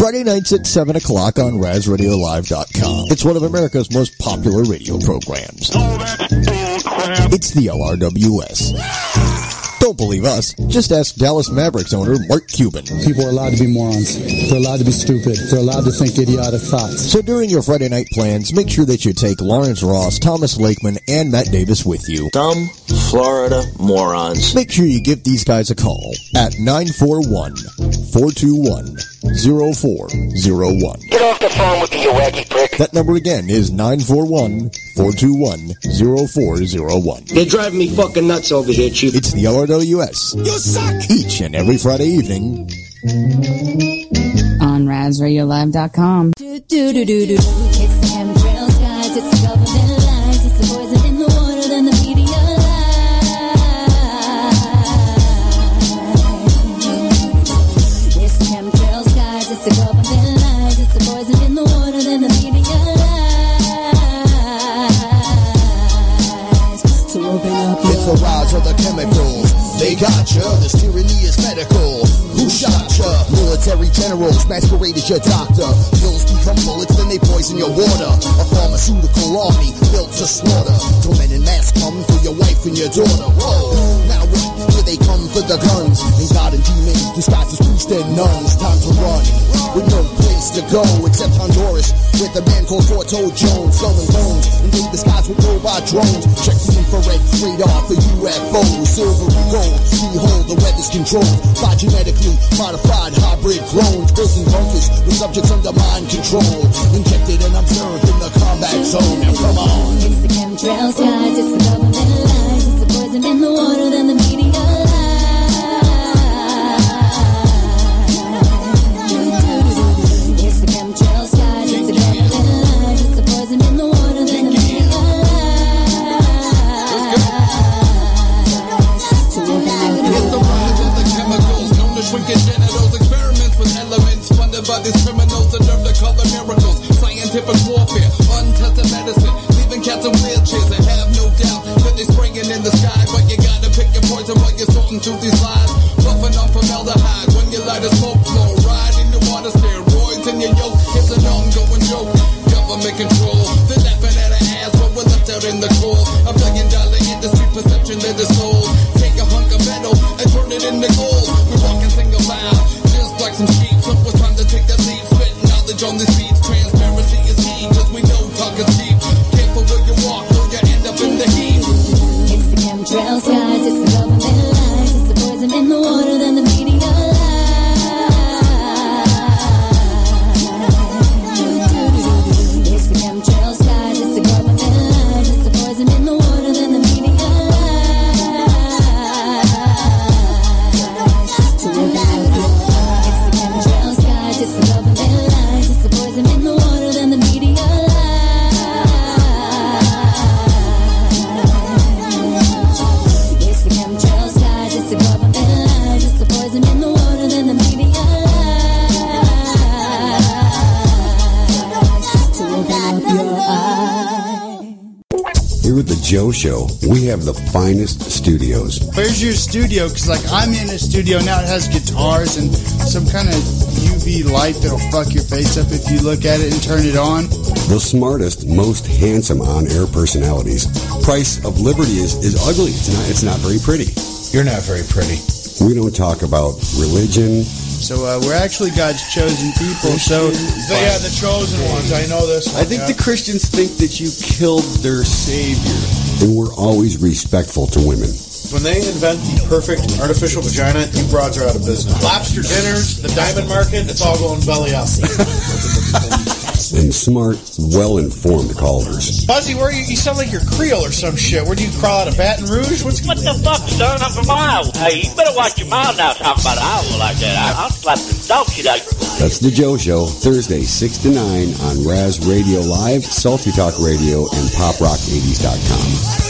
Friday nights at 7 o'clock on RazRadioLive.com. It's one of America's most popular radio programs. It's the LRWS. Don't believe us. Just ask Dallas Mavericks owner Mark Cuban. People are allowed to be morons. They're allowed to be stupid. They're allowed to think idiotic thoughts. So during your Friday night plans, make sure that you take Lawrence Ross, Thomas Lakeman, and Matt Davis with you. Dumb Florida morons. Make sure you give these guys a call at 941 421 0401. Get off the phone with me, you wacky prick. That number again is 941 421 0401. You're driving me fucking nuts over here, Chief. It's the LRWS. You suck! Each and every Friday evening. On RazRadioLive.com. Do, do, do, do, do. It's the chemicals. They got ya. This tyranny is medical. Who shot ya? Military generals masquerade as your doctor. Pills become bullets, then they poison your water. A pharmaceutical army built to slaughter. Till men in mass come for your wife and your daughter. Whoa. Now what? Here they come for the guns. And God and demons disguised as priests and nuns. Time to run. With no place to go except Honduras. With a man called Forto Jones. And bones. Invade the skies with robot drones. Check the infrared radar for UFOs. Silver and gold. Behold, the weather's controlled by genetically modified hybrid clones. Building bunkers with subjects under mind control. Injected and observed in the combat zone. Now come on. It's the chemtrails, guys. It's the government lies. It's the poison in the water, then the media by these criminals that learn to them miracles. Scientific warfare, untested medicine, leaving cats in wheelchairs. I have no doubt that they're spraying in the sky. But you gotta pick your poison while you're sorting through these Show, we have the finest studios. Where's your studio? Because like I'm in a studio now. It has guitars and some kind of UV light that'll fuck your face up if you look at it and turn it on. The smartest, most handsome on-air personalities. Price of Liberty is, is ugly. It's not. It's not very pretty. You're not very pretty. We don't talk about religion. So uh, we're actually God's chosen people. So So, yeah, the chosen ones. I know this. One, I think the Christians think that you killed their savior, and we're always respectful to women. When they invent the perfect artificial vagina, you broads are out of business. Lobster dinners, the diamond market, it's all going belly up. And smart, well-informed callers. Buzzy, where you, you sound like you're Creole or some shit. Where do you crawl out of Baton Rouge? What's What the fuck, son? I'm from Iowa. Hey, you better watch your mouth now talking about Iowa like that. I, I'll slap the dog shit out your That's the Joe Show, Thursday, 6 to 9 on Raz Radio Live, Salty Talk Radio, and PopRock80s.com.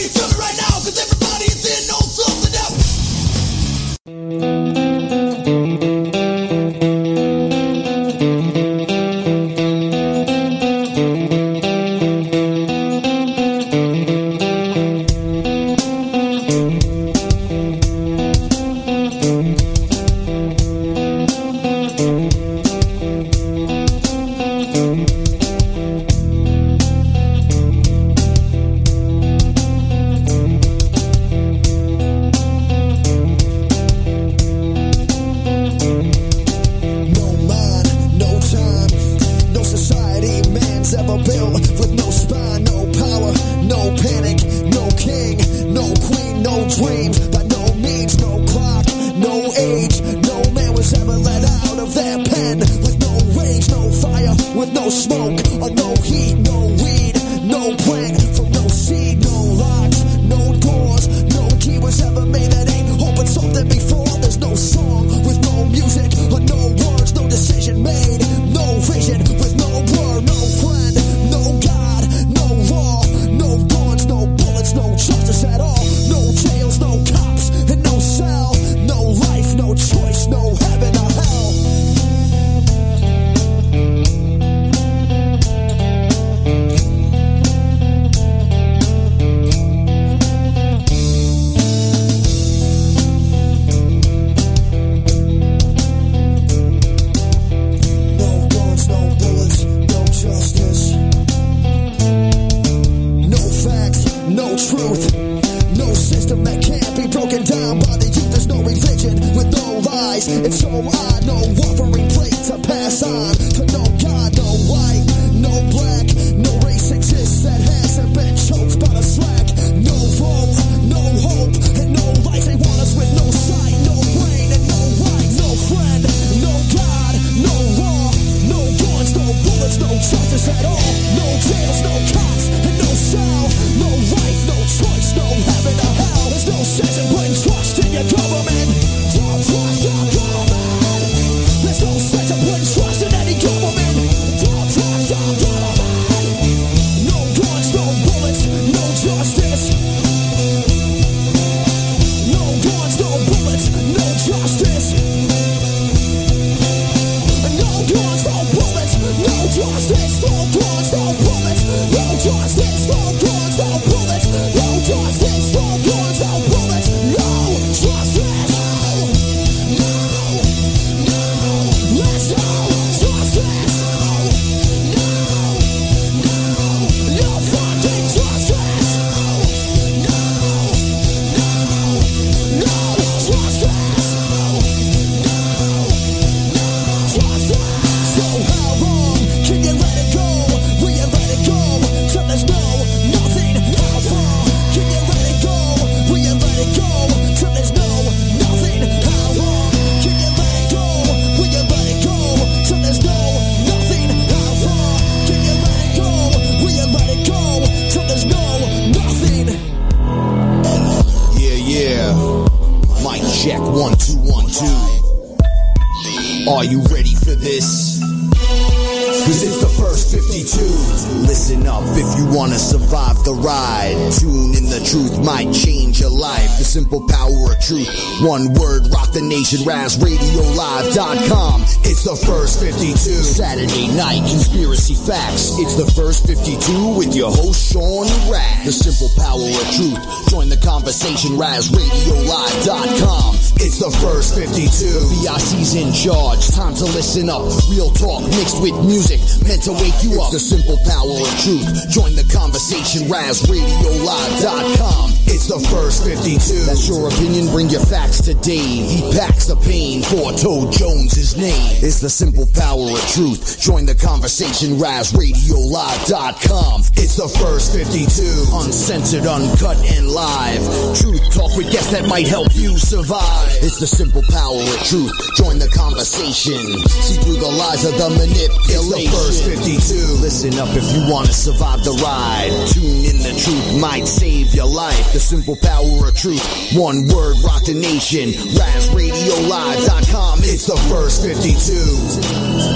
conversation, RazRadioLive.com. It's the first 52. The VIC's in charge. Time to listen up. Real talk mixed with music. Meant to wake you up. The simple power of truth. Join the conversation. RazRadioLive.com. It's the first 52. That's your opinion. Bring your facts to Dave. He packs the pain. Forto Jones, his name. It's the simple power of truth. Join the conversation. RazRadioLive.com. It's the first 52. Uncensored, uncut, and live. Truth talk with guests that might help you survive. It's the simple power of truth. Join the conversation. See through the lies of the manipulation. It's the first 52. Listen up if you want to survive the ride. Tune in, the truth might save your life. The simple power of truth. One word, rock the nation. RazRadioLive.com. It's the first 52.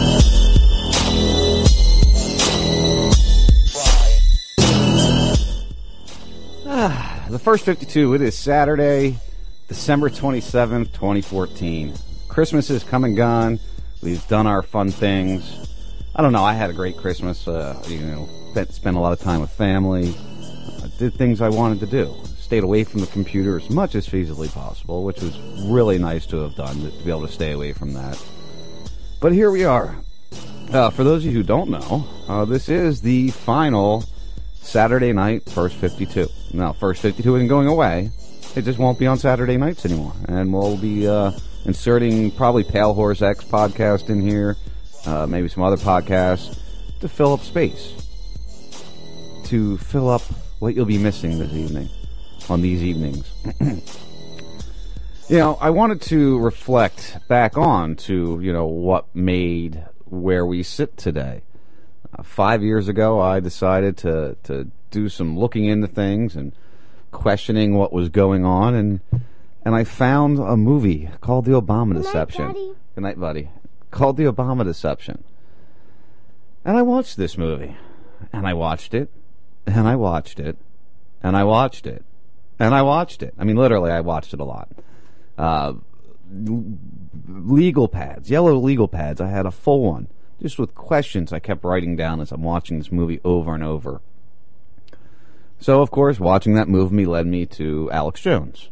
Ah, the first 52, it is Saturday, December 27th, 2014. Christmas is come and gone. We've done our fun things. I don't know, I had a great Christmas. Uh, you know, spent, spent a lot of time with family. Did things I wanted to do. Stayed away from the computer as much as feasibly possible, which was really nice to have done, to, to be able to stay away from that. But here we are. Uh, for those of you who don't know, uh, this is the final Saturday night First 52. Now, First 52 isn't going away. It just won't be on Saturday nights anymore. And we'll be uh, inserting probably Pale Horse X podcast in here, uh, maybe some other podcasts to fill up space. To fill up what you'll be missing this evening, on these evenings. You know, I wanted to reflect back on to, you know, what made where we sit today. Uh, five years ago, I decided to, to do some looking into things and questioning what was going on, and and I found a movie called The Obama Deception. Good night, buddy. Called The Obama Deception. And I watched this movie. And I watched it. And I watched it. And I watched it. And I watched it. I mean, literally, I watched it a lot. Uh, legal pads, yellow legal pads. I had a full one, just with questions I kept writing down as I'm watching this movie over and over. So, of course, watching that movie led me to Alex Jones.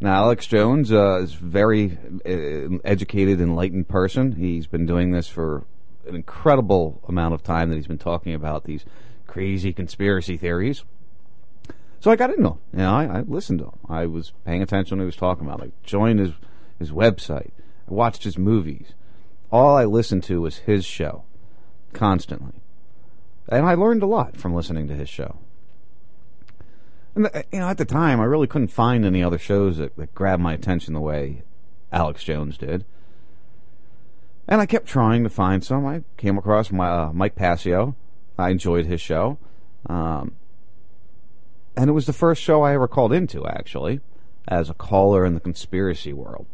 Now, Alex Jones uh, is very uh, educated, enlightened person. He's been doing this for an incredible amount of time that he's been talking about these crazy conspiracy theories. So I got into him. You know, I, I listened to him. I was paying attention when he was talking about. I joined his his website. I watched his movies. All I listened to was his show, constantly, and I learned a lot from listening to his show. And the, you know, at the time, I really couldn't find any other shows that, that grabbed my attention the way Alex Jones did. And I kept trying to find some. I came across my uh, Mike Passio. I enjoyed his show. Um, and it was the first show I ever called into, actually, as a caller in the conspiracy world.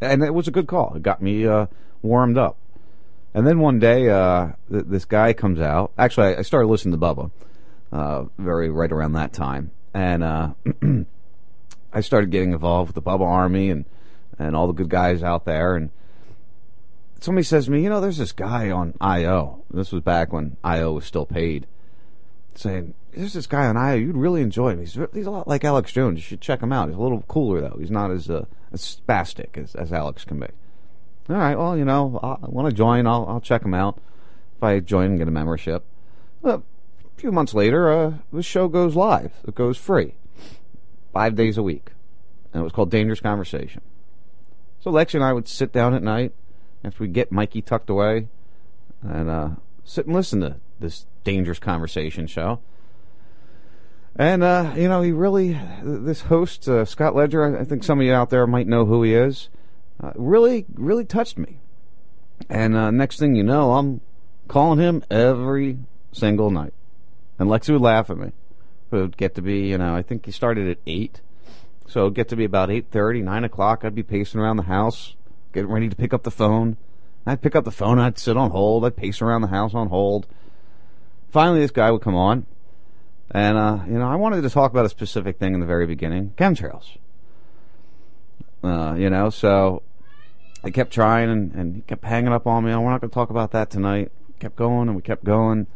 And it was a good call. It got me uh, warmed up. And then one day, uh, th- this guy comes out. Actually, I, started listening to Bubba uh, very right around that time, and uh, I started getting involved with the Bubba Army and and all the good guys out there. And somebody says to me, you know, there's this guy on IO. This was back when IO was still paid. Saying, there's this guy on IO. You'd really enjoy him. He's he's a lot like Alex Jones. You should check him out. He's a little cooler though. He's not as uh, as spastic as, as Alex can be. All right. Well, you know, I want to join. I'll I'll check him out. If I join and get a membership. A few months later, uh, the show goes live. It goes free, five days a week, and it was called Dangerous Conversation. So Lexi and I would sit down at night after we get Mikey tucked away, and uh, sit and listen to this Dangerous Conversation show. And uh, you know, he really, this host uh, Scott Ledger. I think some of you out there might know who he is. Uh, really, really touched me. And uh, next thing you know, I'm calling him every single night. And Lexi would laugh at me. It would get to be, you know, I think he started at 8. So it'd get to be about 8.30, 9 o'clock. I'd be pacing around the house, getting ready to pick up the phone. I'd pick up the phone, I'd sit on hold, I'd pace around the house on hold. Finally, this guy would come on. And, uh, you know, I wanted to talk about a specific thing in the very beginning chemtrails. Uh, you know, so I kept trying and, and he kept hanging up on me. Oh, we're not going to talk about that tonight. Kept going and we kept going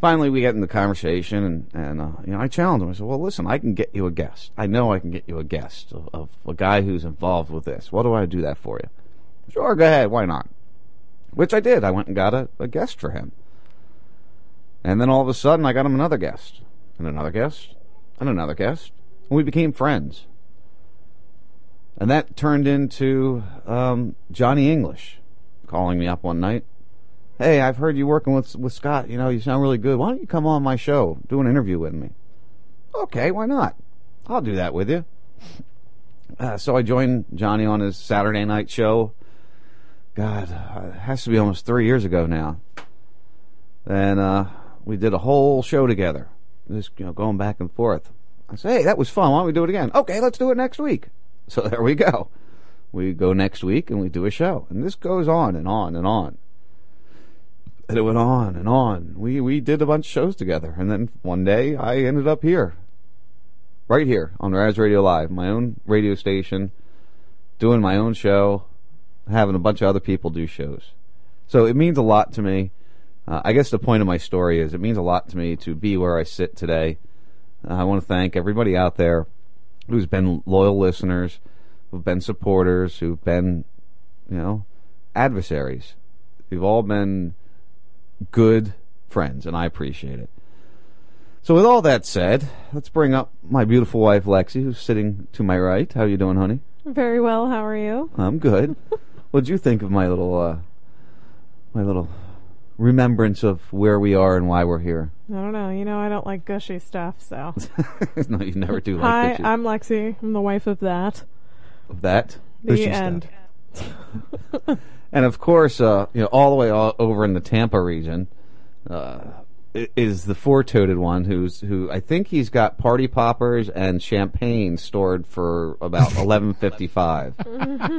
finally we get in the conversation and, and uh, you know I challenged him. I said, "Well, listen, I can get you a guest. I know I can get you a guest of, of a guy who's involved with this. What do I do that for you?" Sure, go ahead. Why not? Which I did. I went and got a, a guest for him. And then all of a sudden, I got him another guest, and another guest, and another guest, and we became friends. And that turned into um, Johnny English calling me up one night hey, I've heard you working with with Scott. You know, you sound really good. Why don't you come on my show, do an interview with me? Okay, why not? I'll do that with you. Uh, so I joined Johnny on his Saturday night show. God, uh, it has to be almost three years ago now. And uh, we did a whole show together, just you know, going back and forth. I say, hey, that was fun. Why don't we do it again? Okay, let's do it next week. So there we go. We go next week and we do a show, and this goes on and on and on and it went on and on. We we did a bunch of shows together, and then one day I ended up here, right here on Raz Radio Live, my own radio station, doing my own show, having a bunch of other people do shows. So it means a lot to me. Uh, I guess the point of my story is it means a lot to me to be where I sit today. Uh, I want to thank everybody out there who's been loyal listeners, who've been supporters, who've been, you know, adversaries. We've all been good friends, and I appreciate it. So, with all that said, let's bring up my beautiful wife Lexi, who's sitting to my right. How you doing, honey? Very well. How are you? I'm good. What'd you think of my little, uh, my little remembrance of where we are and why we're here. I don't know. You know, I don't like gushy stuff, so. no, you never do like Hi, that. I'm Lexi. I'm the wife of that. Of that. The Gushy end. And of course, uh, you know, all the way all over in the Tampa region, uh, is the four-toted one who's who I think he's got party poppers and champagne stored for about eleven fifty-five.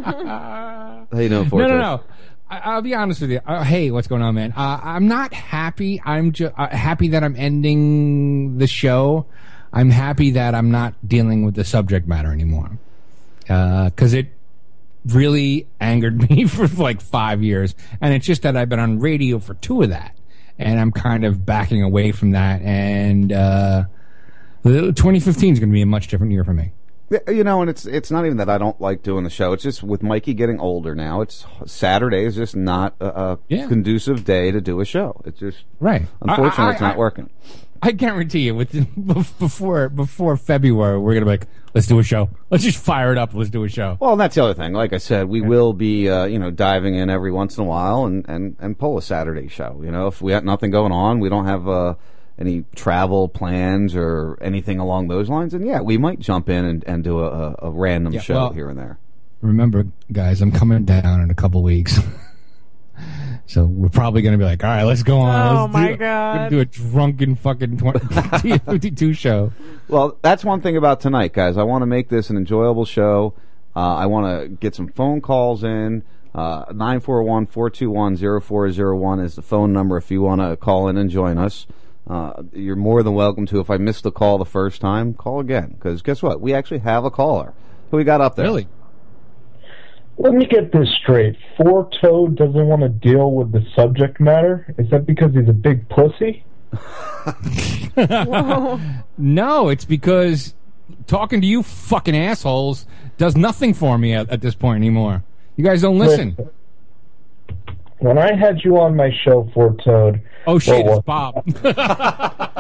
How you doing, No, four-toed? no, no. I, I'll be honest with you. Uh, hey, what's going on, man? Uh, I'm not happy. I'm just uh, happy that I'm ending the show. I'm happy that I'm not dealing with the subject matter anymore. Because it really angered me for like five years. And it's just that I've been on radio for two of that. And I'm kind of backing away from that. And uh, 2015 is going to be a much different year for me. You know, and it's it's not even that I don't like doing the show. It's just with Mikey getting older now. It's Saturday is just not a, a Yeah. conducive day to do a show. It's just Right. Unfortunately, I- I- it's not I- working. I guarantee you, within before before February, we're gonna be like, let's do a show. Let's just fire it up. Let's do a show. Well, and that's the other thing. Like I said, we will be, uh, you know, diving in every once in a while and, and, and pull a Saturday show. You know, if we have nothing going on, we don't have uh, any travel plans or anything along those lines, and yeah, we might jump in and, and do a, a, a random Yeah, show well- here and there. Remember, guys, I'm coming down in a couple weeks, so we're probably gonna be like, all right, let's go on. Oh, let's my do, God. We're gonna do a drunken fucking 20, 52 show. Well, that's one thing about tonight, guys. I want to make this an enjoyable show. Uh, I want to get some phone calls in. Uh, 941-421-0401 is the phone number if you want to call in and join us. Uh, you're more than welcome to. If I missed the call the first time, call again. Because guess what? We actually have a caller. Who we got up there? Really? Let me get this straight. Four Toad doesn't want to deal with the subject matter. Is that because he's a big pussy? no, it's because talking to you fucking assholes does nothing for me at, at this point anymore. You guys don't listen. When I had you on my show, Forto. Oh shit, well, it's Bob.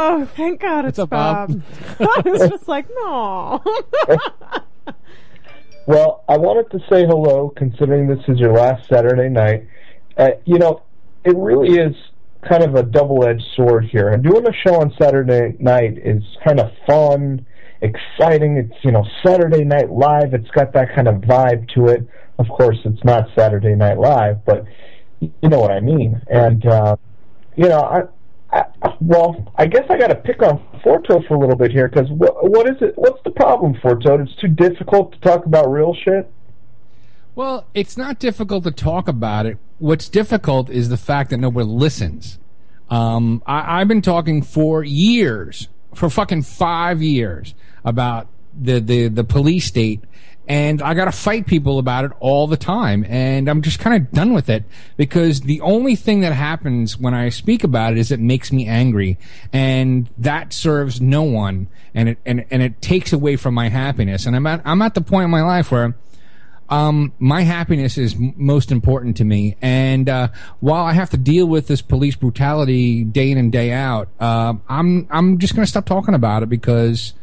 Oh, thank God it's up, Bob? Bob. I was just like, no. Well, I wanted to say hello, considering this is your last Saturday night. Uh, you know, it really is kind of a double-edged sword here. And doing a show on Saturday night is kind of fun, exciting. It's you know Saturday Night Live. It's got that kind of vibe to it. Of course, it's not Saturday Night Live, but you know what I mean. And uh, you know, I, Well, I guess I got to pick on Forto for a little bit here because wh- what is it? What's the problem, Forto? It's too difficult to talk about real shit. Well, it's not difficult to talk about it. What's difficult is the fact that nobody listens. Um, I, I've been talking for years, for fucking five years, about the, the, the police state, and I gotta fight people about it all the time, and I'm just kind of done with it. Because the only thing that happens when I speak about it is it makes me angry, and that serves no one, and it and and it takes away from my happiness, and I'm at I'm at the point in my life where um, my happiness is most important to me. And uh, while I have to deal with this police brutality day in and day out, uh, I'm I'm just going to stop talking about it because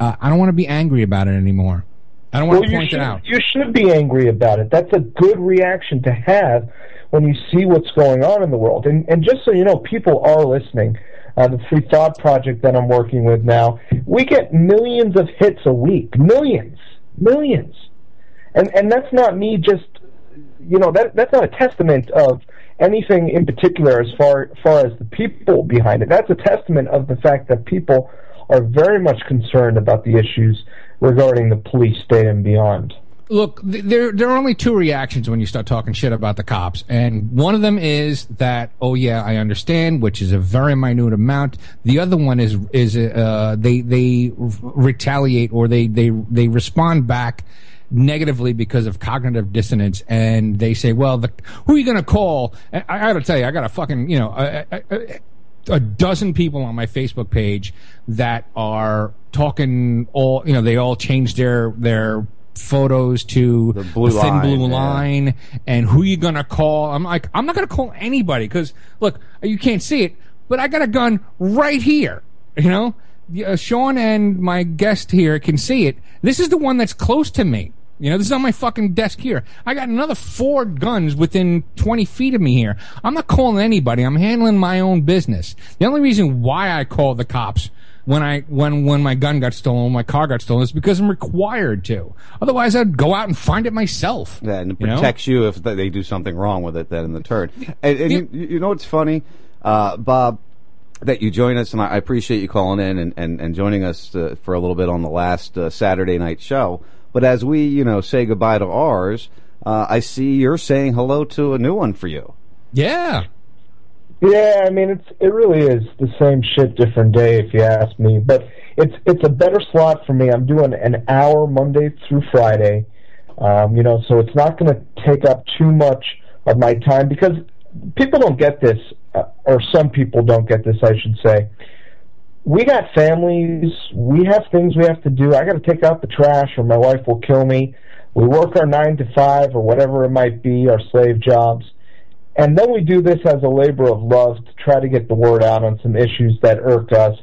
uh, I don't want to be angry about it anymore. I don't want Well, to you point should, it out. You should be angry about it. That's a good reaction to have when you see what's going on in the world. And and just so you know, people are listening. Uh, the Free Thought Project that I'm working with now, we get millions of hits a week. Millions, millions, and and that's not me just, you know, that that's not a testament of anything in particular as far far as the people behind it. That's a testament of the fact that people are very much concerned about the issues regarding the police state and beyond. Look, there there are only two reactions when you start talking shit about the cops, and one of them is that, oh yeah, I understand, which is a very minute amount. The other one is is uh, they they retaliate or they they they respond back negatively because of cognitive dissonance, and they say, well, the, who are you going to call? I, I got to tell you, I got a fucking you know. A, a, a, dozen people on my Facebook page that are talking all you know they all changed their their photos to the blue thin line, blue yeah. line. And who you gonna call? I'm like i'm not gonna call anybody because look you can't see it but i got a gun right here you know? Uh, sean and my guest here can see it. This is the one that's close to me You know, this is on my fucking desk here. I got another four guns within 20 feet of me here. I'm not calling anybody. I'm handling my own business. The only reason why I call the cops when I when when my gun got stolen, my car got stolen, is because I'm required to. Otherwise, I'd go out and find it myself. Yeah, and it you know? protects you if they do something wrong with it then in the turn. And, and you, you know what's funny, uh, Bob, that you join us, and I I appreciate you calling in and, and, and joining us uh, for a little bit on the last uh, Saturday night show. But as we, you know, say goodbye to ours, uh, I see you're saying hello to a new one for you. Yeah. Yeah, I mean it's it really is the same shit, different day, if you ask me. But it's it's a better slot for me. I'm doing an hour Monday through Friday, um, you know, so it's not going to take up too much of my time because people don't get this, uh, or some people don't get this, I should say. We got families. We have things we have to do. I got to take out the trash, or my wife will kill me. We work our nine to five, or whatever it might be, our slave jobs. And then we do this as a labor of love to try to get the word out on some issues that irk us.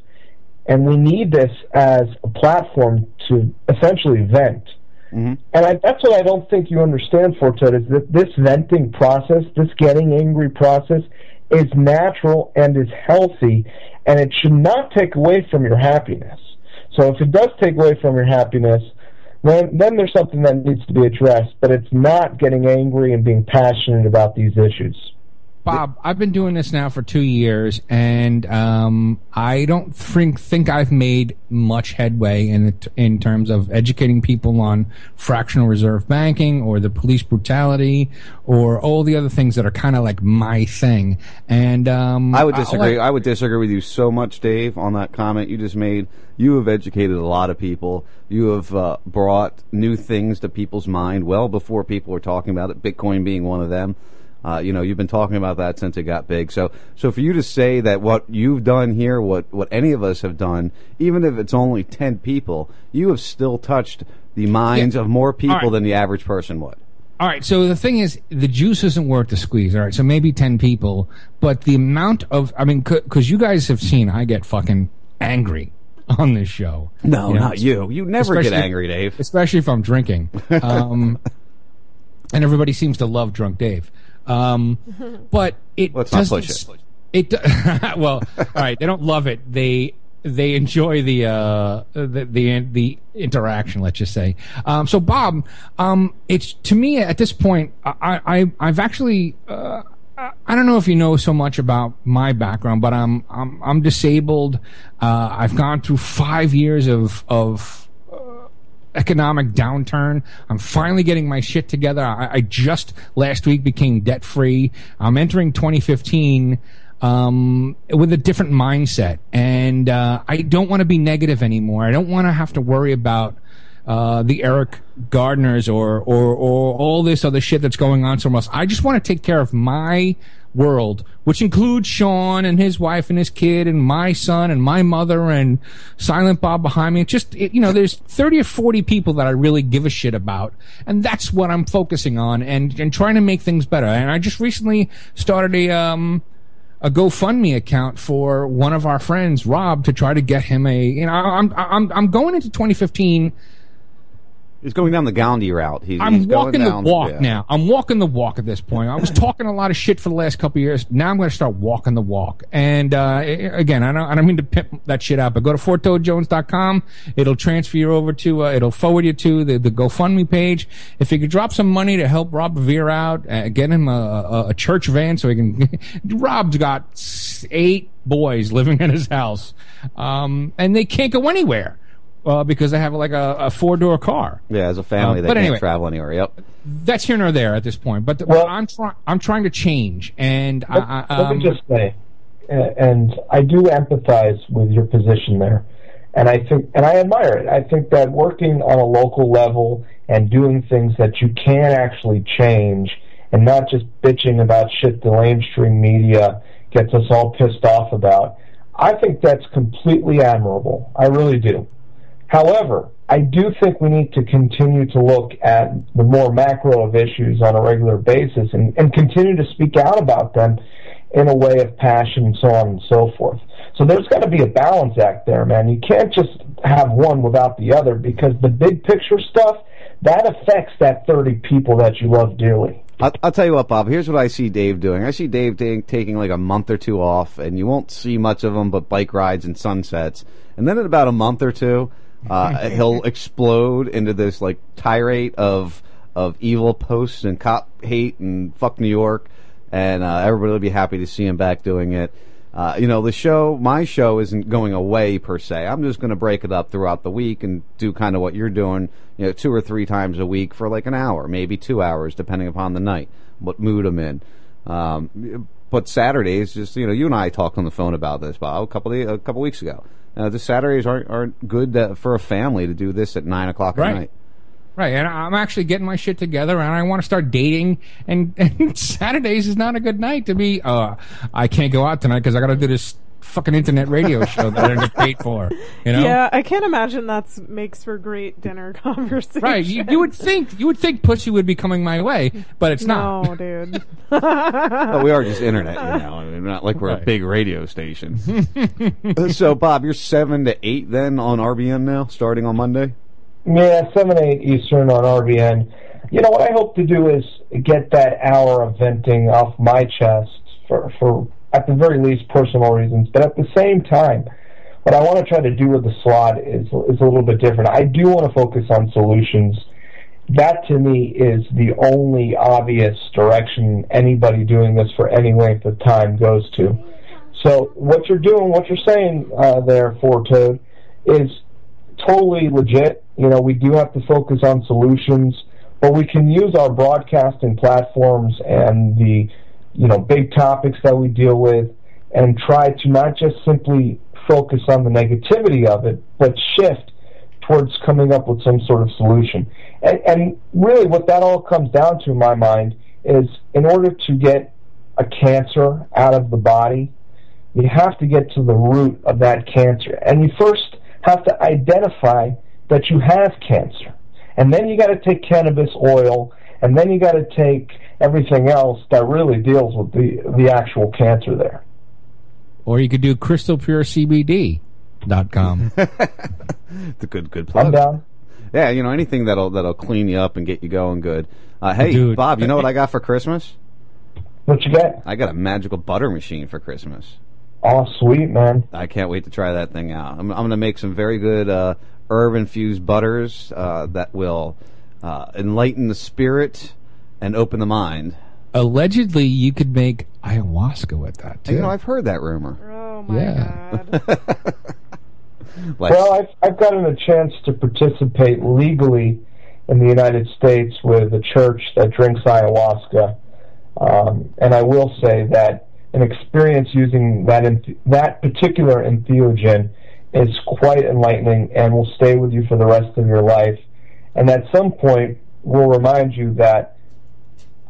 And we need this as a platform to essentially vent. Mm-hmm. And I, that's what I don't think you understand, Fortet, is that this venting process, this getting angry process, is natural and is healthy, and it should not take away from your happiness. So if it does take away from your happiness, then then there's something that needs to be addressed. But it's not getting angry and being passionate about these issues. Bob, I've been doing this now for two years, and um, I don't think think I've made much headway in it, in terms of educating people on fractional reserve banking or the police brutality or all the other things that are kind of like my thing. And um, I would disagree. I would disagree with you so much, Dave, on that comment you just made. You have educated a lot of people. You have uh, brought new things to people's mind well before people were talking about it. Bitcoin being one of them. Uh, you know, you've been talking about that since it got big. So, so for you to say that what you've done here, what what any of us have done, even if it's only ten people, you have still touched the minds Yeah. of more people right. than the average person would. All right. So the thing is, the juice isn't worth the squeeze. All right. So maybe 10 people, but the amount of, I mean, because you guys have seen I get fucking angry on this show. No, You know, not you. You never get angry, Dave. Especially if I'm drinking. Um, and everybody seems to love drunk Dave. Um, but it Let's not push it. It well, all right. They don't love it. They they enjoy the uh the the, the interaction. Let's just say. Um, so Bob, um, it's to me at this point, I, I I've actually. Uh, I don't know if you know so much about my background, but I'm I'm I'm disabled. Uh, I've gone through five years of of economic downturn. I'm finally getting my shit together. I, I just last week became debt free. I'm entering 2015 um, with a different mindset, and uh, I don't want to be negative anymore. I don't want to have to worry about uh, the Eric Garners or, or or all this other shit that's going on somewhere else. I just want to take care of my world, which includes Sean and his wife and his kid and my son and my mother and Silent Bob behind me. It's just it, you know, there's thirty or forty people that I really give a shit about, and that's what I'm focusing on and and trying to make things better. And I just recently started a um a GoFundMe account for one of our friends, Rob, to try to get him a. You know, I'm I'm I'm going into 2015. He's going down the Gandhi route. He's, I'm he's walking down, the walk yeah. now. I'm walking the walk at this point. I was talking a lot of shit for the last couple of years. Now I'm going to start walking the walk. And uh, again, I don't, I don't mean to pimp that shit out, but go to fortojones.com. It'll transfer you over to, uh, it'll forward you to the, the GoFundMe page. If you could drop some money to help Rob Revere out, uh, get him a, a, a church van so he can. Rob's got eight boys living in his house, um, and they can't go anywhere. Uh, because they have like a, a four door car. Yeah, as a family, Uh, they but can't anyway. travel anywhere. Yep. That's here nor there at this point. But the, I'm trying. I'm trying to change, and I, I, Let um, me just say, uh, and I do empathize with your position there, and I think, and I admire it. I think that working on a local level and doing things that you can actually change, and not just bitching about shit the lamestream media gets us all pissed off about. I think that's completely admirable. I really do. However, I do think we need to continue to look at the more macro of issues on a regular basis and, and continue to speak out about them in a way of passion and so on and so forth. So there's got to be a balance act there, man. You can't just have one without the other because the big picture stuff, that affects that 30 people that you love dearly. I'll, I'll tell you what, Bob. Here's what I see Dave doing. I see Dave ta- taking like a month or two off, and you won't see much of him but bike rides and sunsets. And then in about a month or two, uh, he'll explode into this like tirade of of evil posts and cop hate and fuck New York, and uh, everybody will be happy to see him back doing it. Uh, you know, the show, my show isn't going away per se. I'm just going to break it up throughout the week and do kind of what you're doing, you know, two or three times a week for like an hour, maybe two hours, depending upon the night, what mood I'm in. Um, but Saturdays, just you know, you and I talked on the phone about this, Bob, a couple of, a couple weeks ago. Uh, the Saturdays aren't aren't good uh, for a family to do this at nine o'clock Right. at night. Right, and I'm actually getting my shit together, and I want to start dating. And, and Saturdays is not a good night to be. Uh, I can't go out tonight because I got to do this fucking internet radio show that I didn't get paid for. You know, Yeah, I can't imagine that makes for great dinner conversation. right? You, you would think you would think pussy would be coming my way, but it's no, not. dude. But we are just internet, you know. I mean, not like we're a big radio station. Uh, so, Bob, you're seven to eight then on RBN now, starting on Monday. Yeah, 7, 8 Eastern on RBN. You know, what I hope to do is get that hour of venting off my chest for, for at the very least, personal reasons. But at the same time, what I want to try to do with the slot is, is a little bit different. I do want to focus on solutions. That to me is the only obvious direction anybody doing this for any length of time goes to. So what you're doing, what you're saying uh, there, Forto, is totally legit. You know, we do have to focus on solutions, but we can use our broadcasting platforms and the, you know, big topics that we deal with and try to not just simply focus on the negativity of it, but shift towards coming up with some sort of solution. And, and really what that all comes down to in my mind is in order to get a cancer out of the body, you have to get to the root of that cancer. And you first have to identify that you have cancer. And then you got to take cannabis oil, and then you got to take everything else that really deals with the, the actual cancer there. Or you could do crystalpurecbd.com. It's a good, good plug. I'm down. Yeah, you know anything that'll that'll clean you up and get you going good. Uh, hey, Dude. Bob, you know what I got for Christmas? What you got? I got a magical butter machine for Christmas. Oh, sweet, man. I can't wait to try that thing out. I'm, I'm going to make some very good uh, herb infused butters uh, that will uh, enlighten the spirit and open the mind. Allegedly, you could make ayahuasca with that too. You know, I've heard that rumor. Oh my Yeah. god. Like, Well, I've, I've gotten a chance to participate legally in the United States with a church that drinks ayahuasca. Um, and I will say that an experience using that enth- that particular entheogen is quite enlightening and will stay with you for the rest of your life. And at some point, will remind you that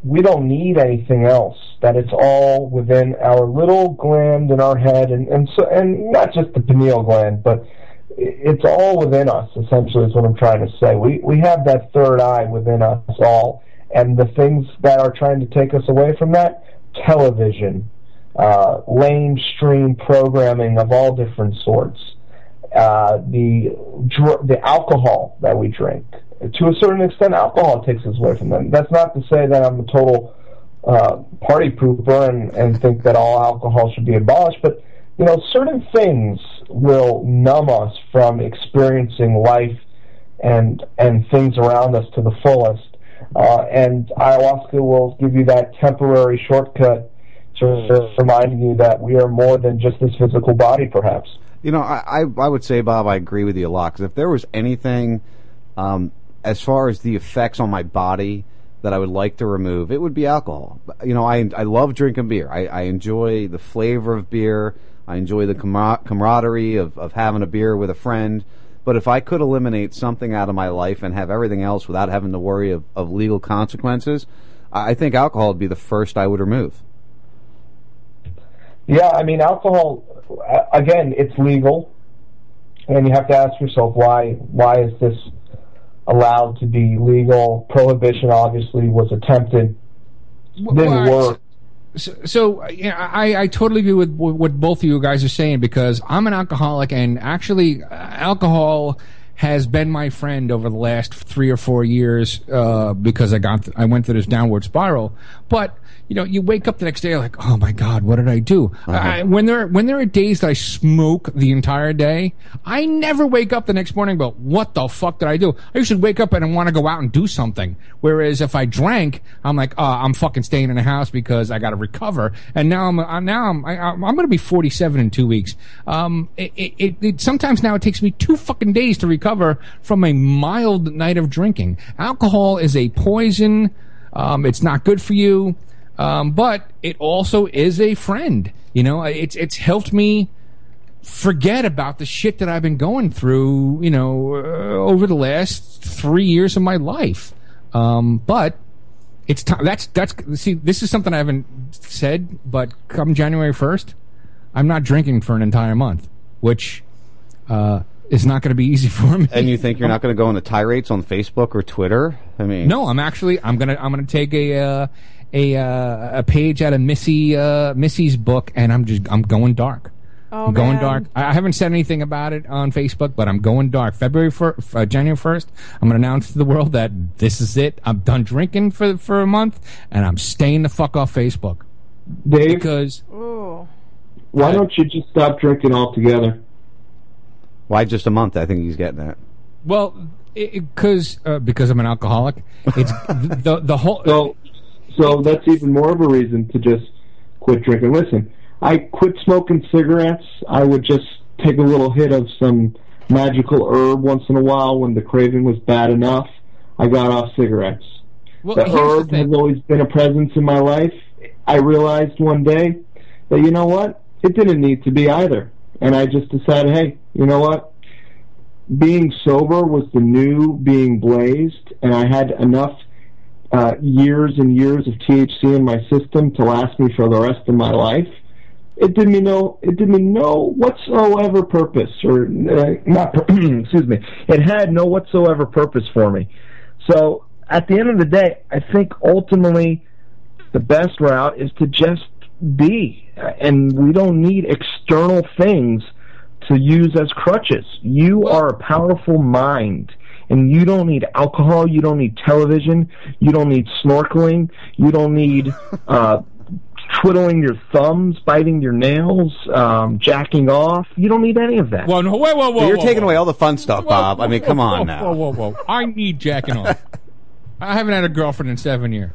we don't need anything else. That it's all within our little gland in our head, and and so and not just the pineal gland, but it's all within us. Essentially, is what I'm trying to say. We we have that third eye within us all, and the things that are trying to take us away from that, television, uh, lamestream programming of all different sorts, uh, the dr- the alcohol that we drink. To a certain extent, alcohol takes us away from them. That's not to say that I'm a total uh, party pooper and, and think that all alcohol should be abolished, but you know, certain things will numb us from experiencing life and and things around us to the fullest. Uh, and ayahuasca will give you that temporary shortcut to reminding you that we are more than just this physical body, perhaps. You know, I, I, I would say, Bob, I agree with you a lot. Because if there was anything, um, as far as the effects on my body that I would like to remove, it would be alcohol. You know, I, I love drinking beer. I, I enjoy the flavor of beer. I enjoy the camar- camaraderie of, of having a beer with a friend. But if I could eliminate something out of my life and have everything else without having to worry of, of legal consequences, I I think alcohol would be the first I would remove. Yeah, I mean, alcohol. uh, Again, it's legal, and you have to ask yourself why. Why is this allowed to be legal? Prohibition obviously was attempted, didn't Well, work. So, so you know, I, I totally agree with what both of you guys are saying because I'm an alcoholic and actually uh, alcohol has been my friend over the last three or four years uh, because I got I went through this downward spiral. But you know, you wake up the next day like, oh my god, what did I do? I, when there when there are days that I smoke the entire day, I never wake up the next morning. But what the fuck did I do? I usually wake up and I want to go out and do something. Whereas if I drank, I'm like, oh, I'm fucking staying in the house because I got to recover. And now I'm uh, now I'm I, I'm going to be 47 in two weeks. Um, it, it, it sometimes now it takes me two fucking days to recover from a mild night of drinking. Alcohol is a poison. Um, it's not good for you. Um, but it also is a friend. You know, it's it's helped me forget about the shit that I've been going through. You know, uh, over the last three years of my life. Um, but it's time. That's that's see. This is something I haven't said, but come January first, I'm not drinking for an entire month, which uh, is not going to be easy for me. And you think you're not going to go into tirades on Facebook or Twitter? I mean, No, I'm actually I'm gonna I'm gonna take a uh, a uh, a page out of Missy uh, Missy's book, and I'm just I'm going dark. Oh, I'm going man. dark. I I haven't said anything about it on Facebook, but I'm going dark. February first, uh, January first, I'm going to announce to the world that this is it. I'm done drinking for for a month, and I'm staying the fuck off Facebook. Dave, because Ooh. why don't you just stop drinking altogether? Why just a month? I think he's getting that. well, because uh, because I'm an alcoholic, it's the the whole. So, so that's even more of a reason to just quit drinking. Listen, I quit smoking cigarettes. I would just take a little hit of some magical herb once in a while when the craving was bad enough. I got off cigarettes. Well, the here's the herb has always been a presence in my life. I realized one day that you know what, it didn't need to be either, and I just decided, hey, you know what, being sober was the new being blazed, and I had enough uh, years and years of THC in my system to last me for the rest of my life. It did me no, it did me no whatsoever purpose, or uh, not. excuse me. It had no whatsoever purpose for me. So at the end of the day, I think ultimately the best route is to just be, and we don't need external things to use as crutches. You are a powerful mind. And you don't need alcohol, you don't need television, you don't need snorkeling, you don't need uh, twiddling your thumbs, biting your nails, um, jacking off. You don't need any of that. Whoa, no, whoa, whoa, whoa! You're whoa, taking whoa. away all the fun stuff, Bob. I mean, come Whoa, on whoa, now. Whoa, whoa, whoa! I need jacking off. I haven't had a girlfriend in seven years.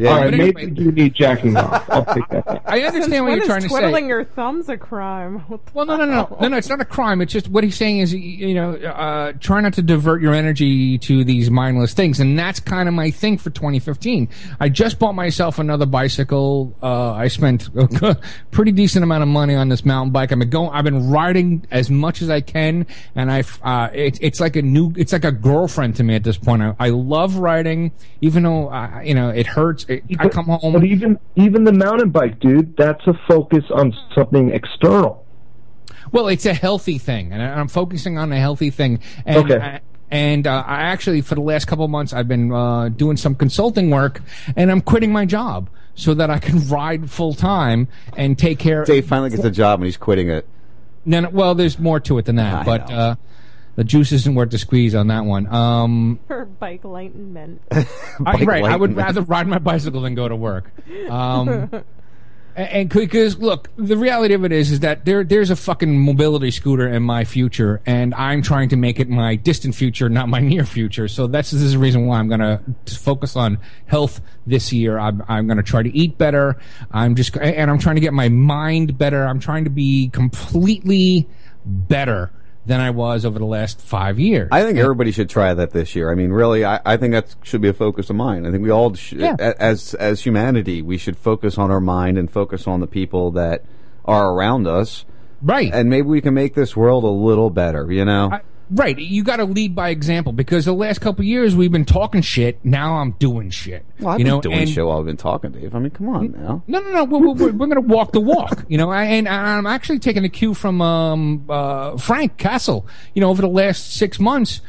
Yeah, All right, maybe anyway- you need jacking off. I'll take that. back. I understand Since what when you're trying to say. twiddling your thumbs a crime? What the Well, no, no, no, no, no. It's not a crime. It's just what he's saying is, you know, uh, try not to divert your energy to these mindless things, and that's kind of my thing for 2015. I just bought myself another bicycle. Uh, I spent a pretty decent amount of money on this mountain bike. I've been going. I've been riding as much as I can, and I've. Uh, it, it's like a new. It's like a girlfriend to me at this point. I, I love riding, even though uh, you know it hurts. It, I come home. But even even the mountain bike, dude, that's a focus on something external. Well, it's a healthy thing, and I- I'm focusing on a healthy thing. And Okay. I, and uh, I actually, for the last couple of months, I've been uh, doing some consulting work, and I'm quitting my job so that I can ride full time and take care. Dave finally gets a job and he's quitting it. No, no, well, there's more to it than that, I but know. uh, the juice isn't worth the squeeze on that one. Um, for bike enlightenment? I, Bike right, I would rather ride my bicycle than go to work. Um, and because look, the reality of it is, is that there there's a fucking mobility scooter in my future, and I'm trying to make it my distant future, not my near future. So that's this is the reason why I'm gonna focus on health this year. I'm I'm gonna try to eat better. I'm just and I'm trying to get my mind better. I'm trying to be completely better than I was over the last five years. I think everybody should try that this year. I mean, really, I, I think that should be a focus of mine. I think we all, sh- Yeah. as as humanity, we should focus on our mind and focus on the people that are around us, right? And maybe we can make this world a little better. You know, I, right. You got to lead by example because the last couple of years we've been talking shit. Now I'm doing shit. well, I've you been know, doing and- show. I've been talking, Dave. I mean, come on now. No, no, no. We're, we're, we're going to walk the walk, you know. And I'm actually taking a cue from um, uh, Frank Castle. You know, over the last six months,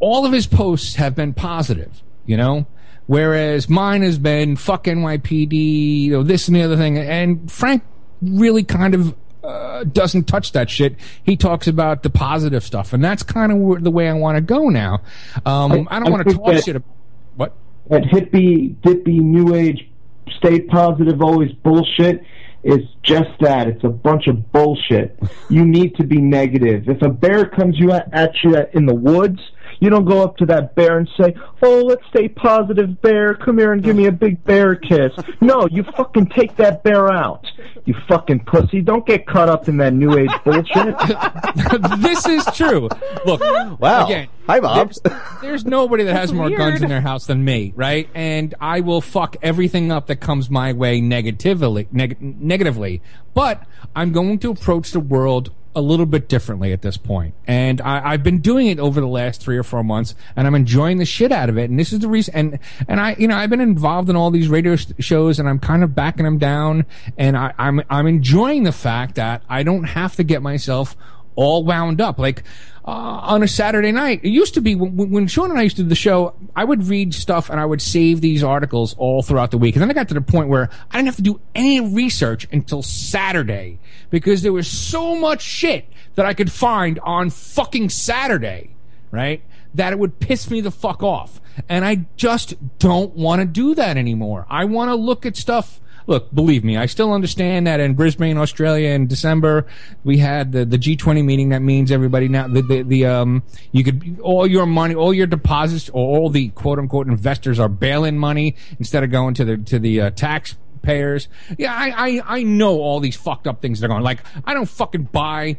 all of his posts have been positive, you know. Whereas mine has been fuck NYPD, you know, this and the other thing. And Frank really kind of uh, doesn't touch that shit. He talks about the positive stuff, and that's kind of the way I want to go now. Um, I, I don't want to talk that- shit. About, what? That hippie, dippy, new age, stay positive, always bullshit is just that. It's a bunch of bullshit. You need to be negative. If a bear comes you at, at you in the woods, you don't go up to that bear and say, "Oh, let's stay positive, bear. Come here and give me a big bear kiss." No, you fucking take that bear out. You fucking pussy. Don't get caught up in that new age bullshit. this is true. Look, Wow. Again, Hi, Bob. There's, there's nobody that has That's more guns in their house than me, right? And I will fuck everything up that comes my way negatively, neg- negatively. But I'm going to approach the world a little bit differently at this point. And I, I've been doing it over the last three or four months, and I'm enjoying the shit out of it. And this is the reason. And and I, you know, I've been involved in all these radio sh- shows, and I'm kind of backing them down. And I, I'm I'm enjoying the fact that I don't have to get myself all wound up. Like uh, on a Saturday night, it used to be when, when Sean and I used to do the show, I would read stuff and I would save these articles all throughout the week. And then I got to the point where I didn't have to do any research until Saturday because there was so much shit that I could find on fucking Saturday, right? That it would piss me the fuck off. And I just don't want to do that anymore. I want to look at stuff look, believe me, I still understand that in Brisbane, Australia, in December, we had the, the G20 meeting. That means everybody now, the, the, the, um, you could, all your money, all your deposits, or all the quote unquote investors are bailing money instead of going to the, to the, uh, taxpayers. Yeah, I, I, I know all these fucked up things that are going. Like, I don't fucking buy,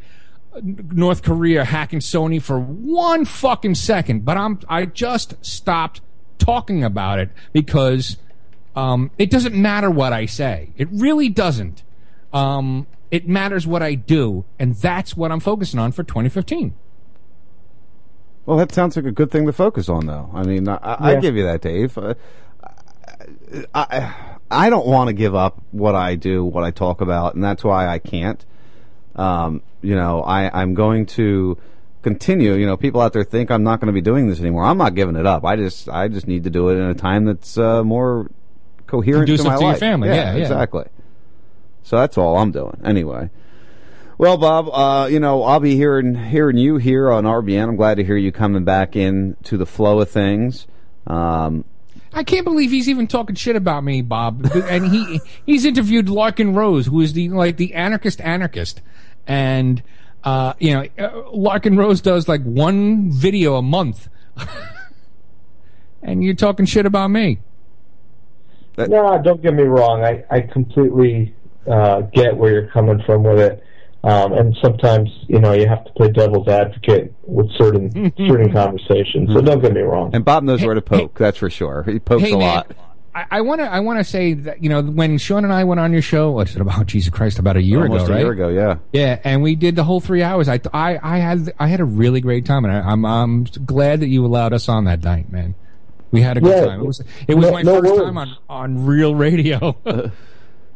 North Korea hacking Sony for one fucking second, but I'm I just stopped talking about it because um, it doesn't matter what I say. It really doesn't. Um, it matters what I do, and that's what I'm focusing on for 2015. Well, that sounds like a good thing to focus on, though. I mean, I, I Yeah. give you that, Dave. Uh, I, I don't want to give up what I do, what I talk about, and that's why I can't. Um, you know, I, I'm going to continue. You know, people out there think I'm not going to be doing this anymore. I'm not giving it up. I just, I just need to do it in a time that's uh, more coherent Conducive to my to life. family. Yeah, yeah. exactly. So that's all I'm doing. Anyway. Well, Bob, uh, you know, I'll be hearing hearing you here on RBN. I'm glad to hear you coming back in to the flow of things. Um, I can't believe he's even talking shit about me, Bob. And he he's interviewed Larken Rose, who is the like the anarchist anarchist, and uh, you know uh, Larken Rose does like one video a month, and you're talking shit about me. No, don't get me wrong. I, I completely uh, get where you're coming from with it. Um, and sometimes, you know, you have to play devil's advocate with certain certain conversations. So don't get me wrong. and Bob knows where to poke. that's for sure. He pokes Hey, a man. lot. I want to I want to say that you know when Sean and I went on your show, what's it about? Jesus Christ, about a year Almost ago, a right? year ago, yeah. Yeah, and we did the whole three hours. I I I had I had a really great time, and I, I'm I'm glad that you allowed us on that night, man. We had a good Yeah. time. It was it was No- my no first worries. time on on real radio.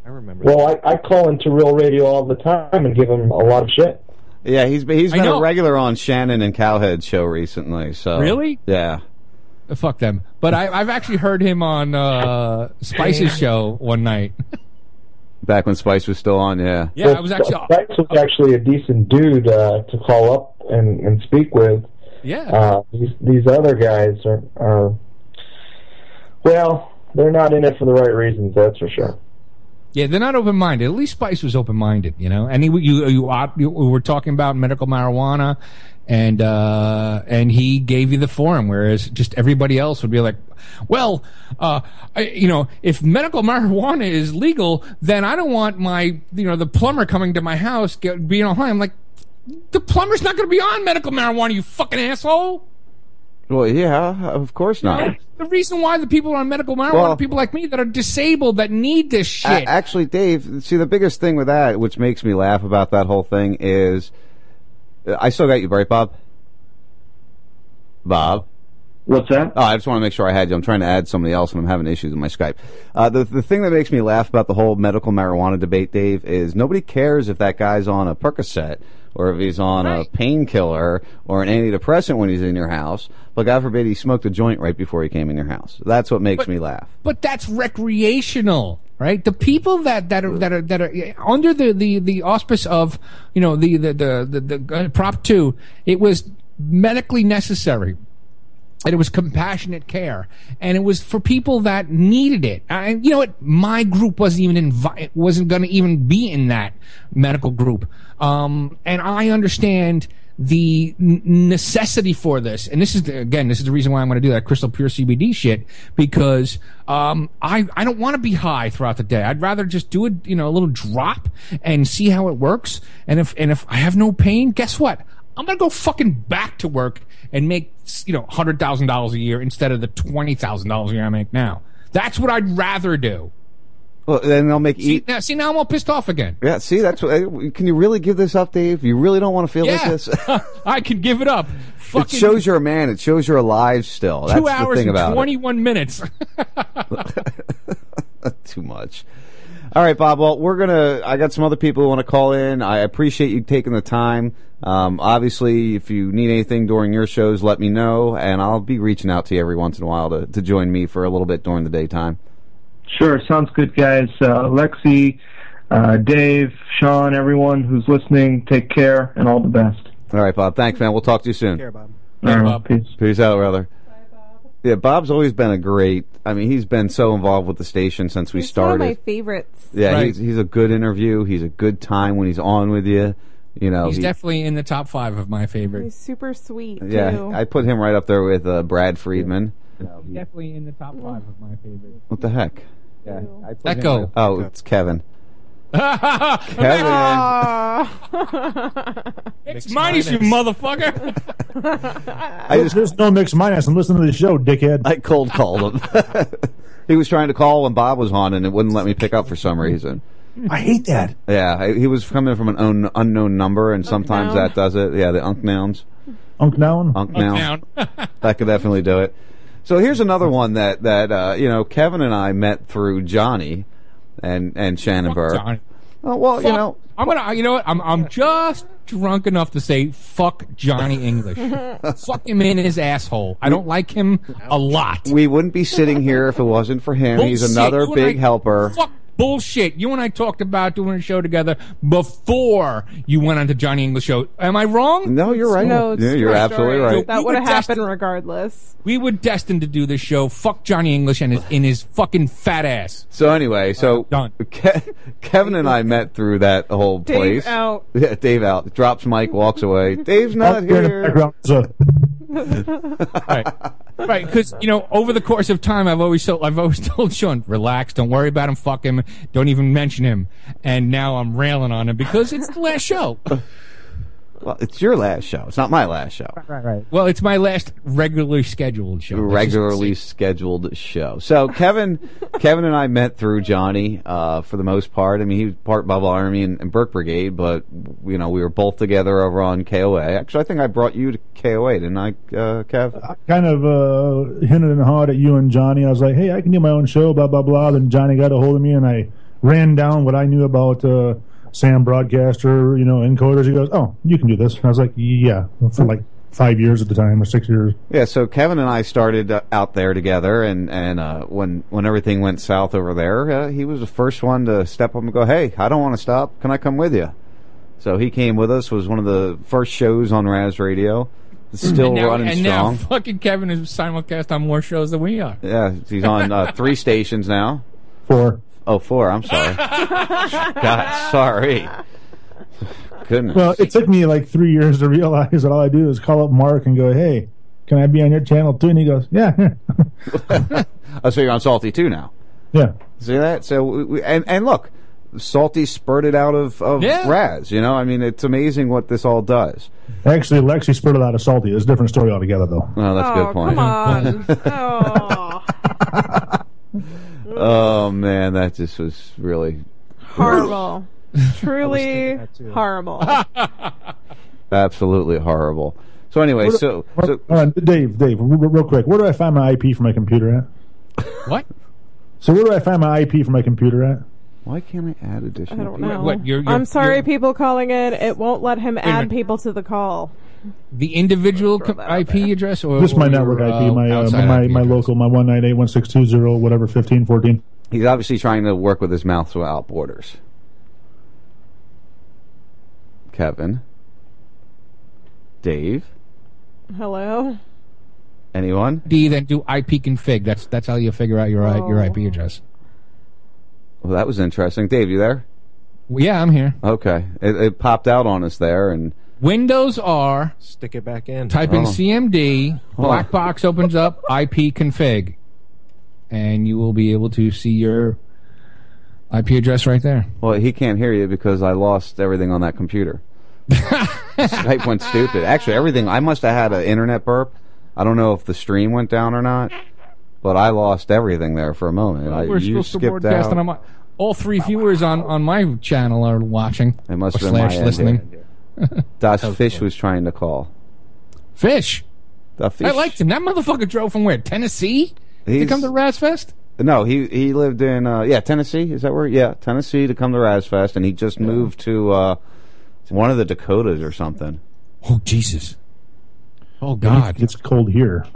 I remember. Well, I, I call into real radio all the time and give them a lot of shit. Yeah, he's he's been, he's I been a regular on Shannon and Cowhead show recently. So Really? yeah. Fuck them. But I, I've actually heard him on uh, Spice's show one night. Back when Spice was still on, yeah. Yeah, I was actually. Spice was actually a decent dude uh, to call up and, and speak with. Yeah. Uh, these these other guys are, are, well, they're not in it for the right reasons. That's for sure. Yeah, they're not open minded. At least Spice was open minded, you know. And he, you, you, you were talking about medical marijuana, and uh, and he gave you the forum, whereas just everybody else would be like, well, uh, I, you know, if medical marijuana is legal, then I don't want my, you know, the plumber coming to my house get, being online. I'm like, the plumber's not going to be on medical marijuana, you fucking asshole. Well, yeah, of course You know, not. the reason why the people on medical marijuana Well- are people like me that are disabled that need this shit. A- actually, Dave, see the biggest thing with that, which makes me laugh about that whole thing, is I still got you, right, Bob? Bob. What's that? Oh, I just want to make sure I had you. I'm trying to add somebody else, and I'm having issues with my Skype. Uh, the the thing that makes me laugh about the whole medical marijuana debate, Dave, is nobody cares if that guy's on a Percocet or if he's on a painkiller or an antidepressant when he's in your house. But God forbid he smoked a joint right before he came in your house. That's what makes But- me laugh. But that's recreational. right? The people that that are that are that are under the the the auspice of you know the the the the, the uh, Prop Two, it was medically necessary. And it was compassionate care, and it was for people that needed it. And you know what? My group wasn't even invi- wasn't going to even be in that medical group. Um, and I understand the necessity for this. And this is the, again, this is the reason why I'm going to do that crystal pure CBD shit because um, I I don't want to be high throughout the day. I'd rather just do it, you know, a little drop and see how it works. And if and if I have no pain, guess what? I'm gonna go fucking back to work and make you know hundred thousand dollars a year instead of the twenty thousand dollars a year I make now. That's what I'd rather do. Well, then they'll make See eat. now, see now I'm all pissed off again. Yeah, see, that's what. uh, Can you really give this up, Dave? You really don't want to feel like Yeah. this. I can give it up. it shows you're a man. It shows you're alive still. That's two the hours thing and about it. twenty one minutes. Too much. All right, Bob. Well, we're gonna. I got some other people who want to call in. I appreciate you taking the time. Um, obviously, if you need anything during your shows, let me know, and I'll be reaching out to you every once in a while to, to join me for a little bit during the daytime. Sure, sounds good, guys. Uh, Lexi, uh, Dave, Sean, everyone who's listening, take care and all the best. All right, Bob. Thanks, man. We'll talk to you soon. Take care, Bob. All right, peace. Peace out, brother. Yeah, Bob's always been a great. I mean, he's been so involved with the station since we He's started. one of my favorites. Yeah, Right. he's he's a good interview. He's a good time when he's on with you. You know, He's he- definitely in the top five of my favorites. He's super sweet yeah. too. I put him right up there with uh, Brad Friedman. He's definitely in the top five of my favorites. What the heck? Yeah, I put him Echo. Oh, it's Kevin. Kevin. It's minus, you motherfucker. I just There's no mix minus. I'm listening to the show, dickhead. I cold called him. he was trying to call when Bob was on, and it wouldn't let me pick up for some reason. I hate that. Yeah, I, he was coming from an un, unknown number, and sometimes Unknown. that does it. Yeah, the unk nouns. Unk down. Unk noun. that could definitely do it. So here's another one that that uh, you know Kevin and I met through Johnny and and Shannon Burke. Johnny. Oh, well, you know, I'm gonna. You know what? I'm. I'm just drunk enough to say fuck Johnny English. fuck him in his asshole. I don't like him a lot. we wouldn't be sitting here if it wasn't for him. He's another big I- helper. Fuck bullshit. You and I talked about doing a show together before you went on to Johnny English show. Am I wrong? No, you're right. no, it's yeah, you're absolutely story. right. That would have were destined- happened regardless. We were destined to do this show. Fuck Johnny English and his, in his fucking fat ass. So anyway, so Done. Ke- Kevin and I met through that whole place. Dave place. out. Yeah, Dave out. Drops Mike, walks away. Dave's not here right, right. Because you know, over the course of time, I've always told, I've always told Sean, relax, don't worry about him, fuck him, don't even mention him. And now I'm railing on him because it's the last show. Well, it's your last show. It's not my last show. Right, right. Well, it's my last regularly scheduled show. Regularly scheduled show. So Kevin, Kevin and I met through Johnny uh, for the most part. I mean, he was part Bubba Army and, and Burke Brigade, but you know we were both together over on KOA. Actually, I think I brought you to KOA, didn't I, uh, Kev? kind of uh, hinted and hawed at you and Johnny. I was like, hey, I can do my own show, blah, blah, blah. Then Johnny got a hold of me and I ran down what I knew about uh, Sam Broadcaster, you know, encoders. He goes, oh, you can do this. And I was like, yeah, for like five years at the time or six years. Yeah. So Kevin and I started uh, out there together, and and uh, when when everything went south over there, uh, he was the first one to step up and go, "Hey, I don't want to stop. Can I come with you?" So he came with us. Was one of the first shows on Raz Radio. Still and now, running and strong. now fucking Kevin is simulcast on more shows than we are. Yeah, he's on uh, three stations now. Four. Oh, four. I'm sorry. God, sorry. Goodness. Well, it took me like three years to realize that all I do is call up Mark and go, hey, can I be on your channel too? And he goes, yeah. oh, so you're on Salty too now. yeah. See that? So we, we, and and look, Salty spurted out of of Yeah. Raz. You know, I mean, it's amazing what this all does. Actually, Lexi spurted out of Salty. It's a different story altogether, though. Oh, that's a oh, good point. come on. oh, Oh man, that just was really horrible. Truly horrible. absolutely horrible. So anyway, Where- so where- so hold Dave, Dave, r- r- real quick, where do I find my IP for my computer at? What? So where do I find my IP for my computer at? why can't I add additional? I additional? don't know. What, you're- you're- I'm sorry, you're- people calling in. It won't let him a add people to the call. The individual IP address or Just my or network your, IP, uh, my uh, my IP my address? local, my one nine eight one six two zero whatever fifteen fourteen. He's obviously trying to work with his mouth without borders. Kevin. Dave. Hello. Anyone? D then do IP config. That's that's how you figure out your I- your IP address. Well, that was interesting. Dave, you there? Well, yeah, I'm here. Okay. It, it popped out on us there, and Windows R. Stick it back in. Type in Oh. CMD. Oh. Black box opens up. IP config, and you will be able to see your IP address right there. well, he can't hear you because I lost everything on that computer. Skype went stupid. Actually, everything. I must have had an internet burp. I don't know if the stream went down or not, but I lost everything there for a moment. I, We're you supposed to skipped broadcast out. on my. All three viewers on, on my channel are watching. It must or have been my slash end listening. Das Fish was trying to call. Fish. The fish. I liked him. That motherfucker drove from where? Tennessee to come to Razfest. No, he he lived in uh, yeah Tennessee. Is that where? Yeah, Tennessee to come to Razfest, and he just moved to uh, one of the Dakotas or something. Oh Jesus! Oh It God! gets cold here.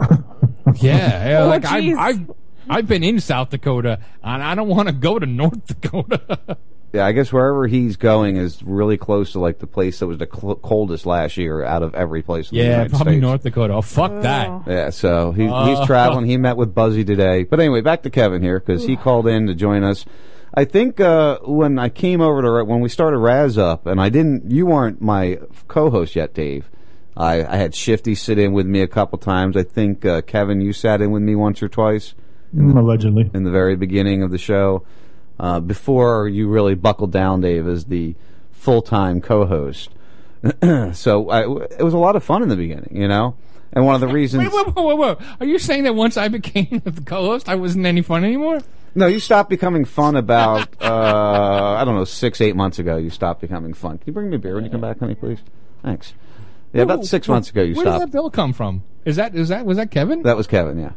Yeah, yeah Oh, like I've. I've I've been in South Dakota, and I don't want to go to North Dakota. Yeah, I guess wherever he's going is really close to like the place that was the cl- coldest last year out of every place. In the yeah, United probably States. North Dakota. Oh fuck that! Yeah, so he, Oh. he's traveling. He met with Buzzy today. But anyway, back to Kevin here because he called in to join us. I think uh, when I came over to when we started Raz up, and I didn't, you weren't my co-host yet, Dave. I, I had Shifty sit in with me a couple times. I think uh, Kevin, you sat in with me once or twice Mm, Allegedly. in the very beginning of the show, uh, before you really buckled down, Dave, as the full-time co-host. so I, it was a lot of fun in the beginning, you know. And one of the reasons. Wait, wait, wait, wait, wait! Are you saying that once I became the co-host, I wasn't any fun anymore? No, you stopped becoming fun about uh, I don't know six eight months ago. You stopped becoming fun. Can you bring me a beer when you come back, honey, please? Thanks. Yeah, about six months ago you stopped. Where did that bill come from? Is that is that was that Kevin? That was Kevin. Yeah.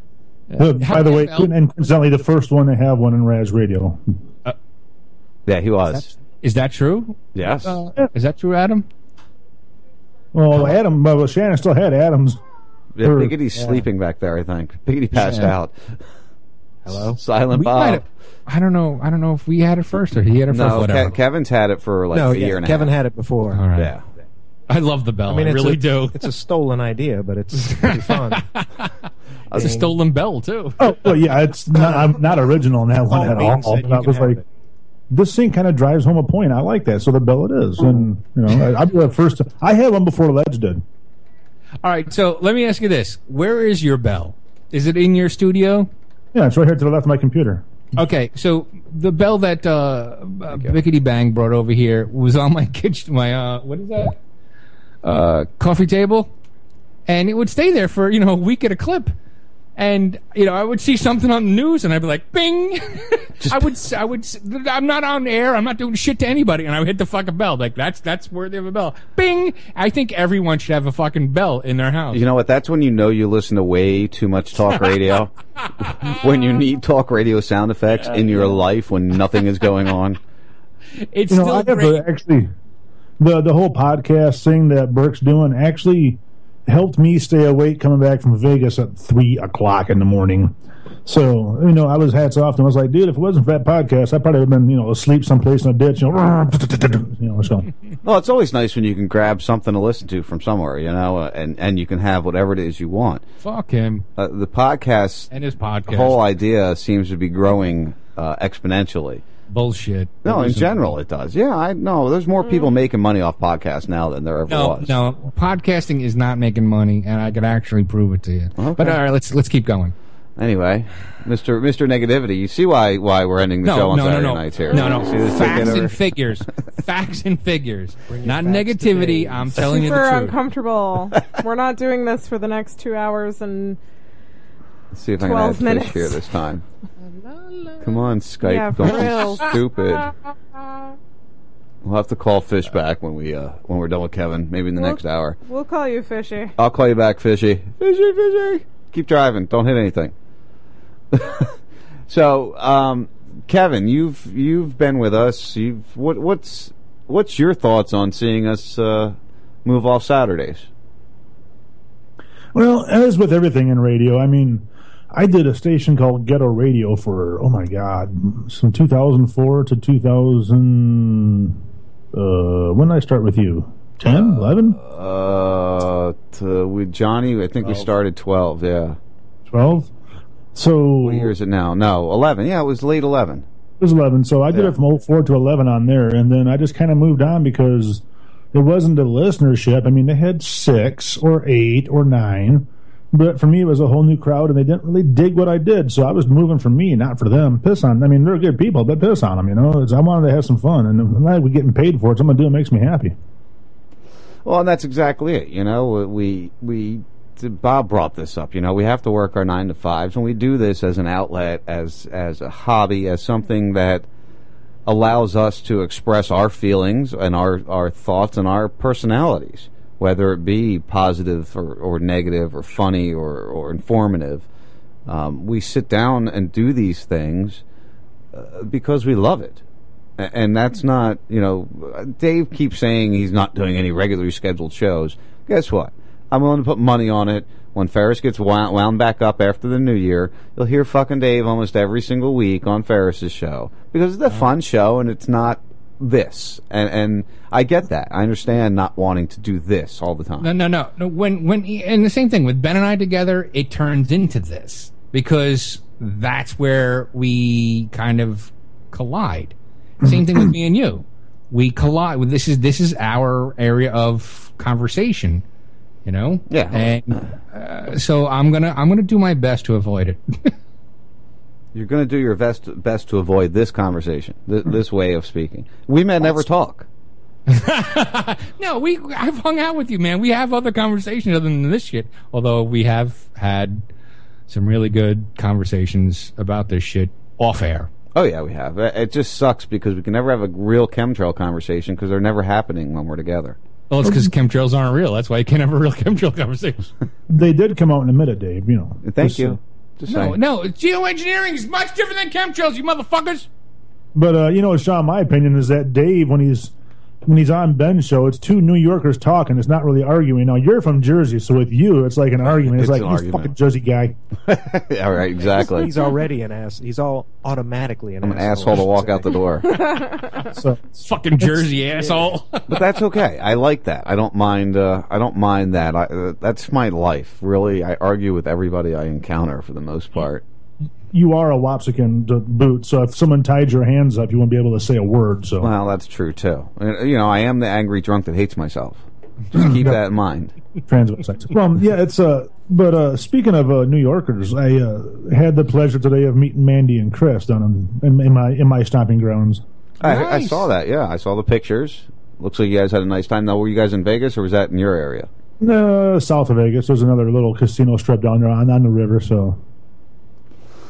Uh, by the way, and incidentally, the first one to have one in Raz Radio. Yeah, he was. Is that true? Yes. Uh, is that true, Adam? Well, Adam, well, Shannon still had Adams. Yeah, Or- Biggity's yeah. sleeping back there. I think Biggity passed Yeah. out. Hello. Silent We might Bob. have- I don't know. I don't know if we had it first or he had it first. No, whatever. Ke- Kevin's had it for like no, a year yeah, and a Kevin half. had it before. All right. Yeah. I love the bell. I, I mean, it's really a, do. It's a stolen idea, but it's pretty fun. It's a stolen bell too. Oh, well, yeah, it's not, I'm not original in that one All at all. said, But I was like, it. This thing kind of drives home a point. I like that. So the bell it is. And, you know, I, I'm the first. I had one before Ledge did. All right. So let me ask you this: Where is your bell? Is it in your studio? Yeah, it's right here to the left of my computer. Okay, so the bell that uh, uh, Bickety Bang brought over here was on my kitchen, my uh, what is that? Uh, coffee table, and it would stay there for you know a week at a clip. And you know, I would see something on the news, and I'd be like, "Bing!" I would, I would, I'm not on air. I'm not doing shit to anybody, and I would hit the fucking bell. Like that's that's worthy of a bell. Bing! I think everyone should have a fucking bell in their house. You know what? That's when you know you listen to way too much talk radio. when you need talk radio sound effects in your life when nothing is going on. It's you know, still I great. actually the the whole podcast thing that Burke's doing actually helped me stay awake coming back from Vegas at three o'clock in the morning. So you know, I was hats off and. I was like, dude, if it wasn't for that podcast, I probably would have been you know asleep someplace in a ditch. You know, you know so. Well, it's always nice when you can grab something to listen to from somewhere, you know, uh, and and you can have whatever it is you want. Fuck him Uh, the podcast, and his podcast. the whole idea seems to be growing uh, exponentially. Bullshit. No, in general it does. Yeah, I know. There's more people mm. making money off podcasts now than there ever No, was. no, podcasting is not making money, and I could actually prove it to you. Okay. But all right, let's let's keep going. Anyway, Mister Mister Negativity, you see why why we're ending the No, show on no, no, Saturday no, nights here? no, no. You see this Facts ticket and figures, facts and figures, not negativity. I'm telling you Super the truth. uncomfortable. We're not doing this for the next two hours and Let's see if I can 12 add fish minutes. here this time. Come on, Skype. Yeah, for Don't be stupid. We'll have to call Fish back when we uh, when we're done with Kevin. Maybe in the We'll- next hour. we'll call you Fishy. I'll call you back, Fishy. Fishy, Fishy. Keep driving. Don't hit anything. so, um, Kevin, you've you've been with us. You've what what's what's your thoughts on seeing us uh, move off Saturdays? Well, as with everything in radio, I mean, I did a station called Ghetto Radio for oh my god, from 2004 to 2000. Uh, when did I start with you? 10, 11, Uh, to, with Johnny, I think we started 12, yeah. 12. So What year is it now? No, 11. Yeah, it was late 11. It was 11. So I did it from 04 to 11 on there. And then I just kind of moved on because it wasn't a listenership. I mean, they had six or eight or nine. But for me, it was a whole new crowd and they didn't really dig what I did. So I was moving for me, not for them. Piss on. I mean, they're good people, but piss on them, you know? It's, I wanted to have some fun. And I'm we're getting paid for it. So I'm to do it makes me happy. Well, and that's exactly it. You know, we we Bob brought this up. You know, we have to work our nine to fives, and we do this as an outlet, as as a hobby, as something that allows us to express our feelings and our our thoughts and our personalities, whether it be positive or, or negative or funny or or informative. Um, we sit down and do these things uh, because we love it. And that's not, you know, Dave keeps saying he's not doing any regularly scheduled shows. Guess what? I'm willing to put money on it. When Ferris gets wound, wound back up after the new year, you'll hear fucking Dave almost every single week on Ferris's show because it's a fun show and it's not this. And and I get that. I understand not wanting to do this all the time. No, no, no, no. When, when, and the same thing with Ben and I together, it turns into this because that's where we kind of collide. Same thing with me and you. We collide. This is this is our area of conversation. You know. Yeah. And uh, so I'm gonna I'm gonna do my best to avoid it. You're going to do your best best to avoid this conversation, th- hmm. this way of speaking. We may never talk. no, we I've hung out with you, man. We have other conversations other than this shit. Although we have had some really good conversations about this shit off air. Oh yeah, we have. It it just sucks because we can never have a real chemtrail conversation because they're never happening when we're together. Well, it's because chemtrails aren't real. That's why you can't have a real chemtrail conversation. They did come out and admit it, Dave, you know. Thank Just, uh, you. Just no, saying. no, geoengineering is much different than chemtrails, you motherfuckers. But uh, you know, Sean, my opinion is that Dave, when he's when he's on Ben's show, it's two New Yorkers talking. It's not really arguing. Now you're from Jersey, so with you, it's like an argument. It's, It's like an he's argument. fucking Jersey guy. all right. Exactly. He's already an ass. He's all automatically an I'm an asshole. asshole to walk out the door. So Fucking Jersey asshole. but that's okay. I like that. I don't mind. Uh, I don't mind that. I, uh, that's my life. Really, I argue with everybody I encounter for the most part. You are a Wapsican to boot. So if someone tied your hands up, you wouldn't be able to say a word. So Well, that's true too. You know, I am the angry drunk that hates myself. Just keep that in mind. transvestites. well, yeah, it's uh. But uh, speaking of uh, New Yorkers, I uh, had the pleasure today of meeting Mandy and Chris down in, in, in my in my stomping grounds. I, I Nice. saw that. Yeah, I saw the pictures. Looks like you guys had a nice time. Now, were you guys in Vegas or was that in your area? Uh, south of Vegas, there's another little casino strip down there on, on the river. So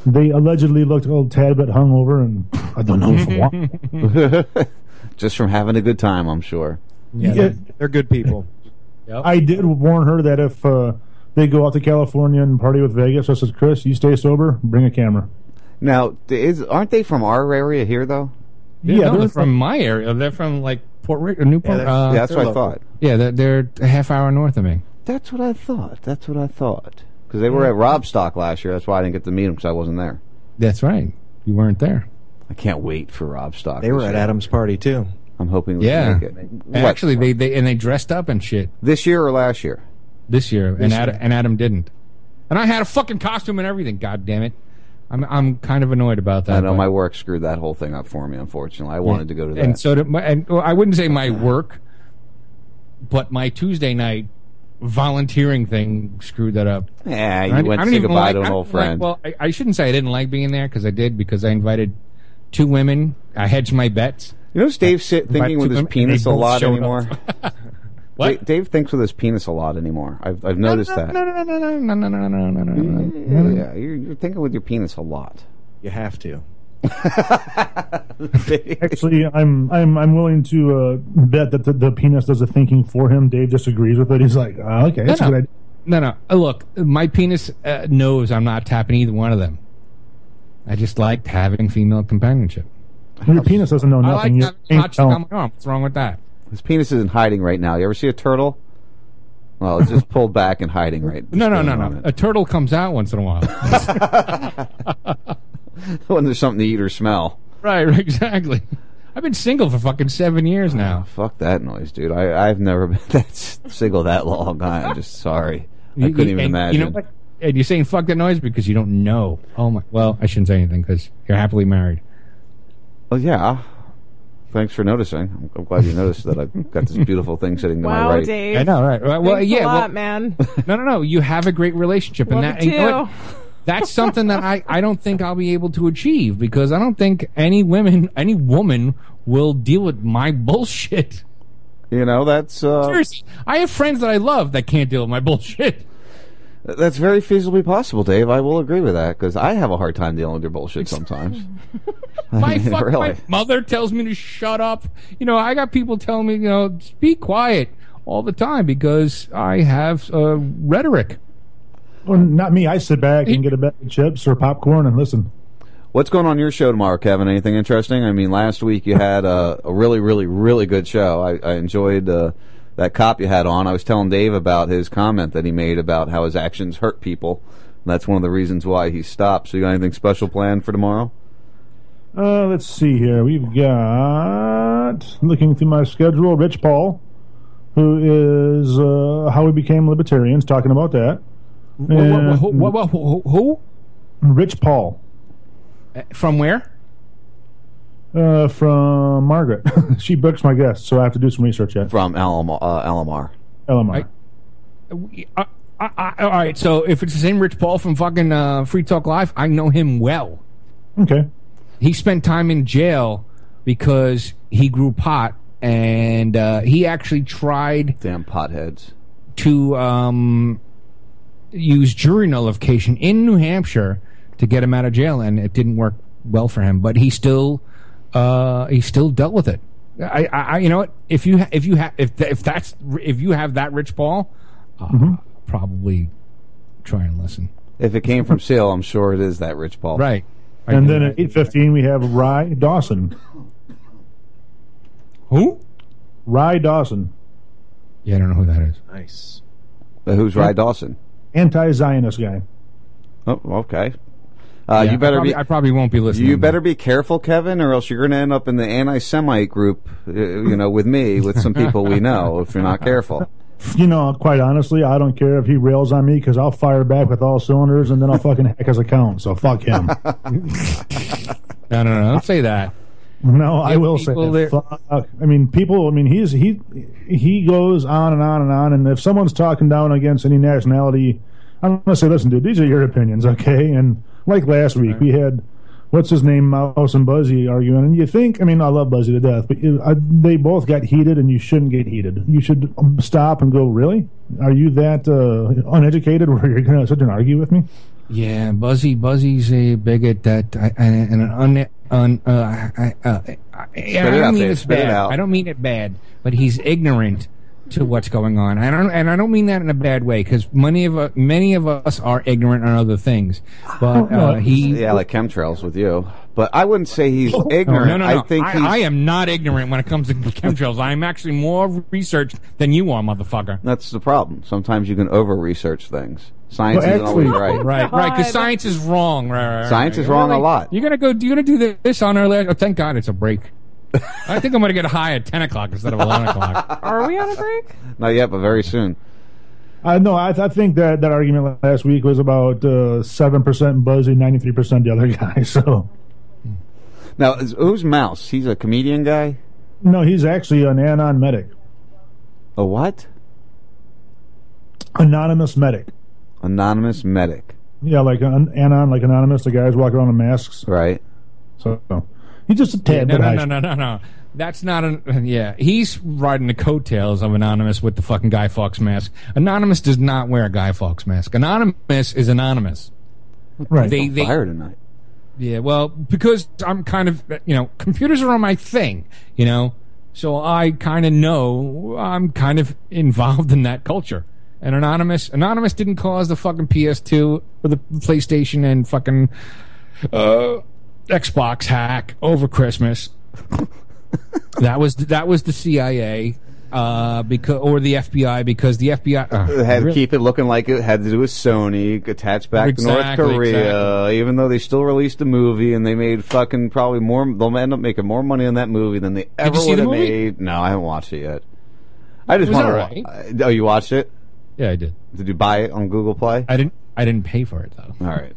they allegedly looked a little tad bit hungover, and I don't know for what. Just from having a good time, I'm sure. Yeah, Yeah. they're, they're good people. I did warn her that if uh, they go out to California and party with Vegas, I said, Chris, you stay sober, bring a camera. Now, is, aren't they from our area here, though? Yeah, Yeah, no, they're they're from my area. They're from like Port Richey, Newport. they're- uh, yeah, that's what I thought. yeah, they're, they're a half hour north of me. That's what I thought. That's what I thought. Because they were at Rob Stock last year. That's why I didn't get to meet them because I wasn't there. That's right. You weren't there. I can't wait for Rob Stock. They this were at year. Adam's party too. I'm hoping we Yeah. can make it. What, Actually, they, they and they dressed up and shit this year or last year? this year, and This Adam, and Adam didn't. And I had a fucking costume and everything. God damn it! I'm I'm kind of annoyed about that. I know but- my work screwed that whole thing up for me. Unfortunately, I wanted to go to that. And so did my, and well, I wouldn't say my work, but my Tuesday night volunteering thing screwed that up. yeah, you I- went I to say goodbye like- to an old don't like- friend. well, I, I shouldn't say I didn't like being there because I did because I invited two women. I hedged my bets. you know, Dave's sit thinking with his women, penis a lot anymore. What? Da- Dave thinks with his penis a lot anymore. I've I've noticed that. No, no, no, no, no, no, no, no, no, no, no. Yeah, yeah, you're, you're thinking with your penis a lot. You have to. Actually, I'm I'm I'm willing to uh, bet that the, the penis does the thinking for him. Dave disagrees with it. He's like, oh, okay, that's no, a good no. idea. no, no. Uh, Look, my penis uh, knows I'm not tapping either one of them. I just liked having female companionship. Your penis doesn't know nothing. I nothing. like You having a ain't on my arm. What's wrong with that? His penis isn't hiding right now. You ever see a turtle? Well, it's just pulled back and hiding right. No, no, this no, no. moment. A turtle comes out once in a while. when there's something to eat or smell. right, right, exactly. I've been single for fucking seven years now. Ah, fuck that noise, dude. I, I've never been that single that long. I'm just sorry. I You- couldn't even and imagine. You know what? And you're saying fuck that noise because you don't know. Oh my. Well, I shouldn't say anything because you're happily married. Oh yeah. Thanks for noticing. I'm, I'm glad you noticed that I've got this beautiful thing sitting to my right. Dave. I know, right? Well, well, Thanks yeah. a lot, well, man. no, no, no. You have a great relationship, and Love that you and you know what? too. that's something that I, I don't think I'll be able to achieve because I don't think any women any woman will deal with my bullshit. You know, that's uh, Seriously, I have friends that I love that can't deal with my bullshit. that's very feasibly possible, Dave. I will agree with that because I have a hard time dealing with your bullshit sometimes. My mean, fuck, really. my mother tells me to shut up. You know, I got people telling me, you know, be quiet all the time because I have uh, rhetoric. Well, not me. I sit back and get a bag of chips or popcorn and listen. What's going on your show tomorrow, Kevin? Anything interesting? I mean, last week you had a, a really, really, really good show. I, I enjoyed uh, that cop you had on. I was telling Dave about his comment that he made about how his actions hurt people. That's one of the reasons why he stopped. So, you got anything special planned for tomorrow? Uh, let's see here. We've got looking through my schedule. Rich Paul, who is uh, how we became libertarians, talking about that. Wha- wha- who, wha- wha- who, who? Rich Paul Uh, From where? uh, from Margaret. she books my guests, so I have to do some research yet. From Alam- uh, Alamar. LMR. Uh, I, I, all right, so if it's the same Rich Paul from fucking uh, Free Talk Live, I know him well. Okay. He spent time in jail because he grew pot, and uh, he actually tried Damn potheads. to um, use jury nullification in New Hampshire to get him out of jail, and it didn't work well for him. But he still uh, he still dealt with it. I, I, I you know what? If you if you have if if that's if you have that Rich Paul, uh, Mm-hmm. probably try and listen. If it came from Seal, I'm sure it is that Rich Paul. Right. I And then at eight fifteen, we have Ryan Dawson. Who? Ryan Dawson, Yeah, I don't know who that is. Nice. But who's Ryan Dawson? anti-Zionist guy. Oh, okay. Uh, Yeah, you better I probably, be. I probably won't be listening. You better be careful, Kevin, or else you're going to end up in the anti-Semite group. uh, You know, with me, with some people we know. If you're not careful, You know, quite honestly, I don't care if he rails on me because I'll fire back with all cylinders and then I'll fucking hack his account. So fuck him. No, no, no. Don't say that. No, I will say. I mean, people. I mean, he's he he goes on and on and on. And if someone's talking down against any nationality, I'm gonna say, listen, dude, these are your opinions, okay? And like last week, we had what's his name, Mouse and Buzzy arguing, and you think, I mean, I love Buzzy to death, but you, I, they both got heated, and you shouldn't get heated. You should stop and go, really? Are you that uh, uneducated where you're gonna sit and argue with me? Yeah, Buzzy, Buzzy's a bigot that I, and an un, un, uh, I, uh, I, I don't mean Dave. it's Spit it bad. I don't mean it bad, but he's ignorant to what's going on. I don't, and I don't mean that in a bad way because many of uh, many of us are ignorant on other things. But uh, he, yeah, like chemtrails with you. But I wouldn't say he's Oh, ignorant. No, no, no. I think I, he's. I am not ignorant when it comes to chemtrails. I am actually more researched than you are, motherfucker. That's the problem. Sometimes you can over research things. Science Well, isn't always actually- right. Right, right. Because science is wrong. Right, right, right. Science is You're wrong a lot. You're gonna go. You're gonna do this on our last. Oh, thank God, it's a break. I think I'm gonna get high at ten o'clock instead of eleven o'clock. Are we on a break? Not yet, but very soon. I no, I, I think that that argument last week was about uh, seven percent Buzzy, ninety three percent the other guy. So Now, who's Mouse? He's a comedian guy. no, he's actually an anon medic, A what? anonymous medic. Anonymous medic. Yeah, like an anon, like anonymous. The guys walk around in masks. Right. So he's just a tad no, bit no, no, no, no, no. That's not an. Yeah, he's riding the coattails of Anonymous with the fucking Guy Fawkes mask. Anonymous does not wear a Guy Fawkes mask. Anonymous is anonymous. Right. They, On they, fire tonight. Yeah, well, because I'm kind of, you know, computers are on my thing, you know, so I kind of know I'm kind of involved in that culture. And Anonymous, Anonymous didn't cause the fucking PS2 or the PlayStation and fucking uh, Xbox hack over Christmas. that was that was the CIA. uh, because or the FBI because the FBI uh, had to really- keep it looking like it had to do with Sony, attached back to North Korea. exactly. Even though they still released a movie and they made fucking probably more, they'll end up making more money on that movie than they ever would have made. No, I haven't watched it yet. I just want alright. to. Oh, you watched it? Yeah, I did. Did you buy it on Google Play? I didn't. I didn't pay for it though. All right,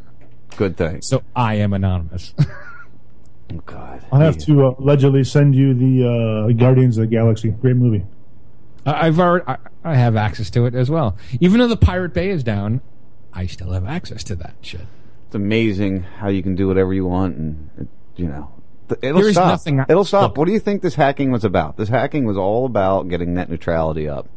good thing. So I am anonymous. oh God. I'll have to uh, allegedly send you the uh, Guardians of the Galaxy. Great movie. I- I've already. I, I have access to it as well. Even though the Pirate Bay is down, I still have access to that shit. It's amazing how you can do whatever you want, and it, you know, th- it'll There is stop. nothing it'll stop. Look. what do you think this hacking was about? This hacking was all about getting net neutrality up.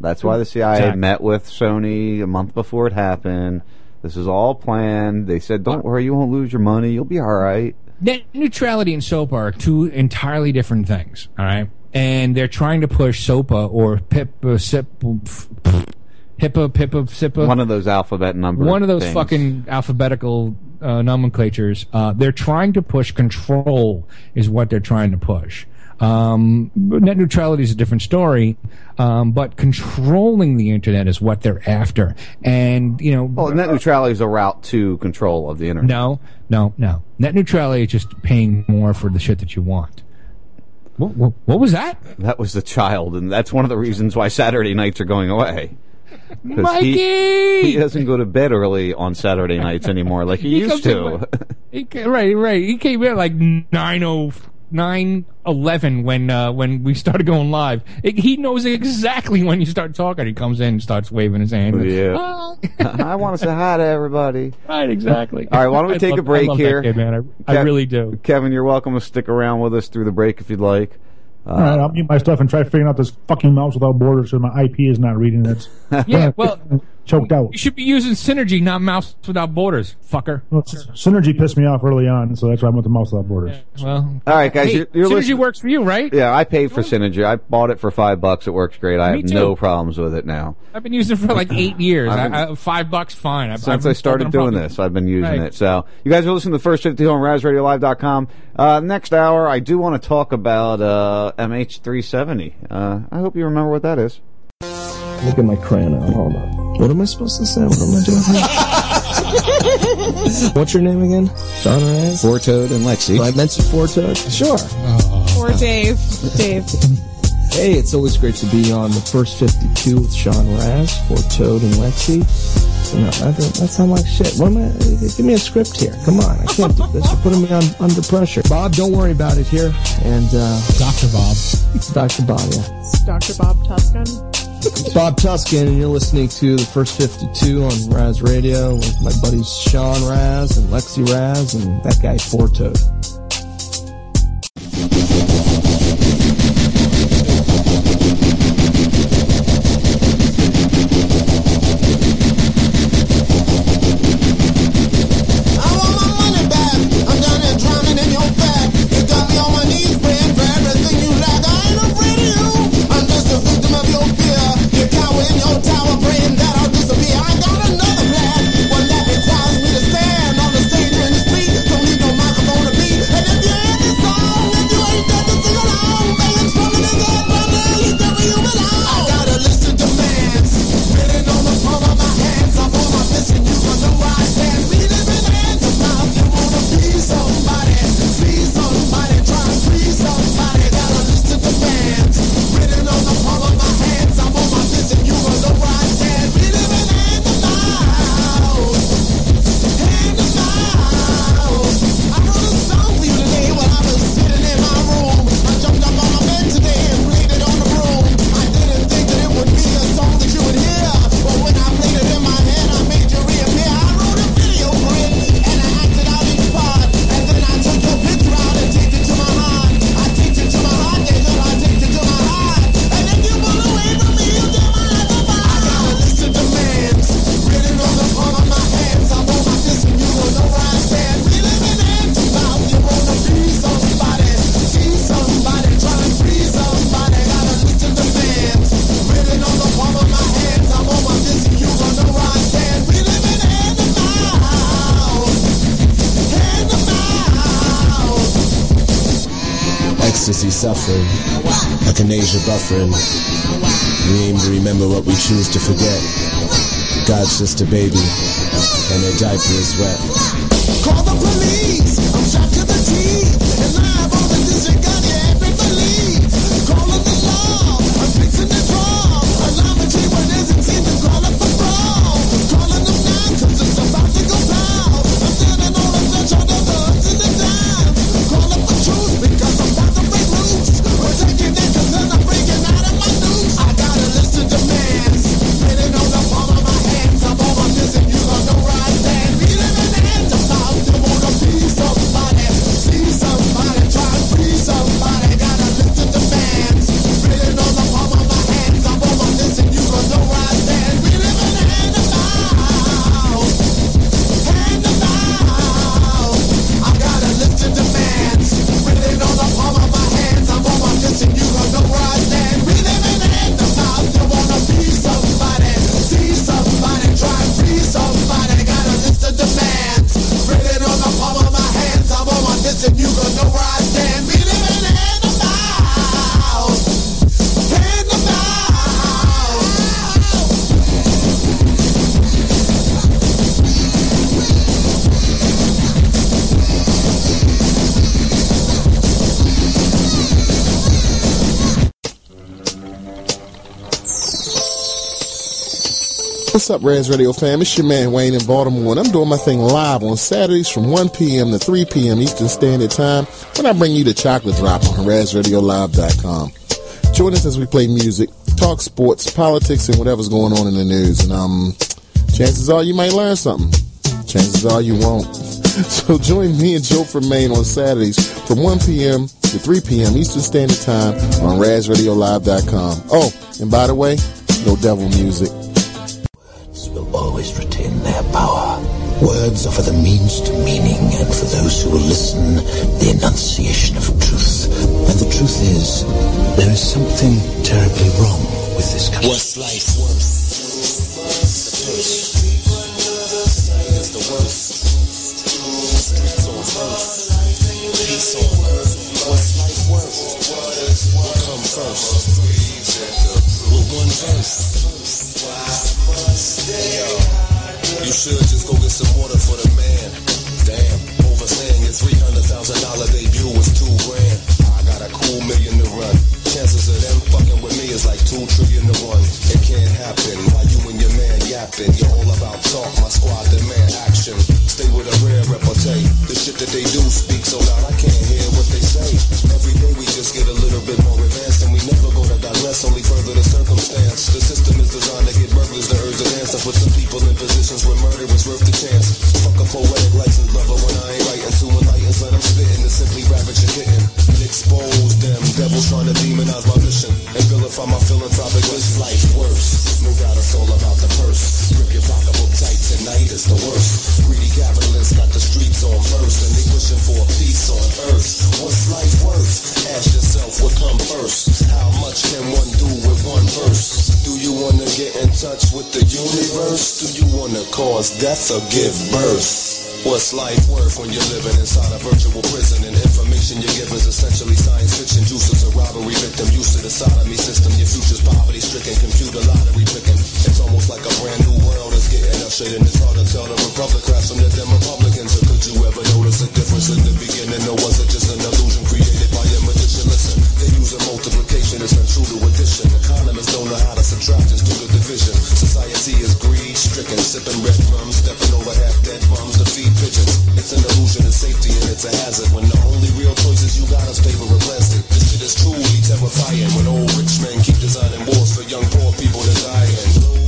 That's why the CIA Exactly. met with Sony a month before it happened. This is all planned. They said, "Don't worry, you won't lose your money. You'll be all right." Net neutrality and SOPA are two entirely different things. All right, and they're trying to push SOPA or PIPA, SIP, HIPAA, PIPA, SIPA. One of those alphabet number. one of those things. fucking alphabetical uh, nomenclatures. Uh, they're trying to push control, is what they're trying to push. Um, net neutrality is a different story, um, but controlling the internet is what they're after. And you know, Well, net neutrality is a route to control of the internet. no, no, no. Net neutrality is just paying more for the shit that you want. What, what, what was that? That was the child, and that's one of the reasons why Saturday nights are going away. Mikey! He, he doesn't go to bed early on Saturday nights anymore like he, He used comes in to. He right, right. He came in like nine oh nine eleven when uh, when we started going live. It- he knows exactly when you start talking. He comes in and starts waving his hand. yeah. Ah. I want to say hi to everybody. Right, exactly. All right, why don't we I take love- a break I love that here? kid, man. I, I really do. Kevin, you're welcome to stick around with us through the break if you'd like. Uh, All right, I'll mute my stuff and try figuring out this fucking mouse without borders so my IP is not reading it. Yeah, well, choked out. you should be using Synergy, not Mouse Without Borders, fucker. Well, S- Synergy pissed me off early on, so that's why I went to mouse without borders. Well, All right, guys, hey, you're, you're Synergy listening- works for you, right? Yeah, I paid for Synergy. I bought it for five bucks. It works great. I Me have too. no problems with it now. I've been using it for like eight years. I've I, I, five bucks, fine. I've, Since I've I started doing this, I've been using Right. it. So, you guys are listening to the first 52 on RazRadioLive.com. Uh, next hour, I do want to talk about uh, MH370. Uh, I hope you remember what that is. Look at my crayon out. Hold on. What am I supposed to say? What am I doing? What's your name again? Sean Raz? Forto and Lexi. Do I mention Forto? Sure. Or Dave. Dave. Hey, it's always great to be on the first 52 with Sean Raz, Forto and Lexi. You know, that, that sound like shit. What am I? Give me a script here. Come on, I can't do this. You're putting me on under pressure. Bob, don't worry about it here. And uh, Dr. Bob. Dr. Bob, yeah. It's Dr. Bob Tuskin. It's Bob Tuskin, and you're listening to the first 52 on Raz Radio with my buddies Sean Raz and Lexi Raz and that guy Four Ecstasy suffering, echinacea buffering, We aim to remember what we choose to forget. God's just a baby, and their diaper is wet. Call the police. I'm shot to the teeth. And live on the district What's up, Raz Radio fam? It's your man Wayne in Baltimore, and I'm doing my thing live on Saturdays from 1 p.m. to 3 p.m. Eastern Standard Time when I bring you the chocolate drop on RazRadioLive.com. Join us as we play music, talk sports, politics, and whatever's going on in the news. And um, chances are you might learn something. Chances are you won't. So join me and Joe from Maine on Saturdays from 1 p.m. to 3 p.m. Eastern Standard Time on RazRadioLive.com. Oh, and by the way, no devil music. Words are for the means to meaning, and for those who will listen, the enunciation of truth. And the truth is, there is something terribly wrong with this country. What's life worth? The purse. Is the worth. Streets on earth. Peace on earth. What's life worth? What come first? With one verse. Yo, you should just go get some water for the man. Damn, overstaying your three hundred thousand dollar debut was two grand. I got a cool million to run. Chances of them fucking with me is like two trillion to one. It can't happen while you and your man yapping. You're all about talk, my squad demand action. Stay with a rare repartee. The shit that they do speak so loud I can't hear what they say. Every day we just get a little bit more advanced and we never go to digress, only further the circumstance. The system is designed to get burglars to urge the dance and put some people in positions where murder is worth the chance. Fuck a poetic license, brother, when I ain't writing to enlighten, son, I'm spitting to simply ravage your kitten. Expose them devils trying to demonize my mission and vilify my philanthropic What's life worse? No doubt it's all about the purse. Grip your pocketbook tight, tonight is the worst. Greedy capitalists got the streets on first and they wishing for a peace on earth. What's life worth? Ask yourself what come first. How much can one do with one verse? Do you wanna get in touch with the universe? Do you wanna cause death or give birth? What's life worth when you're living inside a virtual prison and information you give is essentially science fiction? Juices a robbery victim used to the sodomy system. Your future's poverty stricken, computer lottery picking. It's almost like a brand new world is getting ushered in. It's hard to tell the Republicans from the them Or could you ever notice a difference in the beginning? Or was it just an illusion created by a magician? Listen, they're using multiplication, it's untrue to addition. Economists don't know how to subtract, just do the division. Society is greed stricken, sipping red rum, stepping over half dead bums to feed pigeons. It's an illusion of safety and it's a hazard when the only real choices you got is paper and plastic. This shit is truly terrifying when old rich men keep designing wars for young poor people to die.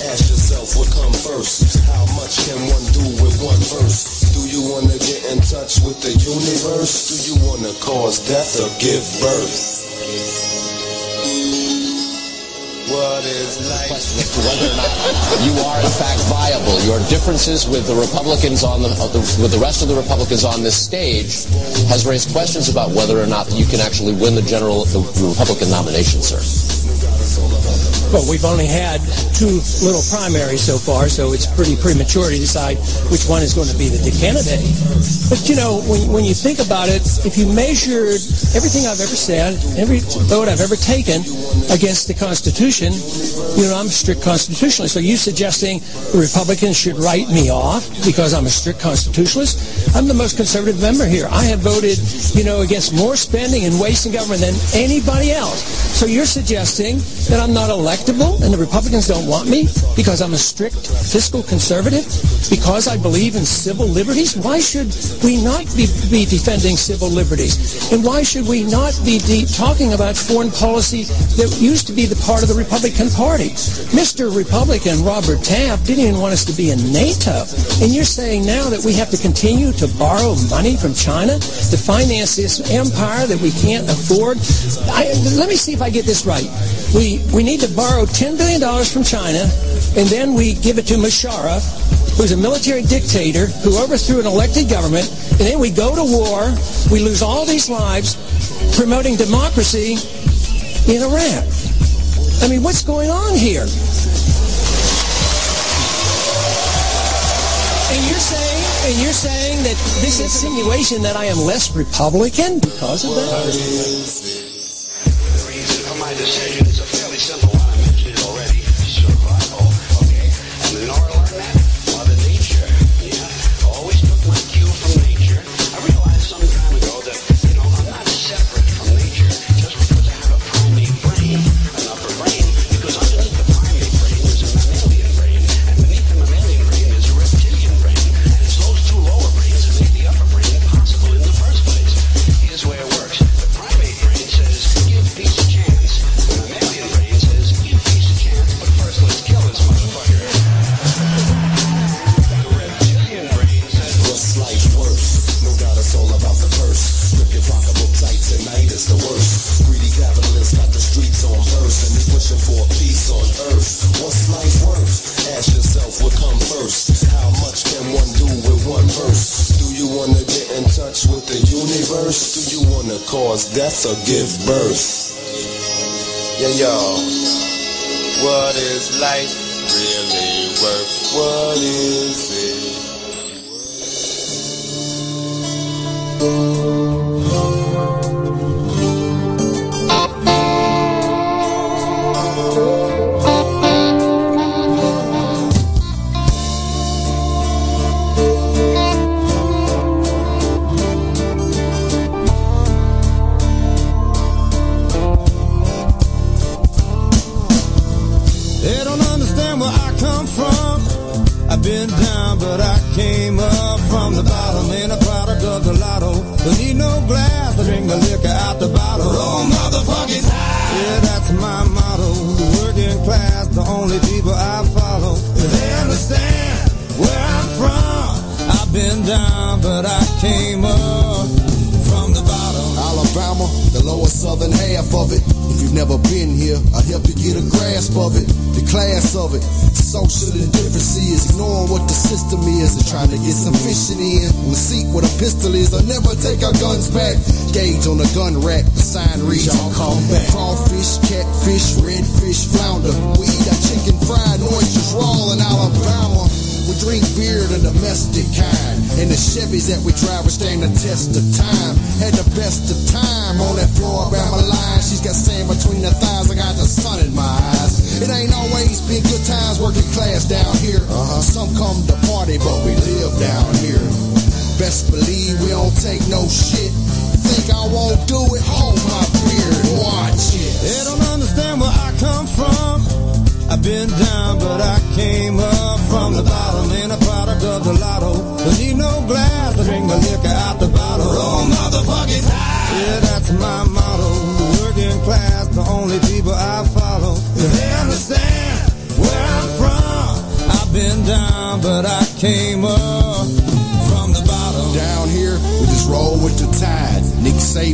Ask yourself what come first. How much can one do with one verse? Do you wanna get in touch with the universe? Do you wanna cause death or give birth? What is life? whether or not you are in fact viable. Your differences with the Republicans on the, uh, the with the rest of the Republicans on this stage has raised questions about whether or not you can actually win the general the Republican nomination, sir. Well, we've only had two little primaries so far, so it's pretty premature to decide which one is going to be the candidate. But you know, when, when you think about it, if you measured everything I've ever said, every vote I've ever taken against the Constitution, you know, I'm a strict constitutionalist. Are you suggesting the Republicans should write me off because I'm a strict constitutionalist? I'm the most conservative member here. I have voted, you know, against more spending and wasting government than anybody else. So you're suggesting that I'm not electable and the Republicans don't want me because I'm a strict fiscal conservative? Because I believe in civil liberties? Why should we not be, be defending civil liberties? And why should we not be talking about foreign policy that used to be the part of the Republican Party? Mr. Republican Robert Taft didn't even want us to be in NATO. And you're saying now that we have to continue to borrow money from China to finance this empire that we can't afford? I, let me see if I get this right. We, we need to borrow $10 billion from China, and then we give it to Musharraf, who's a military dictator who overthrew an elected government, and then we go to war, we lose all these lives promoting democracy in Iraq. I mean, what's going on here? And you're saying, and you're saying that this insinuation that I am less Republican because of that? My decision cause death or give birth? Yeah, yo. What is life really worth? What is it? Guns back. Gauge on the gun rack, the sign reads, I'll come back. Crawfish, catfish, redfish, flounder. We eat our chicken fried, oysters raw in Alabama. We drink beer, the domestic kind. And the Chevys that we drive will stand the test of time. Had the best of time on that floor around my line. She's got sand between her thighs. I got the sun in my eyes. It ain't always been good times working class down here. Uh-huh. Some come to party, but we live down here. Best believe we don't take no shit. Think I won't do it? Hold my beard, watch it. They don't understand where I come from. I've been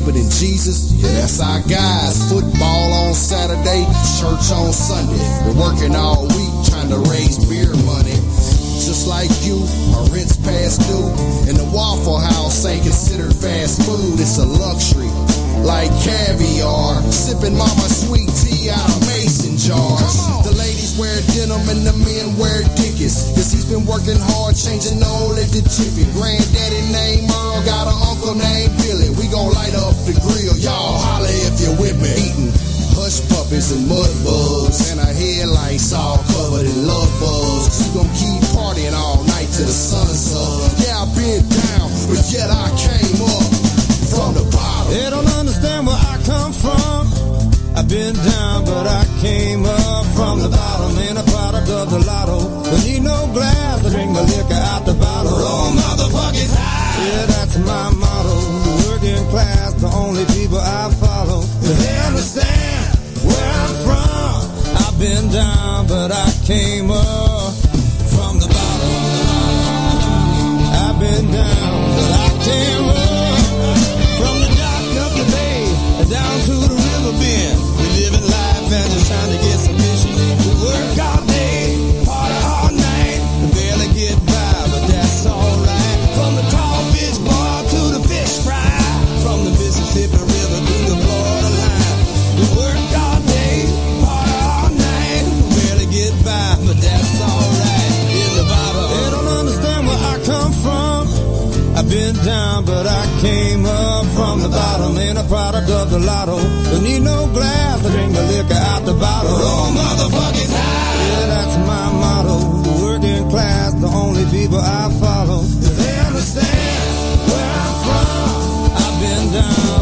Saban and Jesus, yeah, that's our guys. Football on Saturday, church on Sunday. We're working all week trying to raise beer money. Just like you, our rent's past due. And the Waffle House ain't considered fast food, it's a luxury. Like caviar, sipping mama sweet tea out of mason jars. The wear denim and the men wear dickies. Cause he's been working hard, changing all at the chippy. Granddaddy named Earl, got an uncle named Billy. We gon' light up the grill, y'all holler if you're with me. Eating hush puppies and mud bugs, and our headlights all covered in love bugs. We gon' keep partying all night till the sun's up. Yeah, I've been down, but yet I came up from the bottom. They don't understand where I come from. I've been down, but I came up from the bottom. Ain't a product of the lotto. Don't need no glass to drink the liquor out the bottle. Oh, motherfuckers high. Yeah, that's my motto. The working class, the only people I follow. They understand where I'm from. I've been down, but I came up trying to get some been down, but I came up from the bottom. Ain't a product of the lotto. Don't need no glass to drink the liquor out the bottle. Oh, motherfuckers high. Yeah, that's my motto. The working class, the only people I follow. They understand where I'm from. I've been down,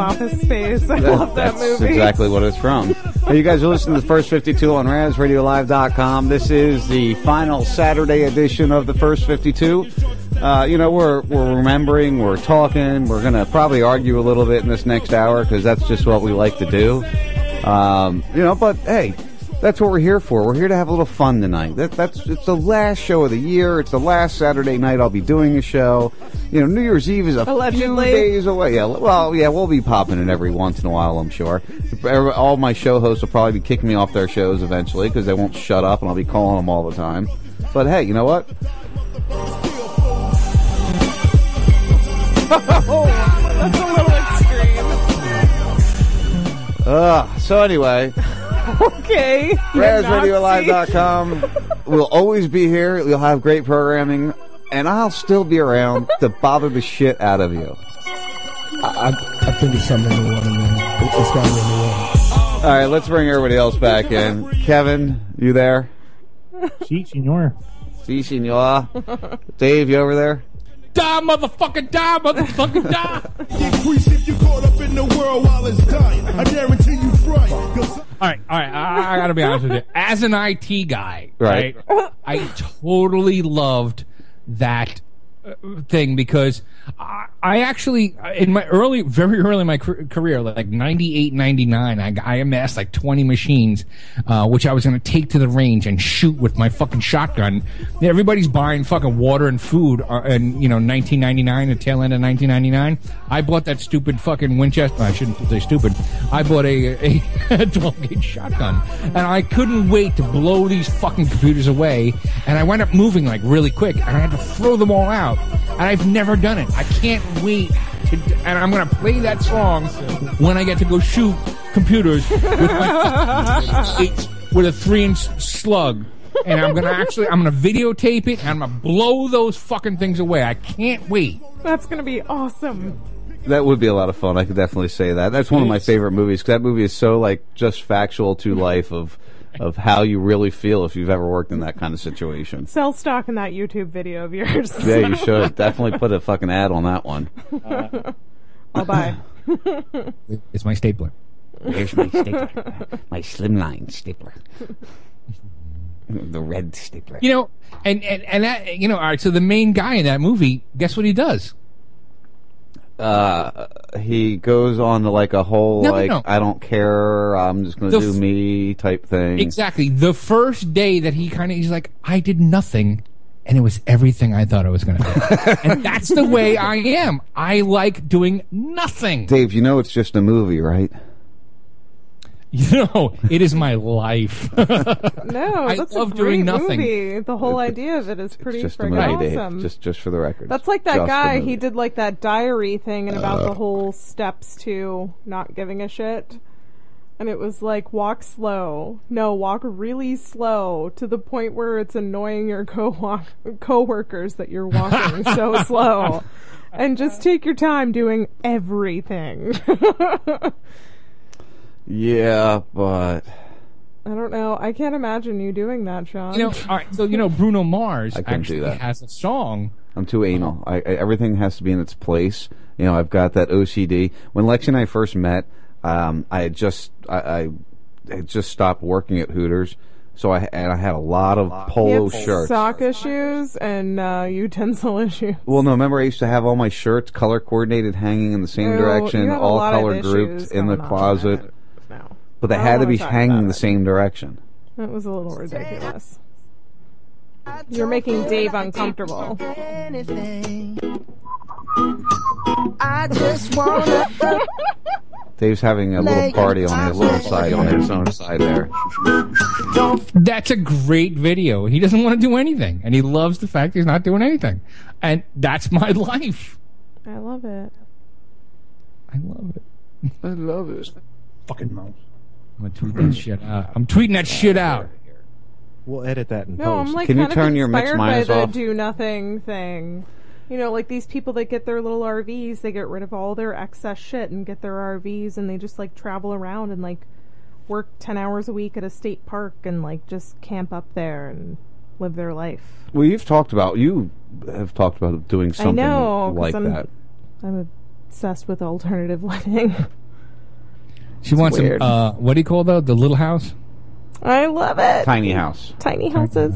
Reminds me of Office Space. I love that that's movie. exactly what it's from. Hey, you guys are listening to the first 52 on RazRadioLive.com. This is the final Saturday edition of the first 52. Uh, you know, we're, we're remembering, we're talking, we're going to probably argue a little bit in this next hour because that's just what we like to do. Um, you know, but hey, that's what we're here for. We're here to have a little fun tonight. That, that's it's the last show of the year. It's the last Saturday night I'll be doing a show. You know, New Year's Eve is a few Allegedly. days away. Yeah, well, yeah, we'll be popping it every once in a while. I'm sure. All my show hosts will probably be kicking me off their shows eventually because they won't shut up, and I'll be calling them all the time. But hey, you know what? That's a little extreme. Uh, so anyway, Okay. you're RazRadioLive.com. we'll always be here. We'll have great programming, and I'll still be around to bother the shit out of you. I, I, I think it's something in the water, man. It, it's got to be in the water. All right, let's bring everybody else back in. Kevin, you there? Si, senor. Si, senor. Dave, you over there? Die, motherfucker, die, motherfucker, die. Increase if you caught up in the world while it's dying. I guarantee you 'Cause All right, all right. I, I got to be honest with you. As an IT guy, Right. right, I totally loved that thing because I, I actually in my early, very early in my career, like 98, 99, I, I amassed like 20 machines, uh, which I was going to take to the range and shoot with my fucking shotgun. Everybody's buying fucking water and food uh, in, you know, 1999, the tail end of 1999. I bought that stupid fucking Winchester. I shouldn't say stupid. I bought a, a 12 gauge shotgun and I couldn't wait to blow these fucking computers away. And I wound up moving like really quick and I had to throw them all out. And I've never done it. I can't wait to, and I'm going to play that song when I get to go shoot computers with my eight, with a three inch slug. And I'm gonna actually, I'm gonna videotape it, and I'm gonna blow those fucking things away. I can't wait. That's gonna be awesome. That would be a lot of fun. I could definitely say that. That's one of my favorite movies 'cause that movie is so like just factual to life of of how you really feel if you've ever worked in that kind of situation. Sell stock in that YouTube video of yours. Yeah, you should definitely put a fucking ad on that one. I'll buy. It's my stapler. Where's my stapler? my slimline stapler. the red stapler. You know, and and and that, you know, all right. So the main guy in that movie, guess what he does? Uh, he goes on to like a whole No, like no. I don't care. I'm just going to do f- me type thing. Exactly. The first day that he kind of he's like, I did nothing, and it was everything I thought I was going to do, and that's the way I am. I like doing nothing. Dave, you know it's just a movie, right? You know, it is my life. No, I that's love a great doing nothing. movie. The whole idea of it is pretty Just a awesome. Dave. Just just for the record. That's like that Just guy. He did like that diary thing and about Uh. the whole steps to not giving a shit. And it was like walk slow. No, walk really slow to the point where it's annoying your co coworkers that you're walking so slow. And just take your time doing everything. Yeah, but I don't know. I can't imagine you doing that, Sean. You know, all right. So you know, Bruno Mars I couldn't do actually that. has a song. I'm too anal. I, I everything has to be in its place. You know, I've got that OCD. When Lexi and I first met, um, I had just I, I had just stopped working at Hooters, so I and I had a lot of He polo had shirts. sock issues and uh, utensil issues. Well, no, remember I used to have all my shirts color coordinated, hanging in the same direction, you have a all lot of color issues grouped in the going on. closet. No. But they had to oh, be hanging the same direction. That was a little ridiculous. You're making Dave uncomfortable. I just wanna. Dave's having a little party on his little side, on his own side there. That's a great video. He doesn't want to do anything, and he loves the fact he's not doing anything, and that's my life. I love it. I love it. I love it. Fucking mouse. I'm gonna tweet that shit out. I'm tweeting that shit out. We'll edit that in No, post. I'm like Can you kind turn of your mix inspired by minus the off? do nothing thing. You know, like these people that get their little RVs, they get rid of all their excess shit and get their RVs and they just like travel around and like work 10 hours a week at a state park and like just camp up there and live their life. Well, you've talked about you have talked about doing something I know, 'cause like I'm, that. I'm obsessed with alternative living. She wants some. weird. Uh, what do you call though? The little house. I love it. Tiny house. Tiny houses.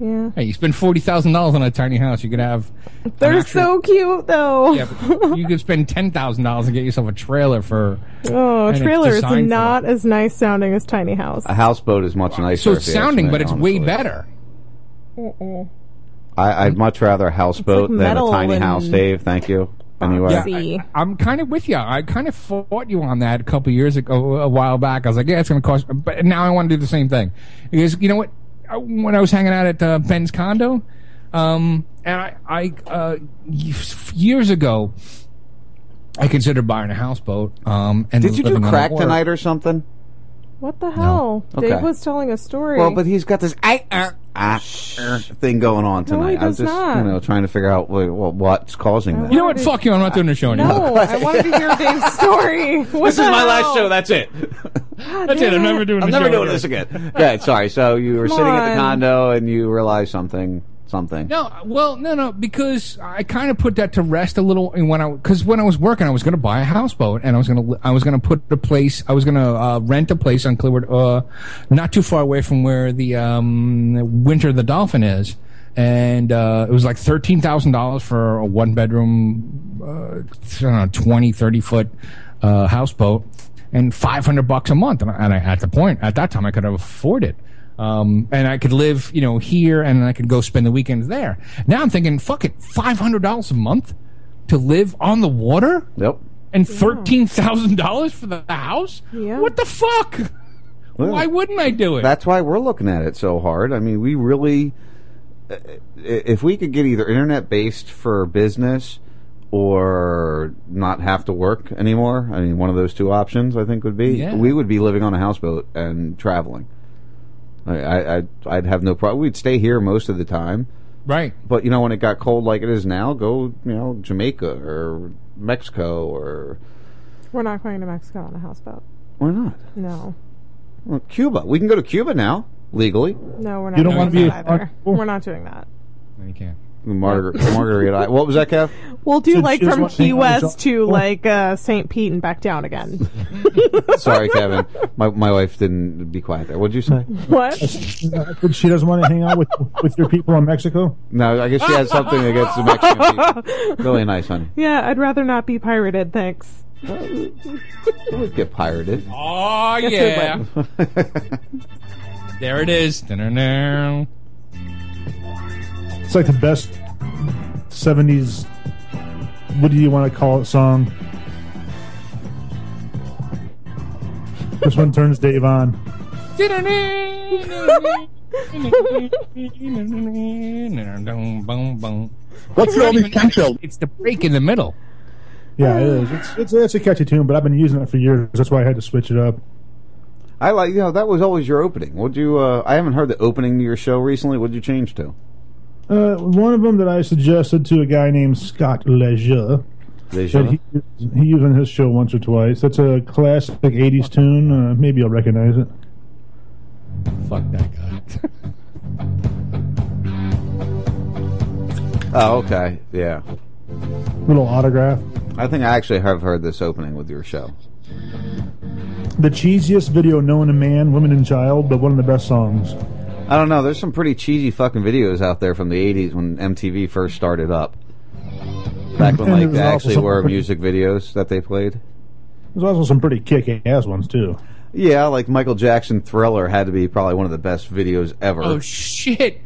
Yeah. Hey, you spend forty thousand dollars on a tiny house, you could have. They're extra- so cute though. Yeah, but you could spend ten thousand dollars and get yourself a trailer for. Oh, and it's trailer is not as nice sounding as tiny house. A houseboat is much nicer. So it's sounding, me, but it's way better. Mm-mm. I, I'd much rather a houseboat than a tiny and- house, Dave. Thank you. Anyway, Yeah, I, am kind of with you. I kind of fought you on that a couple years ago, a while back. I was like, yeah, it's going to cost, but now I want to do the same thing. Because, you know what? When I was hanging out at uh, Ben's condo, um, and I, I uh, years ago, I considered buying a houseboat. Um, and did you do living on the crack tonight or something? What the hell? Okay. Dave was telling a story. Well, but he's got this ah, ah, ah, er thing going on No, tonight. he I'm does just, not. you know, trying to figure out what, what, what's causing that. You know what? Fuck you. I'm not doing the show anymore. no, I wanted to hear Dave's story. What This is the my last hell? show. That's it. That's it. I'm never doing. I'm the never show doing again. this again. Okay, sorry. So you were Come sitting at the on. condo and you realized something. Something. No, well, no, no, because I kind of put that to rest a little And when I because when I was working, I was going to buy a houseboat and I was going to I was going to put a place I was going to uh, rent a place on Clearwater, uh, not too far away from where the um, Winter the Dolphin is, and uh, it was like thirteen thousand dollars for a one bedroom, uh, I don't know, 20, 30 foot uh, houseboat, and five hundred bucks a month, and, I, and I, at the point at that time I could afford it. Um, and I could live, you know, here and I could go spend the weekends there. Now I'm thinking, fuck it, $500 a month to live on the water? Yep. And $13,000 for the house? Yeah. What the fuck? Why wouldn't I do it? That's why we're looking at it so hard. I mean, we really, uh, if we could get either internet based for business or not have to work anymore, I mean, one of those two options I think would be, Yeah. we would be living on a houseboat and traveling. I, I, I'd, I'd have no problem. We'd stay here most of the time. Right. But, you know, when it got cold like it is now, go, you know, Jamaica or Mexico or, We're not going to Mexico on a houseboat. why not? No. Well, Cuba. We can go to Cuba now, legally. No, we're not You don't doing wanna be that a- either. We're not doing that. No, you can't. Margar- Margarita. What was that, Kev? We'll do So like she from watching Key West show- to like uh, St. Pete and back down again. Sorry, Kevin. My my wife didn't be quiet there. What'd you say? What? She doesn't want to hang out with with your people in Mexico. No, I guess she has something against the Mexican people. Really nice, honey. Yeah, I'd rather not be pirated, thanks. It would get pirated. Oh yeah. there it is. Da-da-da. It's like the best '70s. What do you want to call it? Song. This one turns Dave on. What's the only potential? It's the break in the middle. Yeah, it is. It's, it's it's a catchy tune, but I've been using it for years. That's why I had to switch it up. I like you know that was always your opening. Would you? Uh, I haven't heard the opening to your show recently. What'd you change to? Uh, one of them that I suggested to a guy named Scott Leger. Leger? He, he used on his show once or twice. That's a classic '80s tune. Uh, maybe I'll recognize it. Fuck that guy. Oh, okay, yeah. Little autograph. I think I actually have heard this opening with your show. The cheesiest video known to man, woman, and child, but one of the best songs. I don't know. There's some pretty cheesy fucking videos out there from the '80s when MTV first started up. Back when And like there's they also actually some were pretty- music videos that they played. There's also some pretty kick-ass ones too. Yeah, like Michael Jackson Thriller had to be probably one of the best videos ever. Oh shit!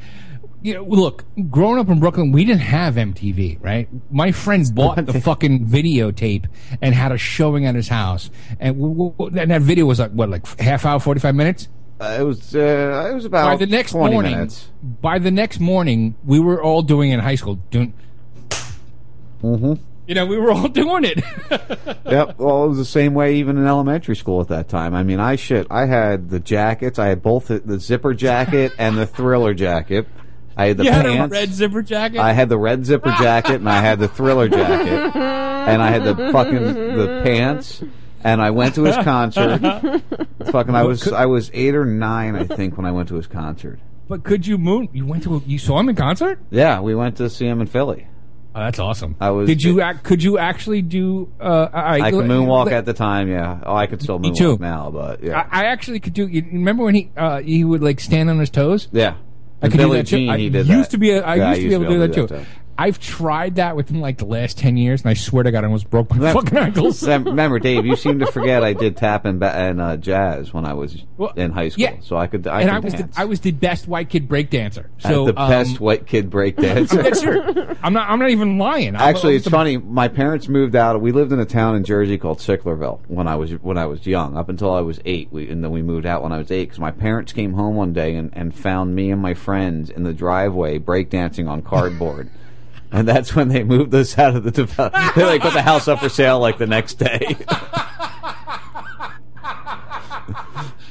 You know, look, growing up in Brooklyn, we didn't have MTV, right? My friends bought the fucking videotape and had a showing at his house, and, w- w- and that video was like what, like half hour, forty five minutes. Uh, it was uh, it was about by the next 20 morning, minutes. by the next morning, we were all doing it in high school. Doing, Mm-hmm. you know, we were all doing it. yep. Well, it was the same way even in elementary school at that time. I mean, I shit. I had the jackets. I had both the, the zipper jacket and the Thriller jacket. I had the you had a pants. red zipper jacket. I had the red zipper jacket and I had the Thriller jacket and I had the fucking the pants. And I went to his concert. fucking, I was I was eight or nine, I think, when I went to his concert. But could you moon? You went to a, you saw him in concert? Yeah, we went to see him in Philly. Oh, that's awesome. I was. Did you act, could you actually do? Uh, I, I could moonwalk at the time. Yeah. Oh, I could still moonwalk too. now, but yeah. I, I actually could do. You remember when he uh, he would like stand on his toes? yeah. I could Billie do that too. I he did used that. to be. A, I Yeah, used to be able to do that too. too. I've tried that within like the last ten years, and I swear to God, I almost broke my Rem- fucking ankles. Remember, Dave, you seem to forget I did tap and, ba- and uh, jazz when I was Well, in high school, yeah. so I could. I and I was the. I was the best white kid break dancer. So the um, best white kid break I'm dancer. serious. I'm not. I'm not even lying. I'm- Actually, I'm it's the- funny. My parents moved out. We lived in a town in Jersey called Sicklerville when I was when I was young, up until I was eight. We, and then we moved out when I was eight because my parents came home one day and, and found me and my friends in the driveway breakdancing on cardboard. and that's when they moved us out of the development. they like put the house up for sale like the next day.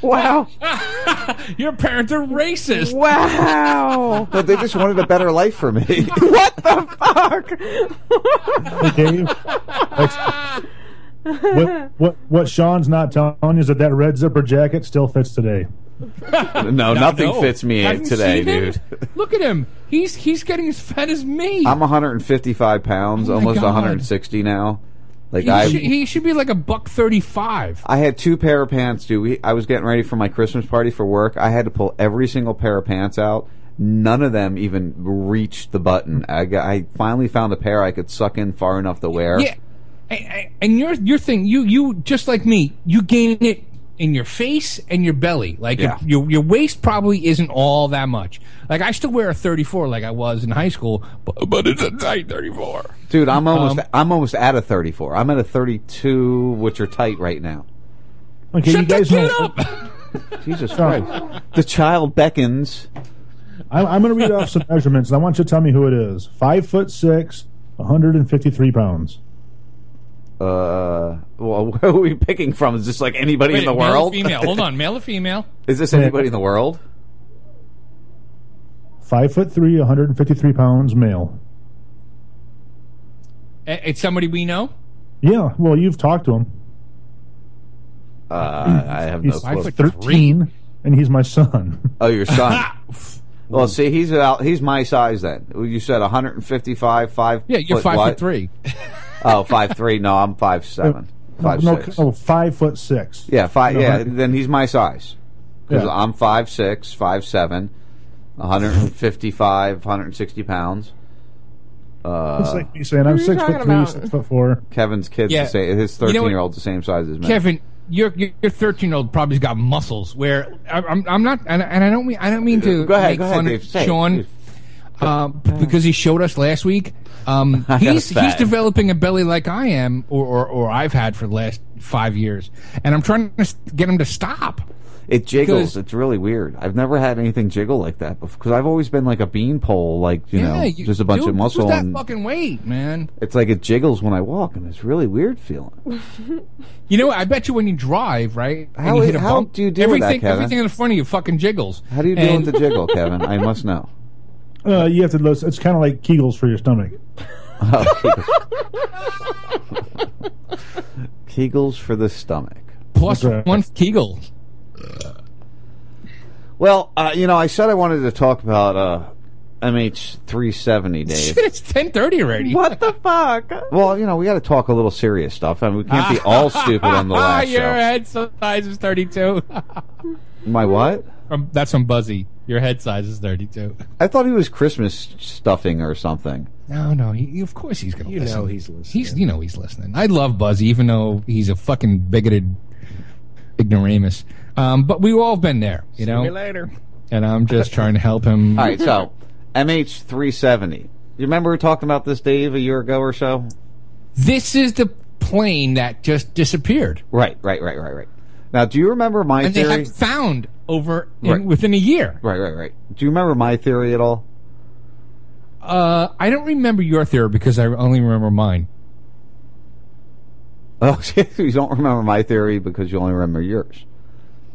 Wow. Your parents are racist. Wow. but they just wanted a better life for me. what the fuck? Hey, Dave, that's- what, what what Sean's not telling you is that that red zipper jacket still fits today. no, nothing no. fits me Have you today, dude. Look at him. He's he's getting as fat as me. I'm 155 pounds, Oh my almost God. 160 now. Like he, I, should, he should be like a buck thirty-five. I had two pair of pants, dude. We, I was getting ready for my Christmas party for work. I had to pull every single pair of pants out. None of them even reached the button. I, got, I finally found a pair I could suck in far enough to wear. Yeah, A- a- and your your thing, you you just like me, you gain it in your face and your belly. Like Yeah. your, your your waist probably isn't all that much. Like I still wear a 34 like I was in high school, but, but it's a tight 34. Dude, I'm almost Um, I'm almost at a 34. I'm at a 32, which are tight right now. Okay, you guys know. Jesus Christ. The child beckons. I'm, I'm going to read off some measurements, and I want you to tell me who it is. Five foot six, 153 pounds. Uh, well, where are we picking from? Is this like anybody in Wait, the male or world? female. Hold on, male or female? Is this anybody in the world? Five foot three, 153 pounds, male. A- It's somebody we know. Yeah, well, you've talked to him. Uh, I have no He's clue. 13, and he's my son. Oh, your son. Well, see, he's about He's my size then. You said 155, five. Yeah, you're foot five what? foot three. Oh, five three. No, I'm five seven, five no, six. oh, five foot six. Yeah, five. No, yeah, I- then he's my size because Yeah. I'm five six, five seven, 155, 160 pounds. Uh, It's like me saying I'm Who are you six talking foot three, about? six foot four. Kevin's kid's Yeah. the same. His You know thirteen year old's the same size as me. Kevin, your your your thirteen year old probably's got muscles. Where I, I'm I'm not, and, and I don't mean I don't mean to Go ahead, make go ahead, fun Dave. of Say. Sean. Um, because he showed us last week. Um, he's he's developing a belly like I am, or, or or I've had for the last five years, and I'm trying to get him to stop. It jiggles. It's really weird. I've never had anything jiggle like that because I've always been like a beanpole, like you know, you- just a bunch dude, of muscle. Lose that and fucking weight, man. it's like it jiggles when I walk, and it's really weird feeling. You know, I bet you when you drive, right? How you i- hit a how bump, do you deal with that, everything, Kevin? Everything in the front of you fucking jiggles. How do you deal And- with the jiggle, Kevin? I must know. Uh, you have to. listen- It's kind of like Kegels for your stomach. Kegels for the stomach. Plus That's one Kegel. Well, uh, you know, I said I wanted to talk about uh, MH370, Dave. Shit, it's ten thirty already. What the fuck? Well, you know, we got to talk a little serious stuff. I mean, we can't be all stupid on the last show. Your show. head size is thirty-two. My what? from, that's from Buzzy. Your head size is thirty-two. I thought he was Christmas stuffing or something. No, no. He, of course he's gonna. You listen. know he's listening. He's, you know, he's listening. I love Buzzy, even though he's a fucking bigoted ignoramus. Um, but we've all been there, you know. later. And I'm just trying to help him. All right, so MH370. You remember we talked about this, Dave, a year ago or so? This is the plane that just disappeared, Right, right, right, right, right. Now, do you remember my and they theory? have found over in, Right. within a year. Right, right, right. Do you remember my theory at all? Uh, I don't remember your theory because I only remember mine. Oh, you don't remember my theory because you only remember yours.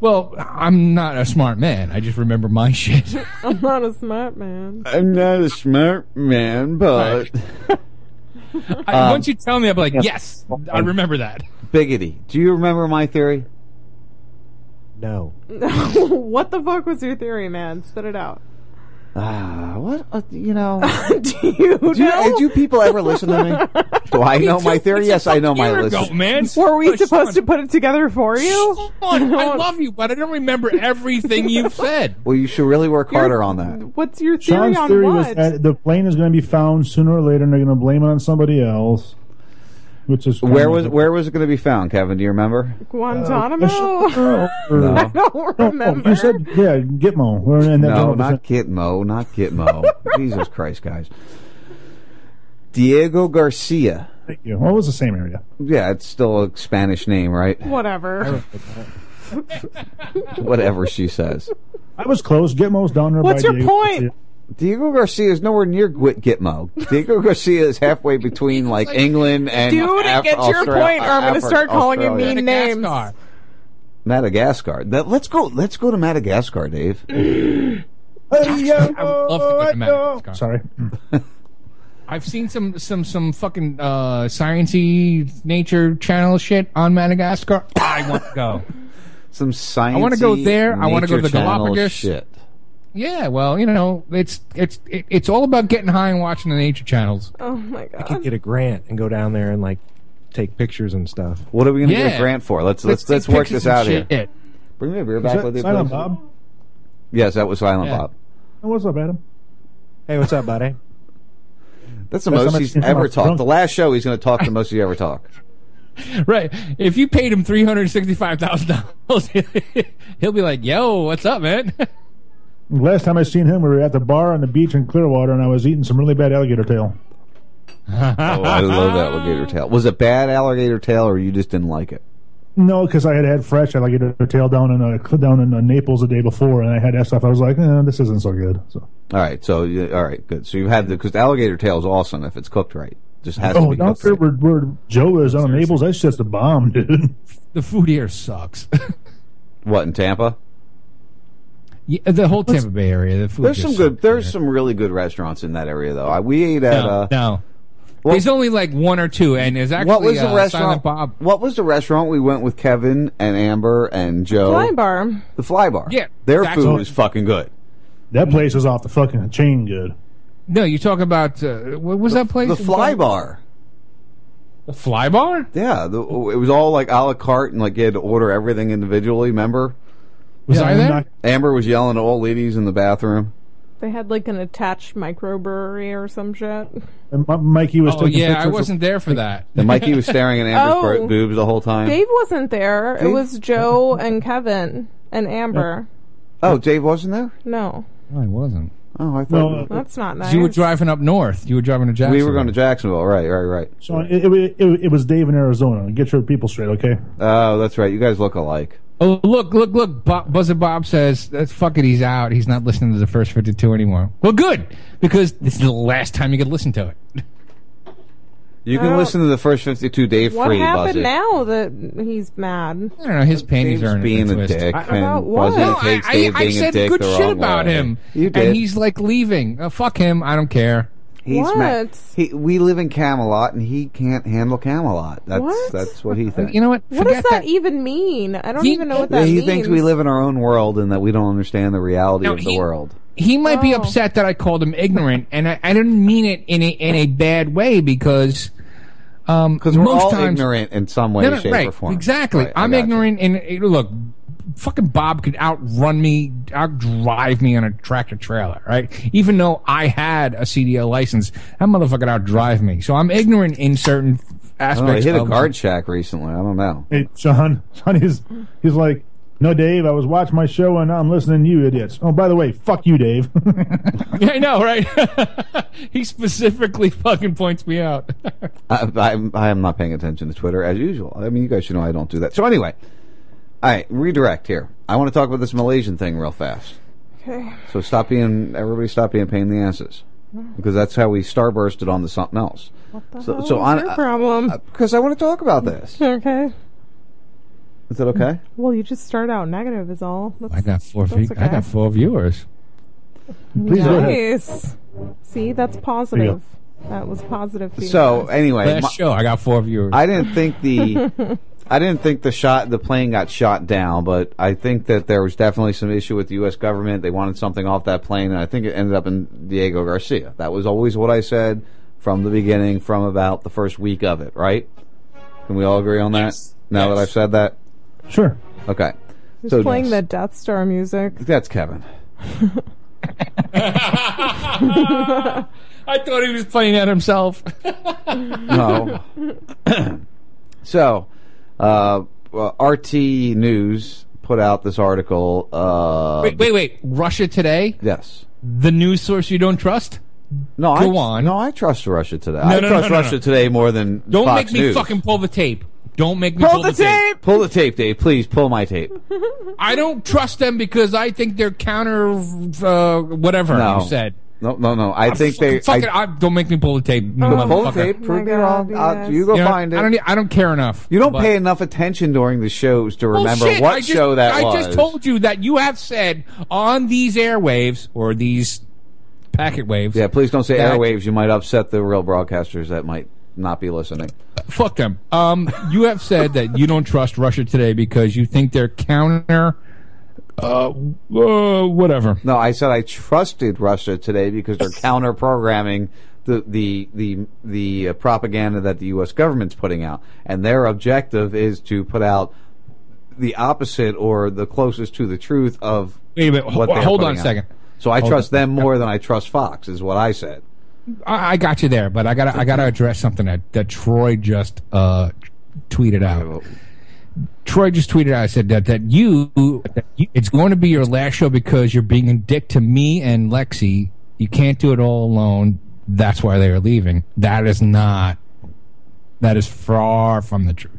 Well, I'm not a smart man. I just remember my shit. I'm not a smart man. I'm not a smart man, but I, Um, once you tell me, I'm like, yes, I remember that. biggity. Do you remember my theory? No. what the fuck was your theory, man? Spit it out. Ah, what? Uh, you know, Do you do, you, know? do people ever listen to me? Do I know my theory? Yes, I know my Year ago, man. Were we Oh, supposed to put it together for you? Sean, I love you, but I don't remember everything you've said. Well, you should really work harder on that. What's your theory Sean's on theory was that the plane is going to be found sooner or later, and they're going to blame it on somebody else. Which is Where was where was it going to be found, Kevin? Do you remember? Guantanamo? Uh, no. I don't Oh, you said yeah, Gitmo. Or in that No, not Gitmo, not Gitmo. Jesus Christ, guys. Diego Garcia. Thank you. Well, it was the same area. Yeah, it's still a Spanish name, right? Whatever. Whatever she says. I was close. Gitmo's down there. What's by your Diego point? Garcia. Diego Garcia is nowhere near Gwit Gitmo. Diego Garcia is halfway between like England and Madagascar. Dude, Af- get your point, or I'm going to start calling you mean names. Madagascar. Madagascar. That, let's go. Let's go to Madagascar, Dave. Hey, I would love to go to Madagascar. Sorry. I've seen some some some fucking uh sciency nature channel shit on Madagascar. I want to go. Some science. I wanna go there. I wanna go to the Galapagos. Shit. Yeah, well, you know, it's it's it, it's all about getting high and watching the nature channels. Oh my god! I god. could get a grant and go down there and like take pictures and stuff. What are we going to get a grant for? Let's let's let's, take work this and out here. shit. Bring me a beer back with you, Silent please. Bob? Yes, that was Silent Yeah. Bob. Oh, what's up, Adam? Hey, what's up, buddy? That's the That's most he's ever know, talked. drunk. The last show, he's going to talk the most he ever talked. Right. If you paid him three hundred sixty-five thousand dollars, he'll be like, "Yo, what's up, man?" Last time I seen him, we were at the bar on the beach in Clearwater, and I was eating some really bad alligator tail. Oh, I love alligator tail. Was it bad alligator tail, or you just didn't like it? No, because I had had fresh alligator tail down in uh, down in uh, Naples the day before, and I had that stuff. I was like, eh, this isn't so good. So, All right, so you- all right, good. So you had the because alligator tail is awesome if it's cooked right. Just has to oh, be down cooked there right. where, where Joe is on Naples, that's just a bomb, dude. the food here sucks. What in Tampa? Yeah, the whole Tampa Bay area. The food There's some good. There's here. some really good restaurants in that area, though. I, we ate at. no, uh, no. Well- there's only like one or two, and there's actually what was the uh, restaurant? Bob. What was the restaurant we went with Kevin and Amber and Joe? Fly bar. The Fly Bar. Yeah, their that's food all- is fucking good. That place was off the fucking chain good. No, you talk about uh, what was that place? The Fly Bar. The Fly Bar? Yeah, the, it was all like a la carte, and like you had to order everything individually. Remember? Was I there? Amber was yelling at all ladies in the bathroom. They had like an attached microbrewery or some shit. And Mi- Mikey was Oh taking yeah, I pictures of- wasn't there for that. And Mikey was staring at Amber's Oh. boobs the whole time. Dave wasn't there. It was Joe and Kevin and Amber. Oh, Dave wasn't there. No, No, I wasn't. Oh, I thought No, uh, that's not nice. You were driving up north. You were driving to Jacksonville. we were going to Jacksonville. Right, right, right. So it, it, it, it was Dave in Arizona. Get your people straight, okay? Oh, that's right. You guys look alike. Oh, look, look, look. Bob, Buzzer Bob says, that's fuck it, he's out. He's not listening to the first 52 anymore. Well, good, because this is the last time you can listen to it. You can Oh. listen to the first fifty-two Dave what free. happened Buzzy. now that he's mad? I don't know, his panties Dave's are in being a a twist. dick, I- and About what? Buzzy No, takes I, Dave I being a said dick good shit about way. him. You did. And he's like leaving. Uh, fuck him. I don't care. He's What? mad. He, we live in Camelot, and he can't handle Camelot. That's What? that's what he thinks. You know what? What does that, even mean? I don't He- even know what Yeah, that he means. thinks we live in our own world and that we don't understand the reality No, of the he- world. He might be Oh. upset that I called him ignorant, and I, I didn't mean it in a in a bad way because um Because we're most all times, ignorant in some way, No, no, shape, right, or form. Exactly. Right, I I'm got you. ignorant, and look, fucking Bob could outrun me, outdrive me on a tractor trailer, right? Even though I had a CDL license, that motherfucker could outdrive me. So I'm ignorant in certain I know, aspects. he hit a of, guard shack recently. I don't know. Hey, Sean, Sean he's, he's like, no, Dave, I was watching my show and now I'm listening to you idiots. Oh, by the way, fuck you, Dave. Yeah, I know, right? he specifically fucking points me out. I, I, I am not paying attention to Twitter as usual. I mean, you guys should know I don't do that. So anyway, all right, redirect here. I want to talk about this Malaysian thing real fast. Okay. So stop being everybody stop being a pain in the asses because that's how we starbursted on to something else. What the So- hell so is on- your uh, problem? Uh, because I want to talk about this. okay. Is that okay? Well, you just start out negative, is all. That's, I got four. That's Fe- I got four viewers. Please go ahead. nice. See, that's positive. That was positive feedback. So anyway, Last my- show, I got four viewers. I didn't think the I didn't think the shot the plane got shot down, but I think that there was definitely some issue with the U.S. government. They wanted something off that plane, and I think it ended up in Diego Garcia. That was always what I said from the beginning, from about the first week of it. Right? Can we all agree on that? Now that I've said that, sure. okay. Who's so playing the Death Star music? that's Kevin. I thought he was playing that himself. No. so, uh, well, RT News put out this article. Uh, wait, wait, wait. Russia Today, Yes. the news source you don't trust. No, Go I, on. No, I trust Russia today. No, I no, trust no, Russia today more than Don't Fox make me News. fucking pull the tape. Don't make me pull, pull, the, tape. Pull the tape, Dave. Please pull my tape. I don't trust them because I think they're counter, uh, whatever No. you said. No, no, no. I think they. Fuck it, I, I, don't make me pull the tape. you pull the tape. Oh Prove me wrong. I'll- you go You know, find it. I don't. I don't care enough. you don't but- pay enough attention during the shows to remember Bullshit. what I just, show that I was. just told you that you have said on these airwaves or these packet waves. Yeah, please don't say that- airwaves. You might upset the real broadcasters that might not be listening. Fuck them. Um, you have said that you don't trust Russia today because you think they're counter. Uh, uh, whatever. No, I said I trusted Russia today because they're counter programming the the the the uh, propaganda that the U.S. government's putting out, and their objective is to put out the opposite or the closest to the truth of Wait a minute. what Ho- they're hold on a out. second. So I Hold trust on. them more than I trust Fox, is what I said. I, I got you there, but I gotta I gotta address something that, that Troy just uh tweeted out. Troy just tweeted out. I said that that you, it's going to be your last show because you're being a dick to me and Lexi. You can't do it all alone. That's why they are leaving. That is not. That is far from the truth.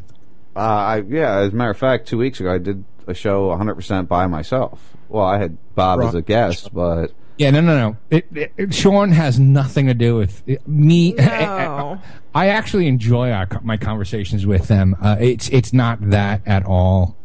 Uh, I, yeah, as a matter of fact, two weeks ago I did a show 100% by myself. Well, I had Bob as a guest, but Yeah, no, no, no. It, it, it- Sean has nothing to do with it, me. No. I actually enjoy our, my conversations with them. Uh, it's it's not that at all.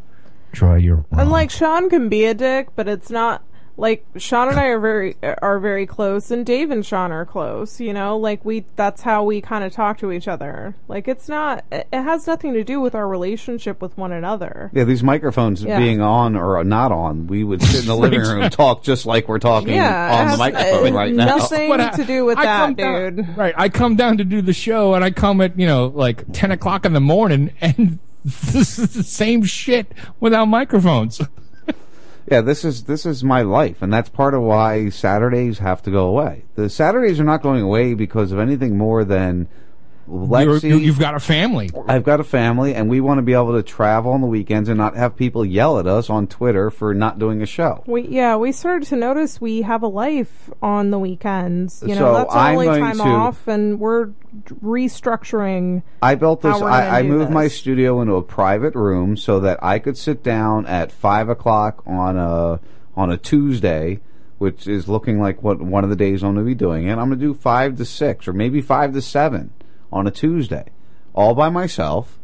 Troy, you're wrong. And like Sean can be a dick, but it's not like Sean and I are very are very close, and Dave and Sean are close. You know, like we that's how we kind of talk to each other. Like it's not it it has nothing to do with our relationship with one another. Yeah, these microphones Yeah. being on or not on, we would sit in the living room and talk just like we're talking Yeah, on the microphone uh, right now. nothing I- to do with I that, come down- dude. Right. I come down to do the show and I come at, you know, like 10 o'clock in the morning and this is the same shit without microphones. Yeah, this is this is my life, and that's part of why Saturdays have to go away. The Saturdays are not going away because of anything more than Lexi. You're- you've got a family. I've got a family, and we want to be able to travel on the weekends and not have people yell at us on Twitter for not doing a show. We yeah, we started to notice we have a life on the weekends. You know, So that's our I'm only time to- off, and we're restructuring. I built this. how we're I, I do moved my studio into a private room so that I could sit down at five o'clock on a on a Tuesday, which is looking like what one of the days I'm going to be doing it. I'm going to do five to six or maybe five to seven on a Tuesday, all by myself,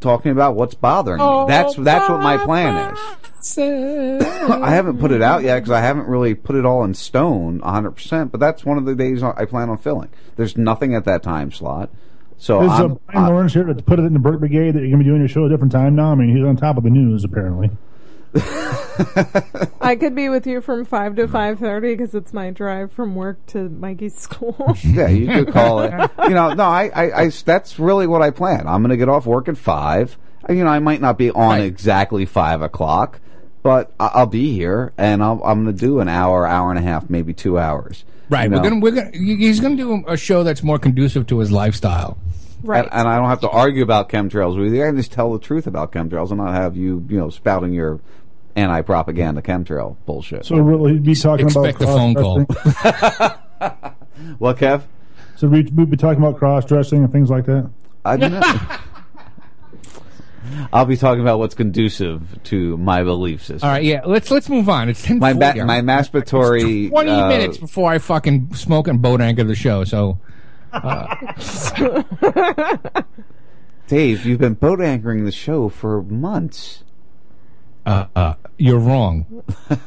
talking about what's bothering me. That's that's what my plan is. I haven't put it out yet because I haven't really put it all in stone 100%, but that's one of the days I plan on filling. There's nothing at that time slot. So Is I'm, uh, Brian Lawrence here to put it in the Burke Brigade that you're going to be doing your show at a different time now? I mean, he's on top of the news, apparently. I could be with you from five to five thirty because it's my drive from work to Mikey's school. yeah, you could call it. You know, no, I, I, I that's really what I plan. I'm going to get off work at five. Uh, You know, I might not be on exactly five o'clock, but I- I'll be here, and I'll, I'm going to do an hour, hour and a half, maybe two hours. Right. you We're gonna we're gonna he's gonna do a show that's more conducive to his lifestyle. Right. And, and I don't have to argue about chemtrails with you. I can just tell the truth about chemtrails and not have you, you know, spouting your anti-propaganda chemtrail bullshit. So will he be talking Expect about a phone call. cross-dressing? what, Kev? So we we'll be talking about cross dressing and things like that. I don't know. I'll be talking about what's conducive to my belief system. All right, yeah. Let's let's move on. It's ten My forty. ba- my masturbatory twenty uh, minutes before I fucking smoke and boat anchor the show. So Dave, you've been boat anchoring the show for months. Uh, uh, you're wrong.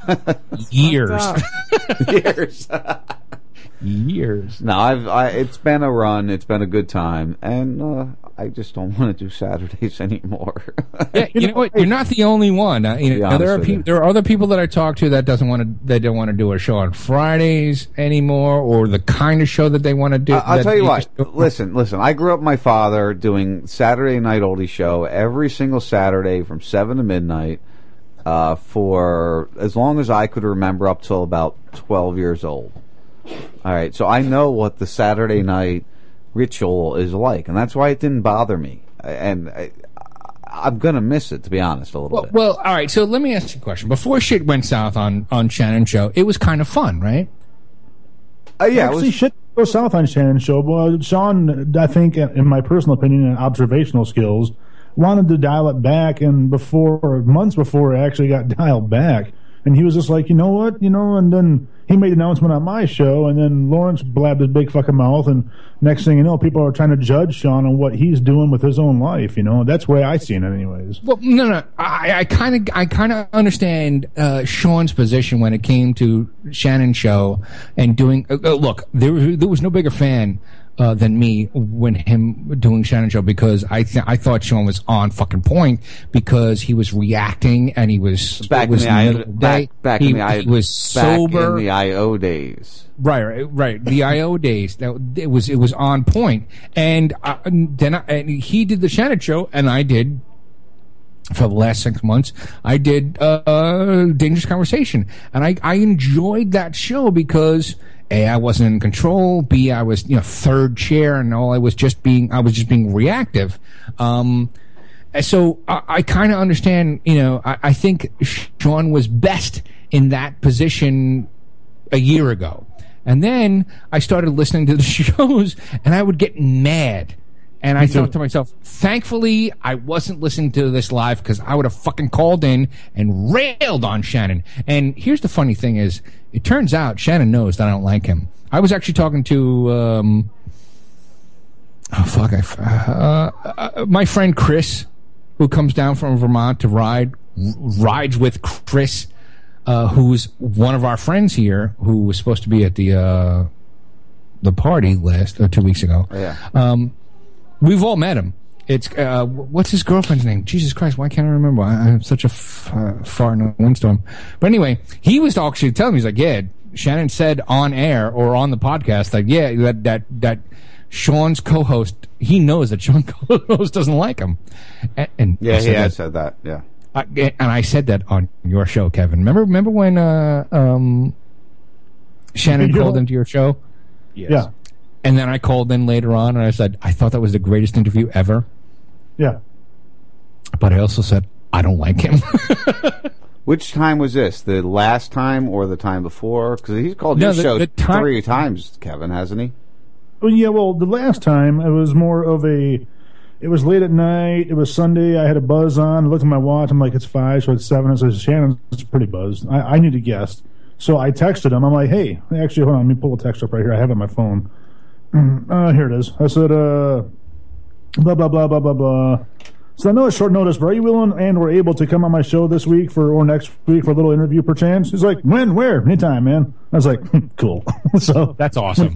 Years. Years. Years. No, I've I, it's been a run. It's been a good time, and uh, I just don't want to do Saturdays anymore. Yeah, you know what? You're not the only one. Uh, you know, there are with people. There are other people that I talk to that doesn't want to. They don't want to do a show on Fridays anymore, or the kind of show that they want to do. I- I'll tell you they what. Listen, listen. I grew up my father doing Saturday night oldie show every single Saturday from seven to midnight uh, for as long as I could remember, up till about twelve years old. All right, so I know what the Saturday night ritual is like, and that's why it didn't bother me. And I, I'm gonna miss it, to be honest, a little Well, bit. well, all right. So let me ask you a question. Before shit went south on on Shannon show, it was kind of fun, right? Uh, yeah, it Actually, was- shit goes south on Shannon's show. Well, Sean, I think, in my personal opinion and observational skills, wanted to dial it back, and before months before it actually got dialed back, and he was just like, you know what, you know, and then he made an announcement on my show, and then Lawrence blabbed his big fucking mouth, and next thing you know, people are trying to judge Sean on what he's doing with his own life. You know, that's the way I seen it, anyways. Well, no, no. I, kind of, I kind of understand uh, Sean's position when it came to Shannon show and doing. Uh, uh, look, there, there was no bigger fan uh, than me when him doing Shannon show because I, th- I thought Sean was on fucking point because he was reacting and he was back it in the I, middle of the back, back he, in the I, he was back sober. in the IO days. Right, right, right. The IO days. That it was it was on point, and uh, then I, and he did the Shannon show, and I did for the last six months. I did uh, Dangerous Conversation, and I I enjoyed that show because a I wasn't in control. B I was you know third chair, and all I was just being I was just being reactive. Um, so I, I kind of understand. You know, I, I think Sean was best in that position a year ago. And then I started listening to the shows and I would get mad. And I thought to myself, thankfully, I wasn't listening to this live because I would have fucking called in and railed on Shannon. And here's the funny thing is, it turns out Shannon knows that I don't like him. I was actually talking to, um, oh fuck, I, f- uh, uh, my friend Chris, who comes down from Vermont to ride, r- rides with Chris uh, who's one of our friends here, who was supposed to be at the uh, the party last uh, two weeks ago. Yeah. Um, we've all met him. It's uh, what's his girlfriend's name? Jesus Christ, why can't I remember? I, I'm such a f- uh, fart in a windstorm. But anyway, he was actually telling me he's like, yeah, Shannon said on air or on the podcast like, yeah, that that that Sean's co-host, he knows that Sean co-host doesn't like him. And, and I Yeah, he said has said that. Yeah. I, and I said that on your show, Kevin. Remember, remember when uh, um, Shannon Yeah. called into your show? Yeah. And then I called in later on, and I said I thought that was the greatest interview ever. Yeah. But I also said I don't like him. Which time was this? The last time or the time before? Because he's called No, your the- show the time- three times, Kevin, hasn't he? Well, yeah. Well, the last time it was more of a. It was late at night. It was Sunday. I had a buzz on. I looked at my watch. I'm like, it's five, so it's seven. I says, Shannon's pretty buzzed. I, I need a guest. So I texted him. I'm like, hey, actually, hold on. Let me pull a text up right here. I have it on my phone. Uh, here it is. I said, uh, blah, blah, blah, blah, blah, blah. So I know it's short notice, but are you willing and or able to come on my show this week for or next week for a little interview perchance? He's like, when, where, anytime, man. I was like, cool. so That's awesome.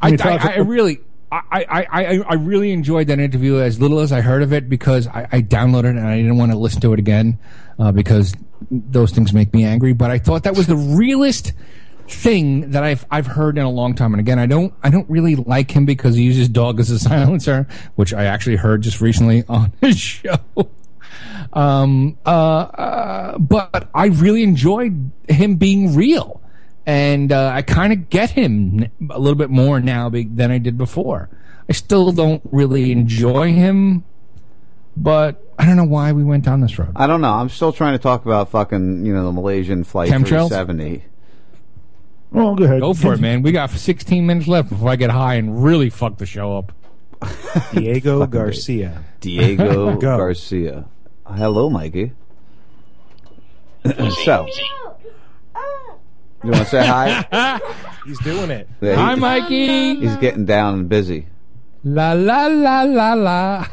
I, I, I really, I, I, I, I really enjoyed that interview as little as I heard of it because I, I downloaded it and I didn't want to listen to it again uh, because those things make me angry. But I thought that was the realest thing that I've I've heard in a long time. And again, I don't I don't really like him because he uses dog as a silencer, which I actually heard just recently on his show. Um, uh, uh, but I really enjoyed him being real. And uh, I kind of get him a little bit more now be- than I did before. I still don't really enjoy him, but I don't know why we went down this road. I don't know. I'm still trying to talk about fucking, you know, the Malaysian flight Chemtrails? 370. Well, go ahead. Go for it, man. We got 16 minutes left before I get high and really fuck the show up. Diego Garcia. Diego Go. Garcia. Hello, Mikey. so, you want to say hi? He's doing it. Yeah, Hi, Mikey. He's getting down and busy. La la la la la.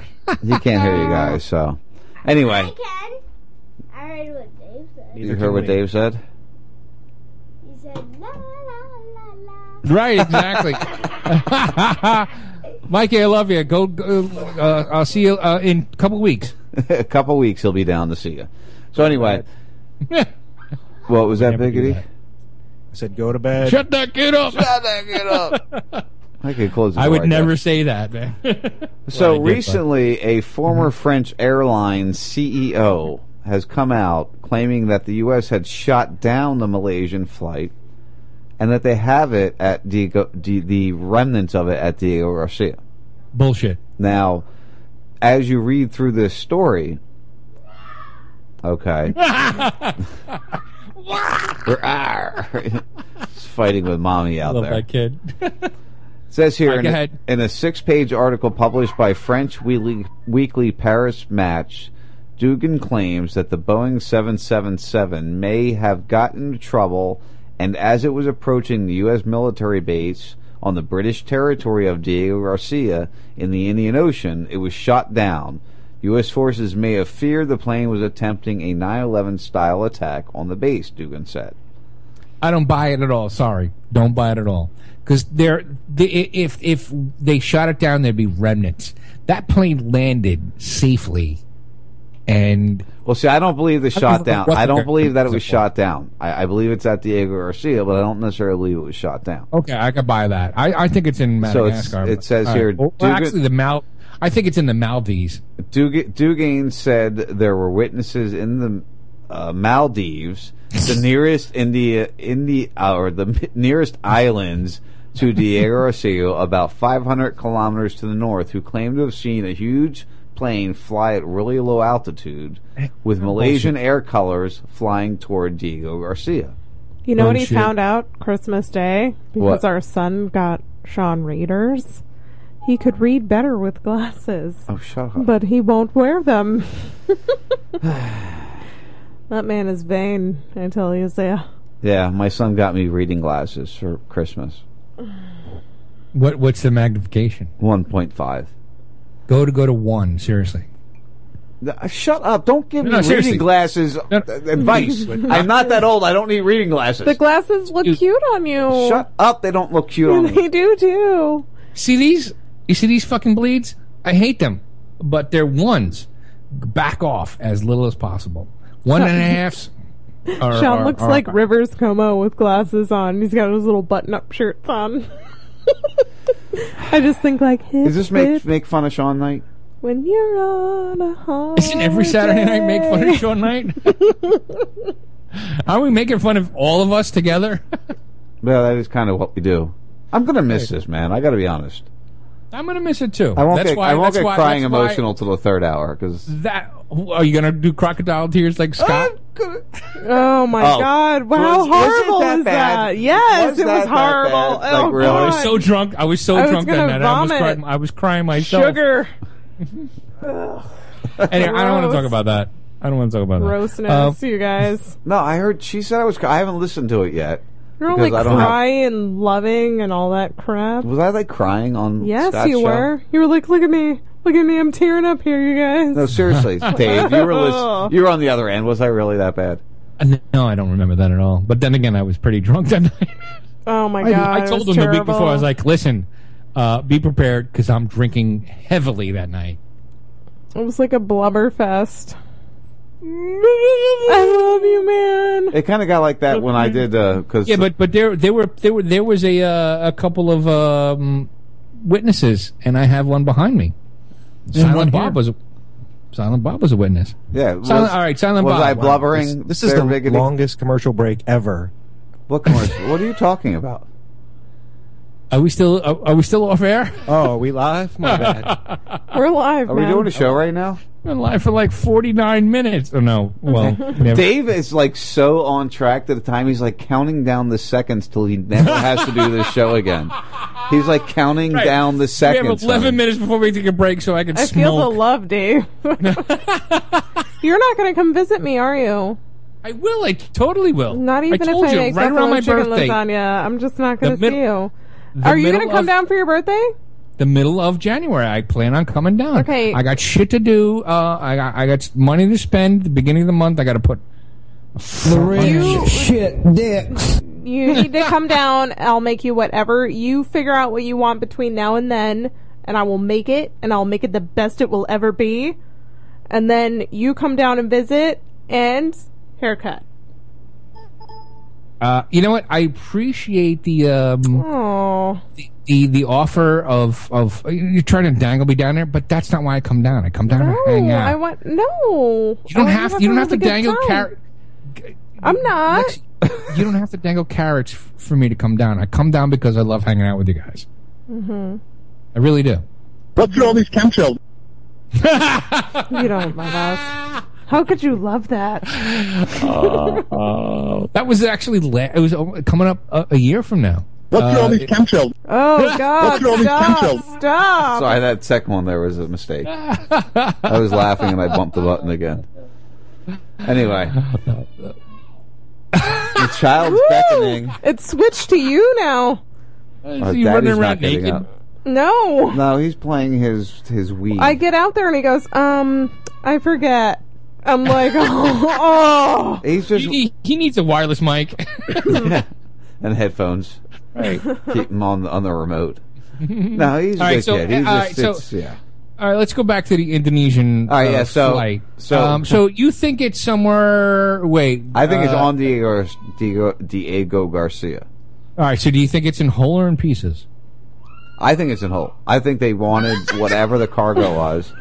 He can't hear you guys, so. Anyway, I heard what Dave said. you heard what Dave said? He said, la. Right, exactly. Mikey, I love you. Go. go uh, I'll see you uh, in a couple weeks. a couple weeks he'll be down to see you. So anyway, what was that, Never do Biggity? that. I said, go to bed. Shut that kid up. Shut that kid up. I could close. The I door would right never there. say that, man. So Well, I did, but- recently, a former French airline CEO has come out claiming that the U.S. had shot down the Malaysian flight, and that they have it at Diego, Di- the remnants of it at Diego Garcia. Bullshit. Now, as you read through this story, okay, it's fighting with mommy out Love there. that kid. It says here Alright, in, a, in a six-page article published by French weekly, weekly Paris Match, Dugain claims that the Boeing 777 may have gotten into trouble, and as it was approaching the U.S. military base on the British territory of Diego Garcia in the Indian Ocean, it was shot down. U.S. forces may have feared the plane was attempting a 9/11 style attack on the base. Dugain said. I don't buy it at all. Sorry, don't buy it at all. Because there, the, if if they shot it down, there'd be remnants. That plane landed safely, and Well, see, I don't believe the shot down. I don't believe that it was shot down. I, I believe it's at Diego Garcia, but I don't necessarily believe it was shot down. okay, I could buy that. I, I think it's in So Madagascar. it says all here, Well, Dugain- actually, the Mal. I think it's in the Maldives. Dug- Dugain said there were witnesses in the uh, Maldives, the nearest India, India, uh, or the nearest islands to Diego Garcia, about 500 kilometers to the north, who claimed to have seen a huge plane fly at really low altitude with Malaysian air colors flying toward Diego Garcia. You know what he Bullshit. found out Christmas Day? Because What? our son got Sean readers. He could read better with glasses. Oh, shut up. But he won't wear them. that man is vain, I tell you, Zaya. Yeah, my son got me reading glasses for Christmas. What What's the magnification? One point five. Go to go to one. Seriously. Uh, Shut up! Don't give me No, seriously. reading glasses uh, advice. I'm not that old. I don't need reading glasses. The glasses look cute on you. Shut up! They don't look cute on me. They do too. See these? You see these fucking bleeds? I hate them, but they're ones. Back off as little as possible. One and a halfs. are- Sean are- looks are- like Rivers Cuomo with glasses on. He's got his little button-up shirts on. I just think like hip, Is this make hip, make fun of Sean night? when you're on a holiday. Isn't every Saturday night make fun of Sean night? Are we making fun of all of us together? well, that is kind of what we do. I'm gonna miss this, man. I got to be honest. I'm gonna miss it too. I won't That's get why, I won't get why, crying that's why emotional till the third hour because That are you gonna do crocodile tears like Scott? Oh my Oh. God! Wow, Was- was it horrible that is bad? that? Yes, Was it was that horrible. bad? Like, oh, really? I was so drunk. I was so I was drunk that night. I, almost vomit. cried, I was crying myself. Sugar. Anyway, I don't want to talk about that. I don't want to talk about that. Grossness, Uh, you guys. no, I heard she said I was. I haven't listened to it yet. You're all like I don't have- crying and loving and all that crap. Was I like crying on? Yes, Scott's you show? were. You were like, look at me, look at me, I'm tearing up here, you guys. No, seriously, Dave, you were lis- you were on the other end. Was I really that bad? Uh, No, I don't remember that at all. But then again, I was pretty drunk that night. Oh my I, god! I it told was him the week before. I was like, "Listen, uh, be prepared because I'm drinking heavily that night." it was like a blubber fest. I love you, man. It kind of got like that when I did because Yeah, but but there there were there were there was a uh, a couple of um, witnesses, and I have one behind me. There's one Silent here. Bob was a, Silent Bob was a witness. yeah. Was, Silent, all right, Silent was Bob. Was I blubbering? This, this is the Biggity? longest commercial break ever. What commercial? what are you talking about? Are we still are, are we still off air? Oh, are we live? My bad. We're live, Are we doing a show right now? We're live for like forty nine minutes. Oh no, well, never. Dave is like so on track at the time. He's like counting down the seconds till he never has to do this show again. He's like counting Right. down the we seconds. have eleven honey. minutes before we take a break, so I can I feel the love, Dave. You're not going to come visit me, are you? I will. I totally will. Not even I told if I you make right around my chicken birthday. lasagna. I'm just not going The to see you. The Are you going to come of- down for your birthday? the middle of January. I plan on coming down. Okay. I got shit to do. Uh, I got I got money to spend. The beginning of the month, I got to put. You- shit dicks. You need to come down. I'll make you whatever. You figure out what you want between now and then, and I will make it, and I'll make it the best it will ever be. And then you come down and visit, and haircut. Uh, you know what? I appreciate the um Oh, the the offer of of you're trying to dangle me down there, but that's not why I come down. I come down no! to hang out. I want no. you don't I have want you don't have to dangle time. carrot. I'm not. You don't have to dangle carrots f- for me to come down. I come down because I love hanging out with you guys. Mm-hmm. I really do. What's with all these chemtrails? You don't love us. How could you love that? That was actually la- it was uh, coming up a, a year from now. What's with all Uh, these it- chemtrails? Oh God! What's all Stop! chemtrails? Stop! Sorry, that second one there was a mistake. I was laughing and I bumped the button again. Anyway, the child's Woo! beckoning. It switched to you now. Our you daddy's running not around getting naked? up. No. No, he's playing his his Wii. I get out there and he goes, um, I forget. I'm like, oh, oh. He's just He, he needs a wireless mic. and headphones. Right. Keep him on on the remote. No, he's a All right, good so, kid. He's uh, all just, right, so- yeah. All right, let's go back to the Indonesian All right, uh, yeah, so- flight. so- um, so you think it's somewhere? Wait, I think it's uh, on Diego, Diego Diego Garcia. All right, so do you think it's in whole or in pieces? I think it's in whole. I think they wanted whatever the cargo was.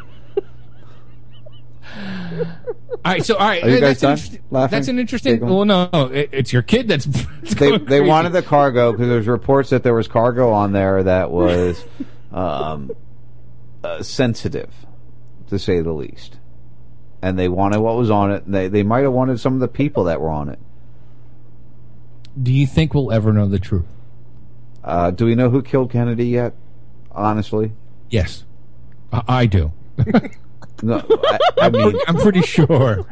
All right, so all right, Are you guys that's an done interest- laughing? That's an interesting. Giggling? Well, no, no, it, it's your kid that's. that's They going they crazy. wanted the cargo because there's reports that there was cargo on there that was um, uh, sensitive, to say the least. And they wanted what was on it. and They they might have wanted some of the people that were on it. Do you think we'll ever know the truth? Uh, do we know who killed Kennedy yet? Honestly, Yes, I, I do. No. I, I mean, I'm pretty sure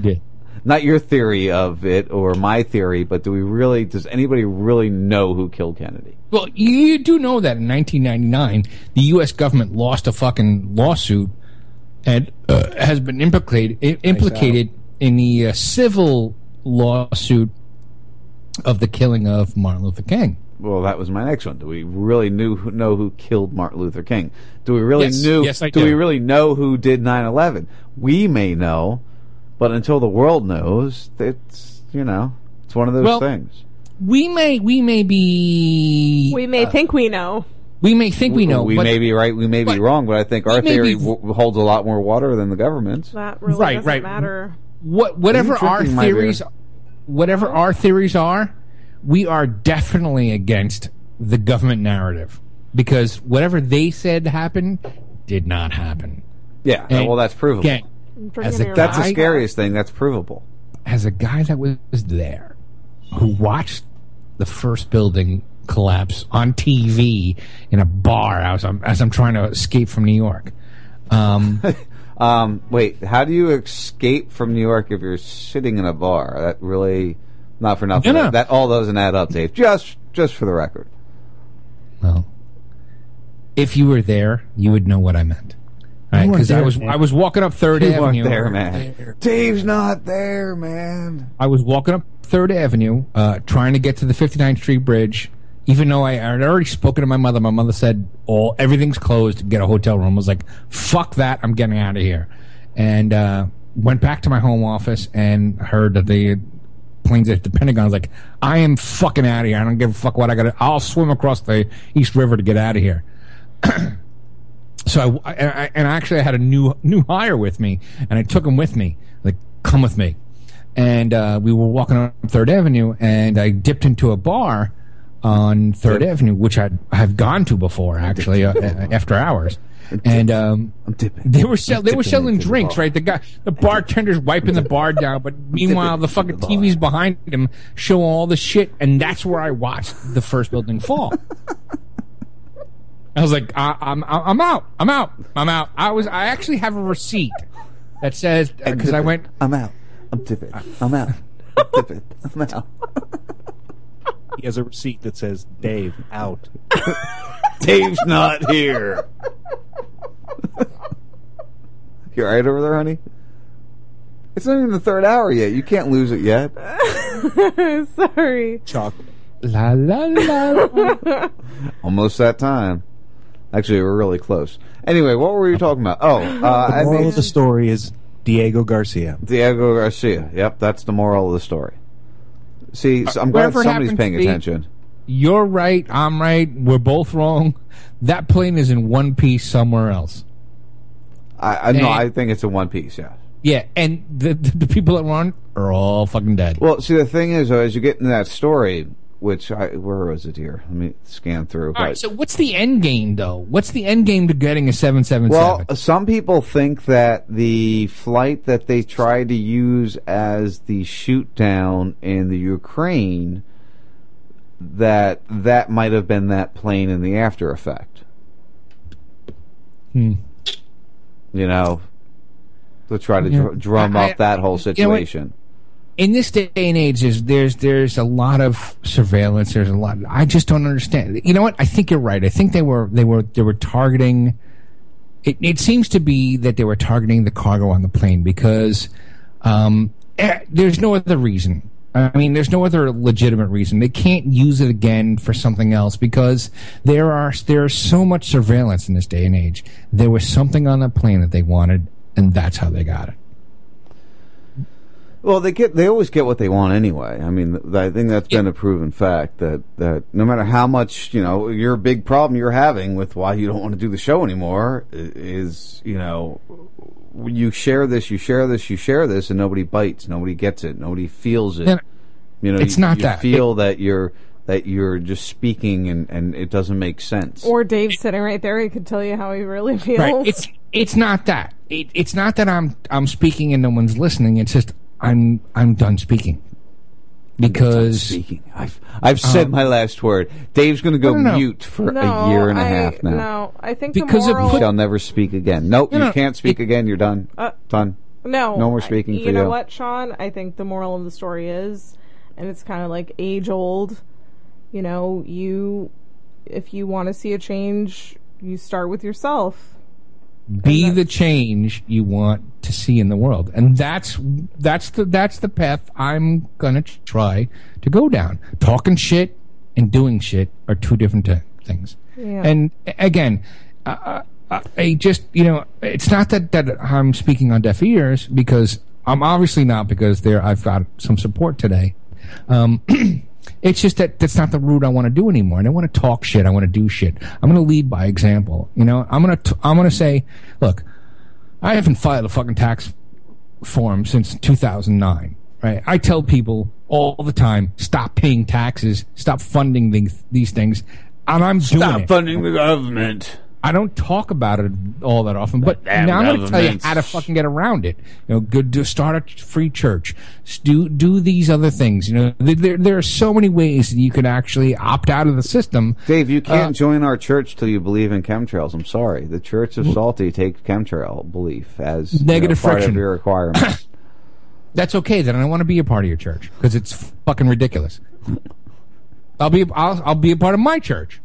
did. not your theory of it or my theory, but do we really? Does anybody really know who killed Kennedy? Well, you do know that in 1999, the U.S. government lost a fucking lawsuit and uh, has been implicated implicated in the uh, civil lawsuit of the killing of Martin Luther King. Well, that was my next one. Do we really knew who, know who killed Martin Luther King? Do we really Yes. knew? Yes, I do. do. we really know who did 9/11? We may know, but until the world knows, it's you know, it's one of those Well, things. We may we may be We may uh, think we know. we may think we know, We but may be right. We may be wrong, but I think our theory be- w- holds a lot more water than the government's. That really Right, doesn't right. matter. what whatever our theories whatever our theories are we are definitely against the government narrative because whatever they said happened did not happen Yeah, And well, that's provable. again, as a That's the scariest thing. That's provable. as a guy that was there who watched the first building collapse on TV in a bar as I'm, as I'm trying to escape from New York. Um, Um, wait, how do you escape from New York if you're sitting in a bar? That really, not for nothing. No, no. That all doesn't add up, Dave. Just, just for the record. well, if you were there, you would know what I meant. You weren't Because I was man. I was walking up Third You Avenue. there, man. Dave's not there, man. I was walking up Third Avenue, uh, trying to get to the 59th Street Bridge. Even though I had already spoken to my mother, my mother said, "All everything's closed. Get a hotel room." I was like, "Fuck that! I'm getting out of here." And uh, went back to my home office and heard that the planes at the Pentagon. I was like, "I am fucking out of here. I don't give a fuck what I got. to I'll swim across the East River to get out of here." so I, and I and actually I had a new new hire with me, and I took him with me. Like, come with me. And uh, we were walking on Third Avenue, and I dipped into a bar on Third Avenue, which I'd, I've gone to before, actually, uh, after hours. And um, they were sell- they were selling drinks, right? The guy, the bartender's wiping the bar down, but meanwhile the fucking TV's behind him showing all the shit, and that's where I watched the first building fall. I was like, I, I'm I'm out, I'm out, I'm out. I was I actually have a receipt that says because I went, I'm out, I'm tipping, I'm out, I'm tipping, I'm out. He has a receipt that says Dave out. Dave's not here. you all right over there, honey? It's not even the third hour yet. You can't lose it yet. Sorry. Chocolate. La la la. Almost that time. Actually, we're really close. Anyway, what were we talking about? Oh, uh, The I moral mean, of the story is Diego Garcia. Diego Garcia. Yep, that's the moral of the story. See, so I'm glad somebody's paying to be- attention. You're right. I'm right. We're both wrong. That plane is in one piece somewhere else. I, I no, I think it's a one piece. Yeah. Yeah, and the the, the people that were on are all fucking dead. Well, see, the thing is, though, as you get into that story, which I where was it here? Let me scan through. all right. So what's the end game, though? What's the end game to getting a seven seven Well, some people think that the flight that they tried to use as the shoot down in the Ukraine that that might have been that plane in the after effect. Hmm. You know, to try to Yeah. dr- drum I- up that whole you know situation. in this day and age, there's there's there's a lot of surveillance. There's a lot. I just don't understand. You know what? I think you're right. I think they were they were they were targeting. It, it seems to be that they were targeting the cargo on the plane because um, eh, there's no other reason. I mean, there's no other legitimate reason. They can't use it again for something else because there are there's so much surveillance in this day and age. There was something on the plane that they wanted, and that's how they got it. Well, they get they always get what they want anyway. I mean, th- I think that's been a proven fact that that no matter how much you know your big problem you're having with why you don't want to do the show anymore is you know you share this, you share this, you share this, and nobody bites, nobody gets it, nobody feels it. And you know, it's you, not you that. feel that you're that you're just speaking and and it doesn't make sense. Or Dave's sitting right there. He could tell you how he really feels. Right. It's it's not that. It, it's not that I'm I'm speaking and no one's listening. It's just I'm I'm done speaking. Because speaking, I've I've said Um, my last word. Dave's going to go No, no, no. mute for No, a year and a I- half now. No, I think Because the of moral. You shall never speak again. Nope, No, you no, can't speak again. You're done. Uh, done. No, No more I- speaking you for know you. Know what, Sean? I think the moral of the story is, and it's kind of like age old. You know, you if you want to see a change, you start with yourself. Be the change you want to see in the world, and that's that's the that's the path I'm gonna try to go down. Talking shit and doing shit are two different t- things. Yeah. And again, uh, uh, I just you know, it's not that that I'm speaking on deaf ears because I'm obviously not because there I've got some support today. Um, it's just that that's not the route I want to do anymore. I don't want to talk shit. I want to do shit. I'm going to lead by example. You know, I'm going to I'm going to say, look, I haven't filed a fucking tax form since 2009. Right? I tell people all the time, stop paying taxes, stop funding these these things, and I'm doing it. Stop it. funding the government. I don't talk about it all that often, but damn now I'm going to tell you governments. how to fucking get around it. You know, good to start a free church, S- do do these other things. You know, there there, there are so many ways that you could actually opt out of the system. Dave, you can't Uh, join our church till you believe in chemtrails. I'm sorry. The Church of Salty takes chemtrail belief as you know, Negative part friction. of your requirement. That's okay. Then I don't want to be a part of your church because it's fucking ridiculous. I'll be I'll, I'll be a part of my church.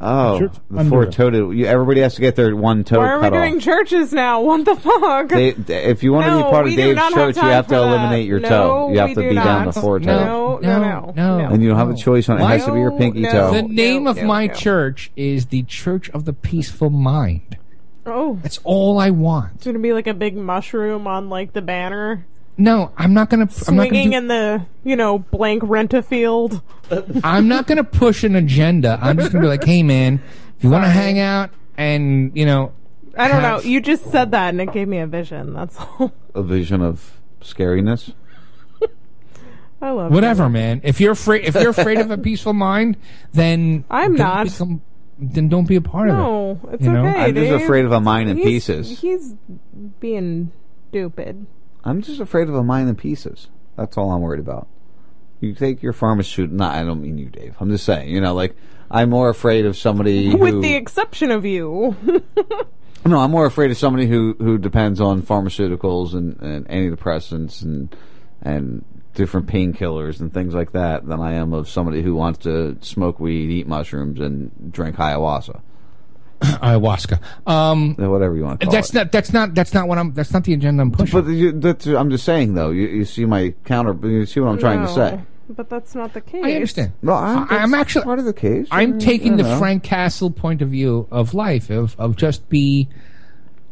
Oh, Church the under four it. toed. You, everybody has to get their one toe Why are we cut doing off. churches now? What the fuck? They, if you want to be part of Dave's not have church, you have for to that. eliminate your No, toe. You have to do be down not. to four toes. No, no, no, no. And you don't have a choice on it. It has to be your pinky toe. The name of no, my no. church is the Church of the Peaceful Mind. Oh, That's all I want. it's gonna be like a big mushroom on like the banner, No, I'm not gonna. I'm not gonna swinging do- in the you know blank rent a field. I'm not going to push an agenda. I'm just going to be like, hey, man, if you want to hang out and, you know. I don't know. You just said that and it gave me a vision. That's all. A vision of scariness. I love it. Whatever, you. man. If you're afraid, if you're afraid of a peaceful mind, then I'm don't not. become- then don't be a part No, of it. No, it's you know? okay. I'm just Dave. afraid of a mind in He's- pieces. He's being stupid. I'm just afraid of a mind in pieces. That's all I'm worried about. You take your pharmaceutical. Not, I don't mean you, Dave. I'm just saying. You know, like I'm more afraid of somebody With who. the exception of you. no, I'm more afraid of somebody who who depends on pharmaceuticals and, and antidepressants and and different painkillers and things like that than I am of somebody who wants to smoke weed, eat mushrooms, and drink ayahuasca. Ayahuasca. Um, whatever you want to call that's it. not. That's not. That's not what I'm. That's not the agenda I'm pushing. But you, that's, I'm just saying, though. You, you see my counter. You see what I'm trying to No, say. But that's not the case. I understand. Well, I'm, I- I'm actually part of the case. I'm I- taking the know. Frank Castle point of view of life of of just be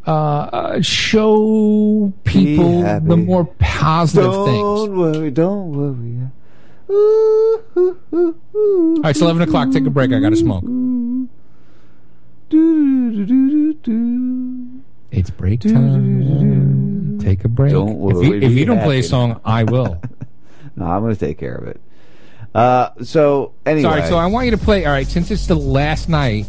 uh, uh show people happy. the more positive things. don't things. worry, don't worry. All right, it's eleven o'clock. Take a break. I got to smoke. It's break time. Take a break. Don't if you, if you don't play a song, I will. No, I'm going to take care of it. Uh, so anyway, Sorry. So I want you to play. All right, since it's the last night,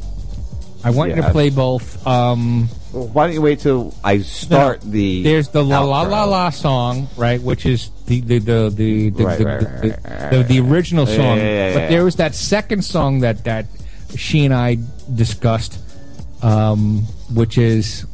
I want you to play both. Um, why don't you wait till I start the? There's the la la la la song, right? Which is the the the the the, Right, the, right, right, the- the- the original Yeah, song. yeah, yeah, but there was that second song that that she and I discussed, um, which is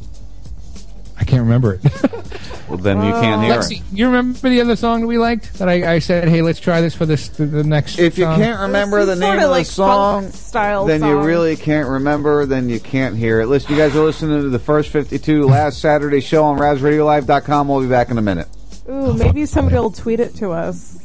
I can't remember it. Well, then you can't hear Lexi, it. you remember the other song that we liked that I, I said, hey, let's try this for this the, the next. If you song? can't remember the name sorta of the song, style then you really can't remember. Then you can't hear it. Listen, you guys are listening to the first 52 last Saturday show on RazRadioLive.com. We'll be back in a minute. Ooh, maybe somebody will tweet it to us.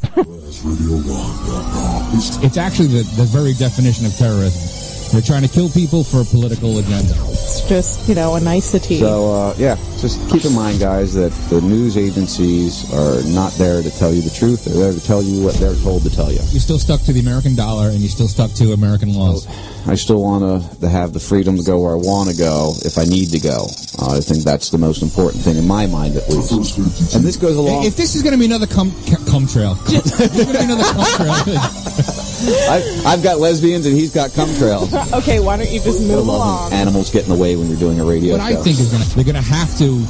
It's actually the, the very definition of terrorism. They're trying to kill people for a political agenda. It's just, you know, a nicety. So, uh, yeah, just keep in mind, guys, that the news agencies are not there to tell you the truth. They're there to tell you what they're told to tell you. You're still stuck to the American dollar and you're still stuck to American laws. I still want to, to have the freedom to go where I want to go if I need to go. Uh, I think that's the most important thing in my mind, at least. And this goes along. If this is going to be another cum, cum trail, this is going to be another cum trail. I've, I've got lesbians and he's got cum trails. okay, why don't you just I move love along? when animals get in the way when you're doing a radio What show. I think is going to they're going to have to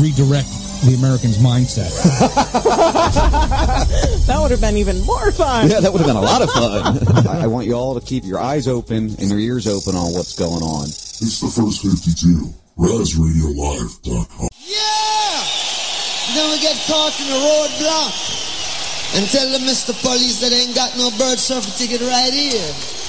redirect the Americans' mindset. that would have been even more fun. Yeah, that would have been a lot of fun. I, I want you all to keep your eyes open and your ears open on what's going on. It's the first 52. RazRadioLive.com. Yeah! Then we get caught in a roadblock and tell the Mr. Police that they ain't got no bird surfer ticket right here.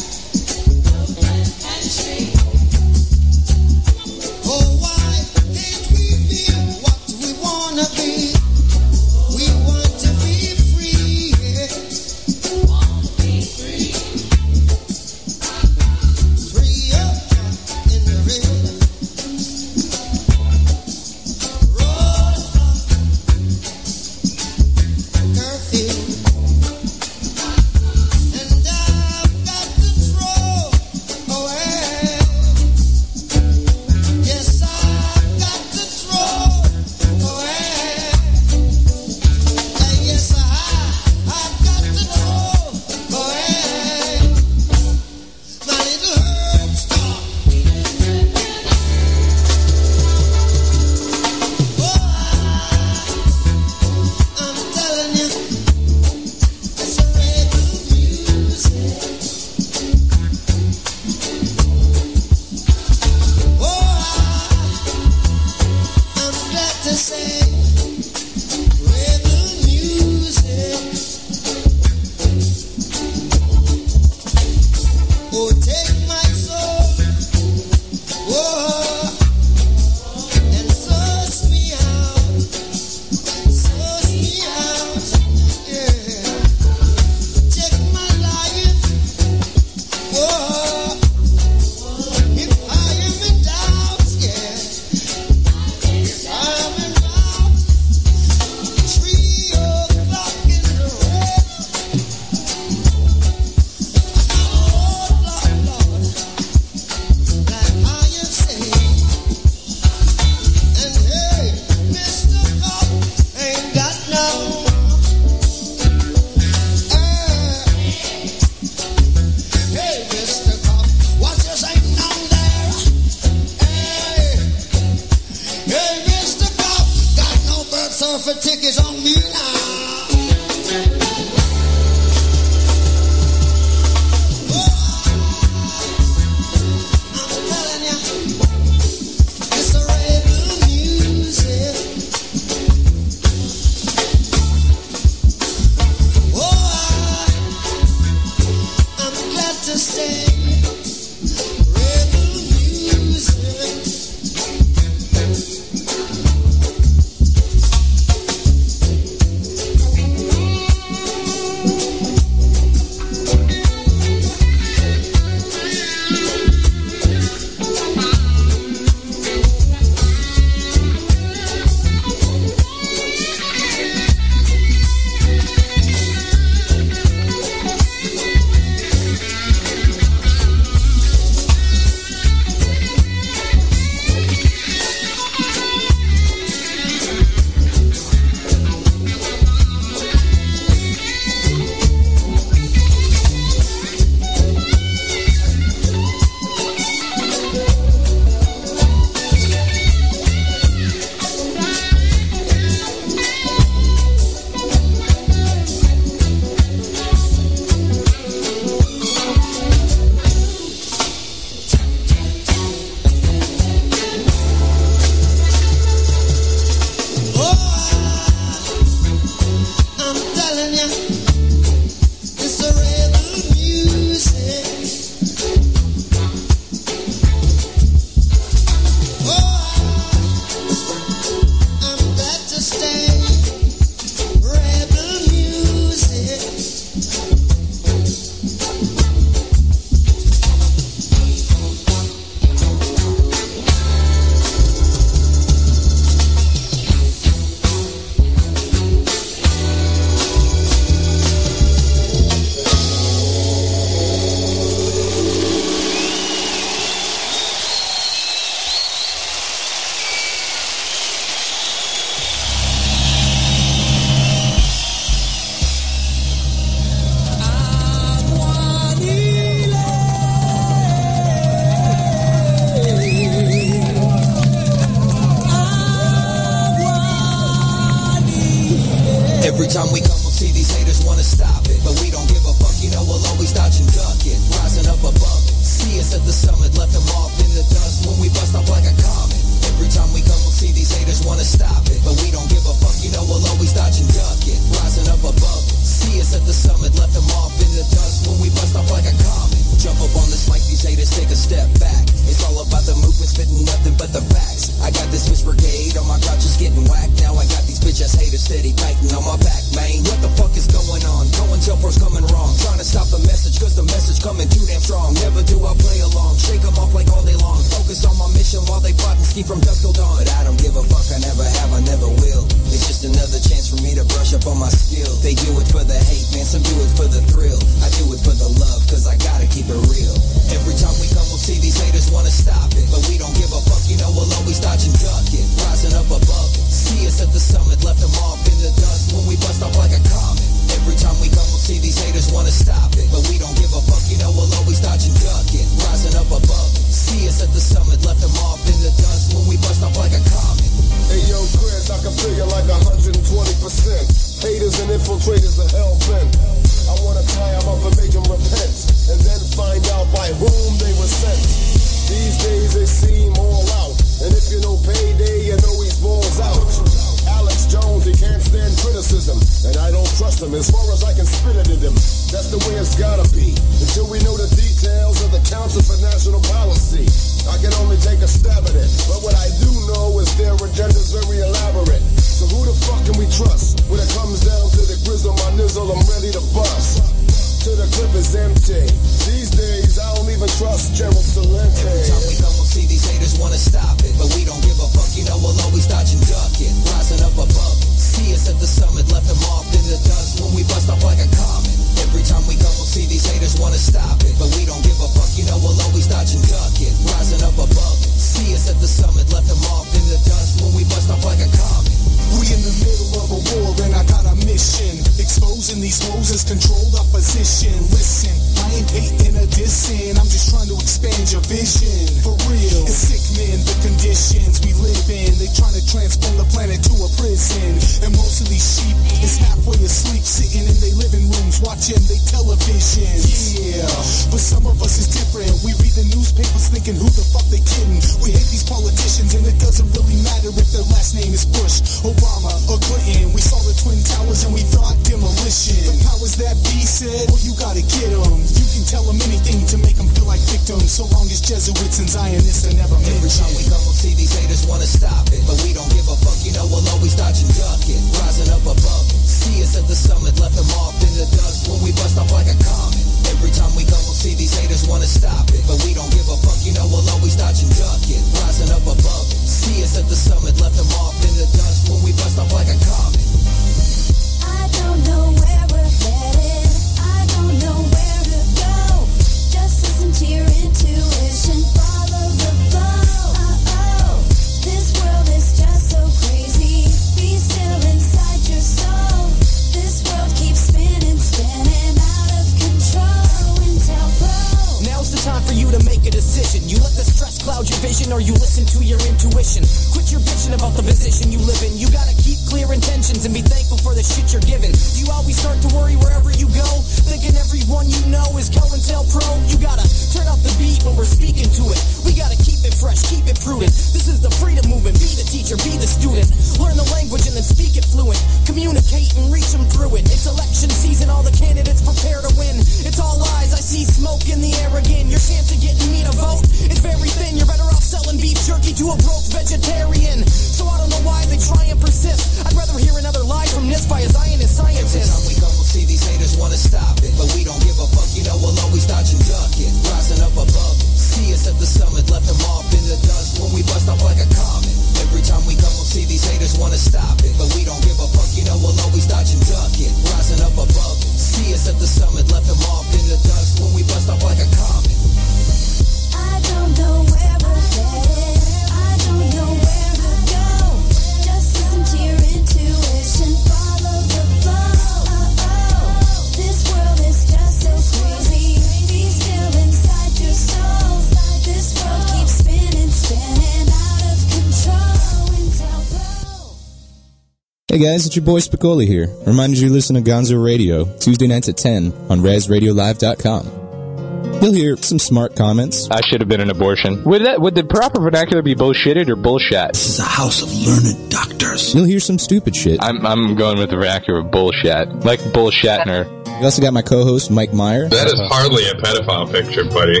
guys, it's your boy Spicoli here. Reminded you to listen to Gonzo Radio Tuesday nights at 10 on RazRadioLive.com. You'll hear some smart comments. I should have been an abortion. Would that would the proper vernacular be bullshitted or bullshat? This is a house of learned doctors. You'll hear some stupid shit. I'm, I'm going with the vernacular bullshat, like bullshatner. You also got my co-host Mike Meyer. That is hardly a pedophile picture, buddy.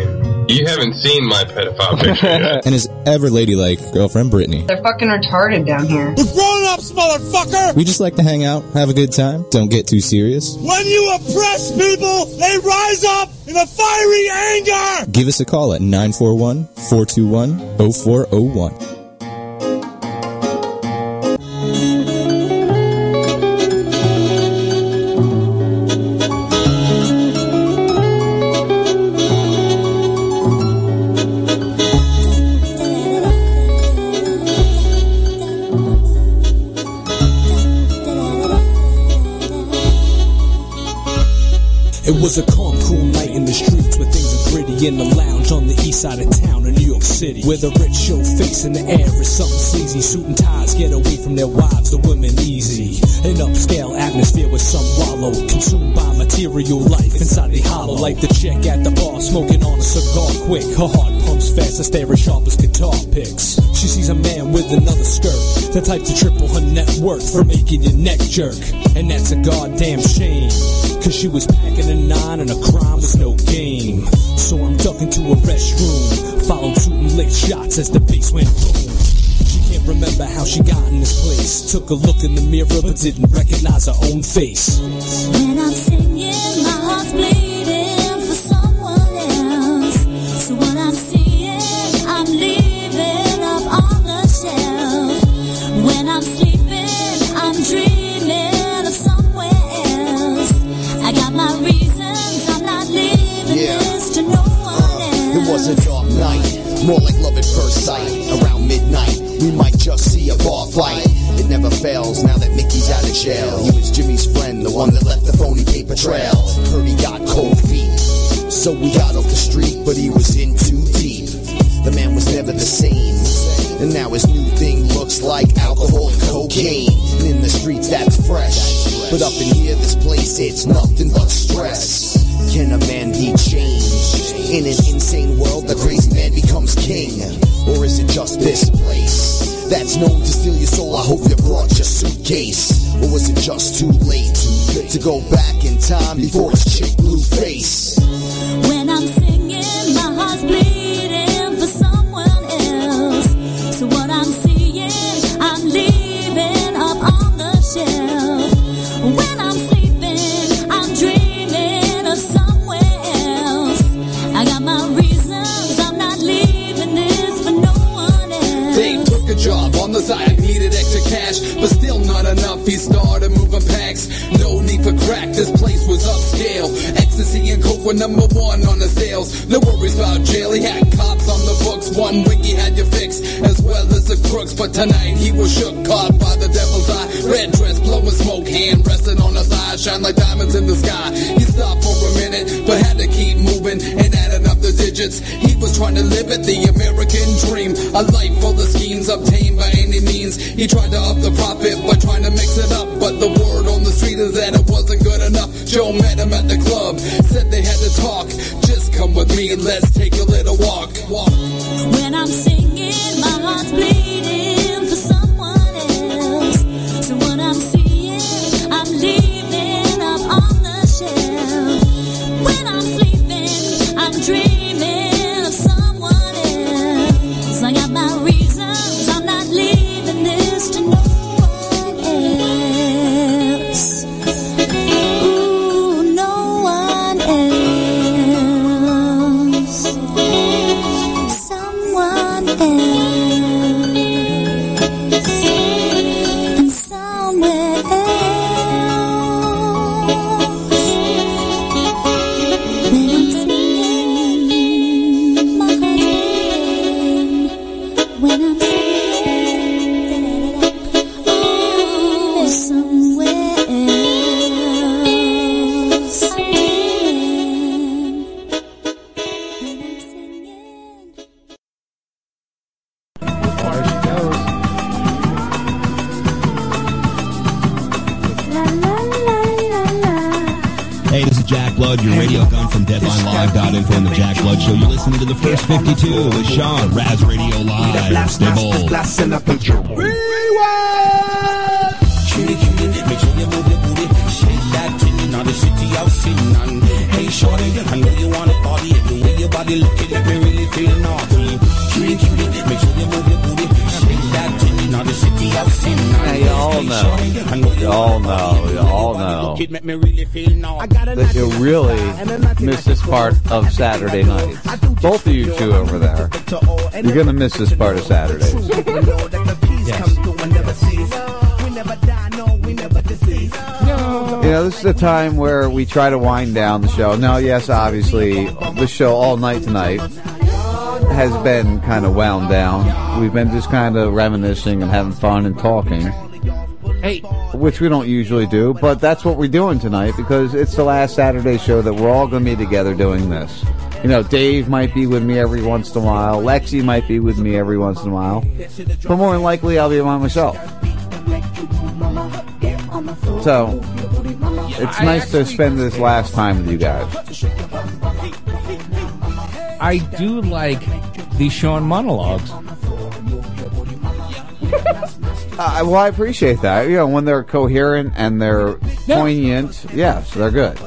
You haven't seen my pedophile picture yet. and his ever ladylike girlfriend, Brittany. They're fucking retarded down here. What's wrong? motherfucker! We just like to hang out, have a good time, don't get too serious. When you oppress people, they rise up in a fiery anger! Give us a call at 941 421 0401. in the lounge on the east side of town in New York City. Where the rich show face in the air is something sleazy. Suit and ties get away from their wives, the women easy. An upscale atmosphere with some wallow. Consumed by material life inside the hollow. Like the chick at the bar smoking on a cigar quick. Her heart pumps fast, I stare as sharp as guitar picks. She sees a man with another skirt. The type to triple her net worth for making your neck jerk. And that's a goddamn shame. Cause she was packing a nine and a crime was no game. So I'm ducking to a restroom. Followed suit and shots as the bass went boom. She can't remember how she got in this place. Took a look in the mirror but didn't recognize her own face. More like love at first sight. Around midnight, we might just see a bar fight. It never fails now that Mickey's out of jail. He was Jimmy's friend, the one that left the phony paper trail. He got cold feet, so we got off the street, but he was in too deep. The man was never the same. And now his new thing looks like alcohol and cocaine. And in the streets, that's fresh. But up in here, this place, it's nothing but stress. Can a man be changed? In an insane world, the crazy man becomes king. Or is it just this place? That's known to steal your soul. I hope you brought your suitcase. Or was it just too late to go back in time before his chick blue face? When I'm singing, my heart's bleeding He started moving packs. No need for crack, this place was upscale. Ecstasy and coke were number one on the sales. No worries about jail, he had cops on the books. One week had you fixed, as well as the crooks. But tonight he was shook, caught by the devil's eye. Red dress, blowing smoke, hand resting on the thigh, shine like diamonds in the sky. He stopped for a minute, but had to keep moving digits. He was trying to live it, the American dream. A life full of schemes obtained by any means. He tried to up the profit by trying to mix it up. But the word on the street is that it wasn't good enough. Joe met him at the club, said they had to talk. Just come with me and let's take a little walk. walk. When I'm singing, 52 with Sean, Raz Radio Live. Stay bold. Cutie, cutie, make sure you move your booty. Shake that titty, now the city out sitting on. Hey, shorty, I know you wanna party. And the way your body looking, let me really feel naughty. Cutie, cutie, make sure you move your booty. Shake that titty, now the city out sitting on. Hey, y'all know. Y'all know. Y'all know. It really feel. That you really miss this part of Saturday night. Both of you two over there. You're going to miss this part of Saturdays. You know, this is the time where we try to wind down the show. Now, yes, obviously, the show all night tonight has been kind of wound down. We've been just kind of reminiscing and having fun and talking. Hey, which we don't usually do, but that's what we're doing tonight because it's the last Saturday show that we're all going to be together doing this. You know, Dave might be with me every once in a while. Lexi might be with me every once in a while. But more than likely, I'll be by myself. So, it's nice to spend this last time with you guys. I do like the Sean monologues. Uh, well, I appreciate that. You know, when they're coherent and they're poignant. Yes, they're good.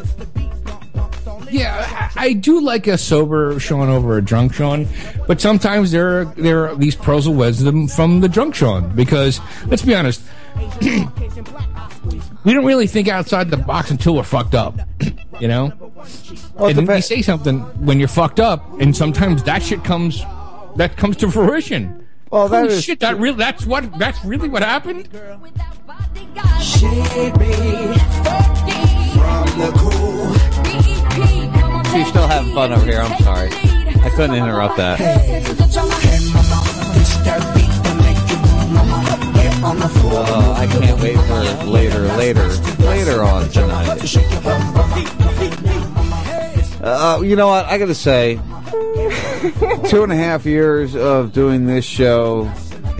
Yeah, I, I do like a sober Sean over a drunk Sean, but sometimes there are there are these pearls of wisdom from the drunk Sean because let's be honest, we don't really think outside the box until we're fucked up, you know. and then we say something when you're fucked up, and sometimes that shit comes that comes to fruition. Well, that Holy is shit. That real. That's what. That's really what happened. She's still having fun over here. I'm sorry. I couldn't interrupt that. Oh, I can't wait for later, later, later on tonight. Uh, you know what? I got to say, two and a half years of doing this show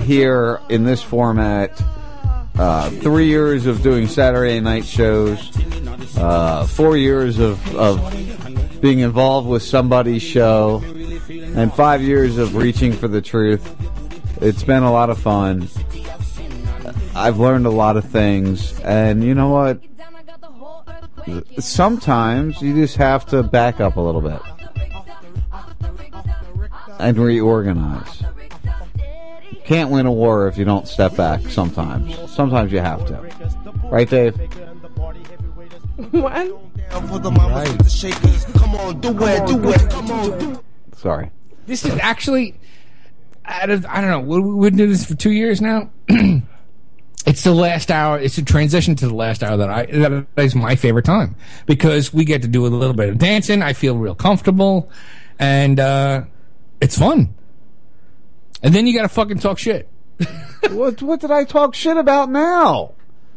here in this format, uh, three years of doing Saturday night shows, uh, four years of, of being involved with somebody's show, and five years of reaching for the truth. It's been a lot of fun. I've learned a lot of things, and you know what? Sometimes you just have to back up a little bit and reorganize. Can't win a war if you don't step back sometimes. Sometimes you have to. Right, Dave? What? Sorry. This is actually, out of, I don't know, we- we've been doing this for two years now. it's the last hour. It's a transition to the last hour that I that is my favorite time because we get to do a little bit of dancing. I feel real comfortable, and uh, it's fun. And then you got to fucking talk shit. what what did I talk shit about now?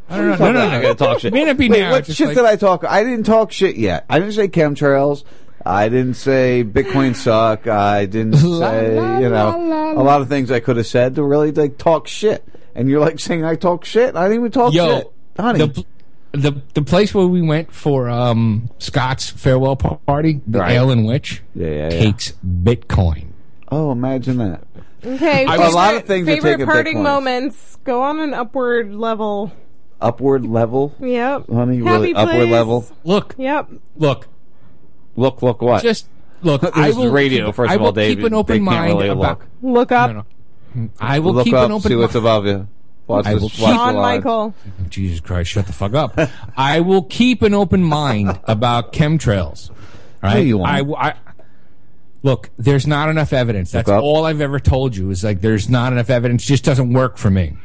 I don't know. No, no, no. I gotta talk shit. May not be Wait, now. what just shit like- did I talk? I didn't talk shit yet. I didn't say chemtrails. I didn't say Bitcoin suck. I didn't say you know a lot of things I could have said to really like talk shit. And you're like saying I talk shit. I didn't even talk Yo, shit, honey. the, the the place where we went for um, Scott's farewell pa- party, the Right. Ale and Witch, yeah, yeah, yeah. takes Bitcoin. Oh, imagine that. Okay, I- a favorite, lot of things are favorite taking parting Bitcoins. moments. Go on an upward level. Upward level, Yep. honey. Happy really upward place. level. Look, Yep. look, Look, look, what? just look. this I is will radio. keep- first I of all, will Dave. keep an open they can't mind really about. look. Look up. No, no. I will look keep up, an open mind. see what's mind. above you. Watch I this. will watch keep- the Shawn line. Michael. Jesus Christ, shut the fuck up. I will keep an open mind about chemtrails. Right? No, you won't. I, w- I- look, there's not enough evidence. That's all I've ever told you is like there's not enough evidence. It just doesn't work for me.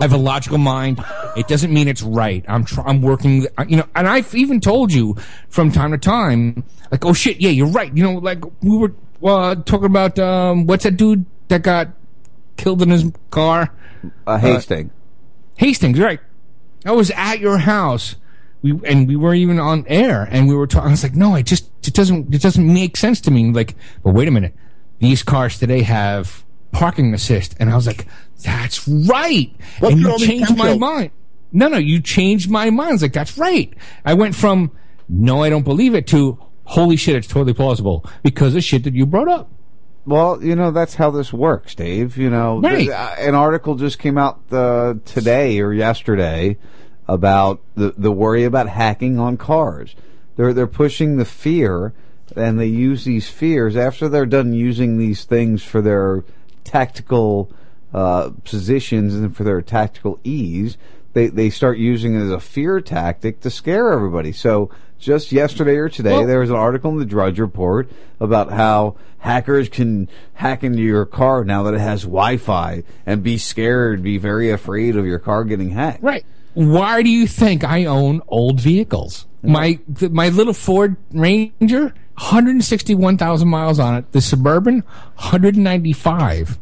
I have a logical mind. It doesn't mean it's right. I'm tr- I'm working, you know, and I've even told you from time to time, like, oh shit, yeah, you're right. You know, like we were uh, talking about um, what's that dude that got killed in his car? Uh, Hastings. Hastings, right? I was at your house. We and we weren't even on air, and we were talking. I was like, "No, it just it doesn't it doesn't make sense to me." Like, but wait a minute, these cars today have parking assist, and I was like, "That's right," and you changed my mind. No, no, you changed my mind. I was like, "That's right." I went from "No, I don't believe it" to "Holy shit, it's totally plausible" because of shit that you brought up. Well, you know that's how this works, Dave. You know, Right. th- uh, an article just came out uh, today or yesterday about the the worry about hacking on cars. They're they're pushing the fear, and they use these fears after they're done using these things for their tactical uh, positions and for their tactical ease. They they start using it as a fear tactic to scare everybody. So just yesterday or today, Well- there was an article in the Drudge Report about how hackers can hack into your car now that it has Wi-Fi and be scared, be very afraid of your car getting hacked. Right. Why do you think I own old vehicles? My my little Ford Ranger, 161,000 miles on it. The Suburban, 195.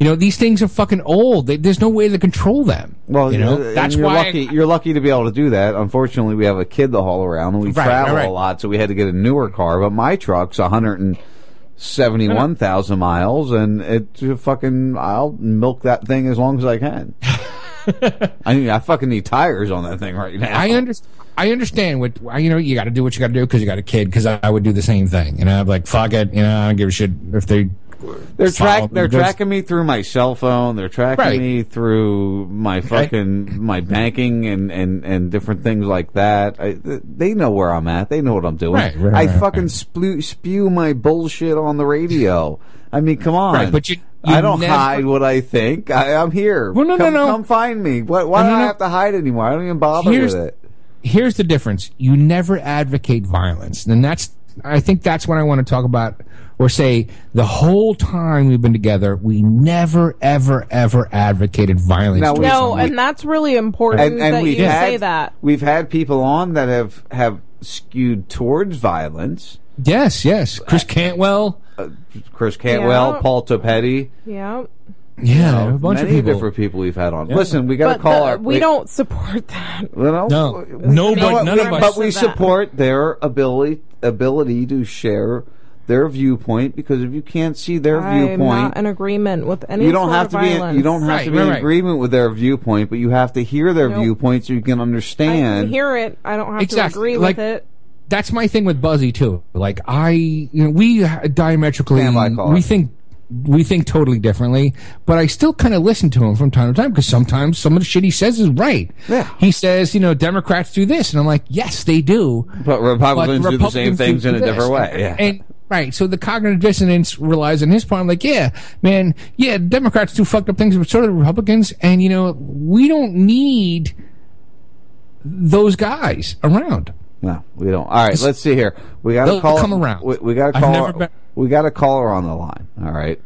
You know, these things are fucking old. They, there's no way to control them. Well, you know, that's you're why lucky. you're lucky to be able to do that. Unfortunately, we have a kid to haul around, and we Right, travel right, a lot, so we had to get a newer car. But my truck's 171 thousand miles, and it fucking I'll milk that thing as long as I can. I mean, I fucking need tires on that thing right now. I understand. I understand what you know. You got to do what you got to do because you got a kid. Because I, I would do the same thing. You know, I'm like fuck it. You know, I don't give a shit if they They're track. They're tracking me through my cell phone. They're tracking Right. me through my fucking my banking and, and, and different things like that. I, they know where I'm at. They know what I'm doing. Right, right, I fucking spew, spew my bullshit on the radio. I mean, come on. Right, but you- I don't never- hide what I think. I, I'm here. Well, no, no, come, no. Come find me. What? Why No, do no, I no. have to hide anymore? I don't even bother Here's- with it. here's the difference. You never advocate violence. And that's, I think that's what I want to talk about or say the whole time we've been together, we never, ever, ever advocated violence. Now, No, someone. and that's really important that we've you had, say that. We've had people on that have have skewed towards violence. Yes, yes. Chris Cantwell. Uh, Chris Cantwell, Yeah. Paul Topete. Yeah. Yeah, You know, a bunch of many people. different people we've had on. Yeah. Listen, we got to But call the- our. we don't support that. Well, No. we- No, you know but what? none We- of us- But we Said that. support their ability ability to share their viewpoint because if you can't see their I'm viewpoint, not in agreement with any you don't sort have of to be. In, you don't have Right, to be in right. agreement with their viewpoint, but you have to hear their Nope. viewpoint so you can I understand. can hear it. I don't have Exactly. to agree Like- with it. that's my thing with Buzzy too. Like I, you know, we diametrically, Stand caller. we think, we think totally differently. But I still kind of listen to him from time to time because sometimes some of the shit he says is right. Yeah. He says, you know, Democrats do this, and I'm like, yes, they do. But Republicans do the same things in a this. different way. Yeah. And right, so the cognitive dissonance relies on his part. I'm like, yeah, man, yeah, Democrats do fucked up things, but so do the Republicans, and you know, we don't need those guys around. No, we don't. All right, let's see here. We got to call. come around. We, we got to I've call. Never been- we got a caller on the line. All right.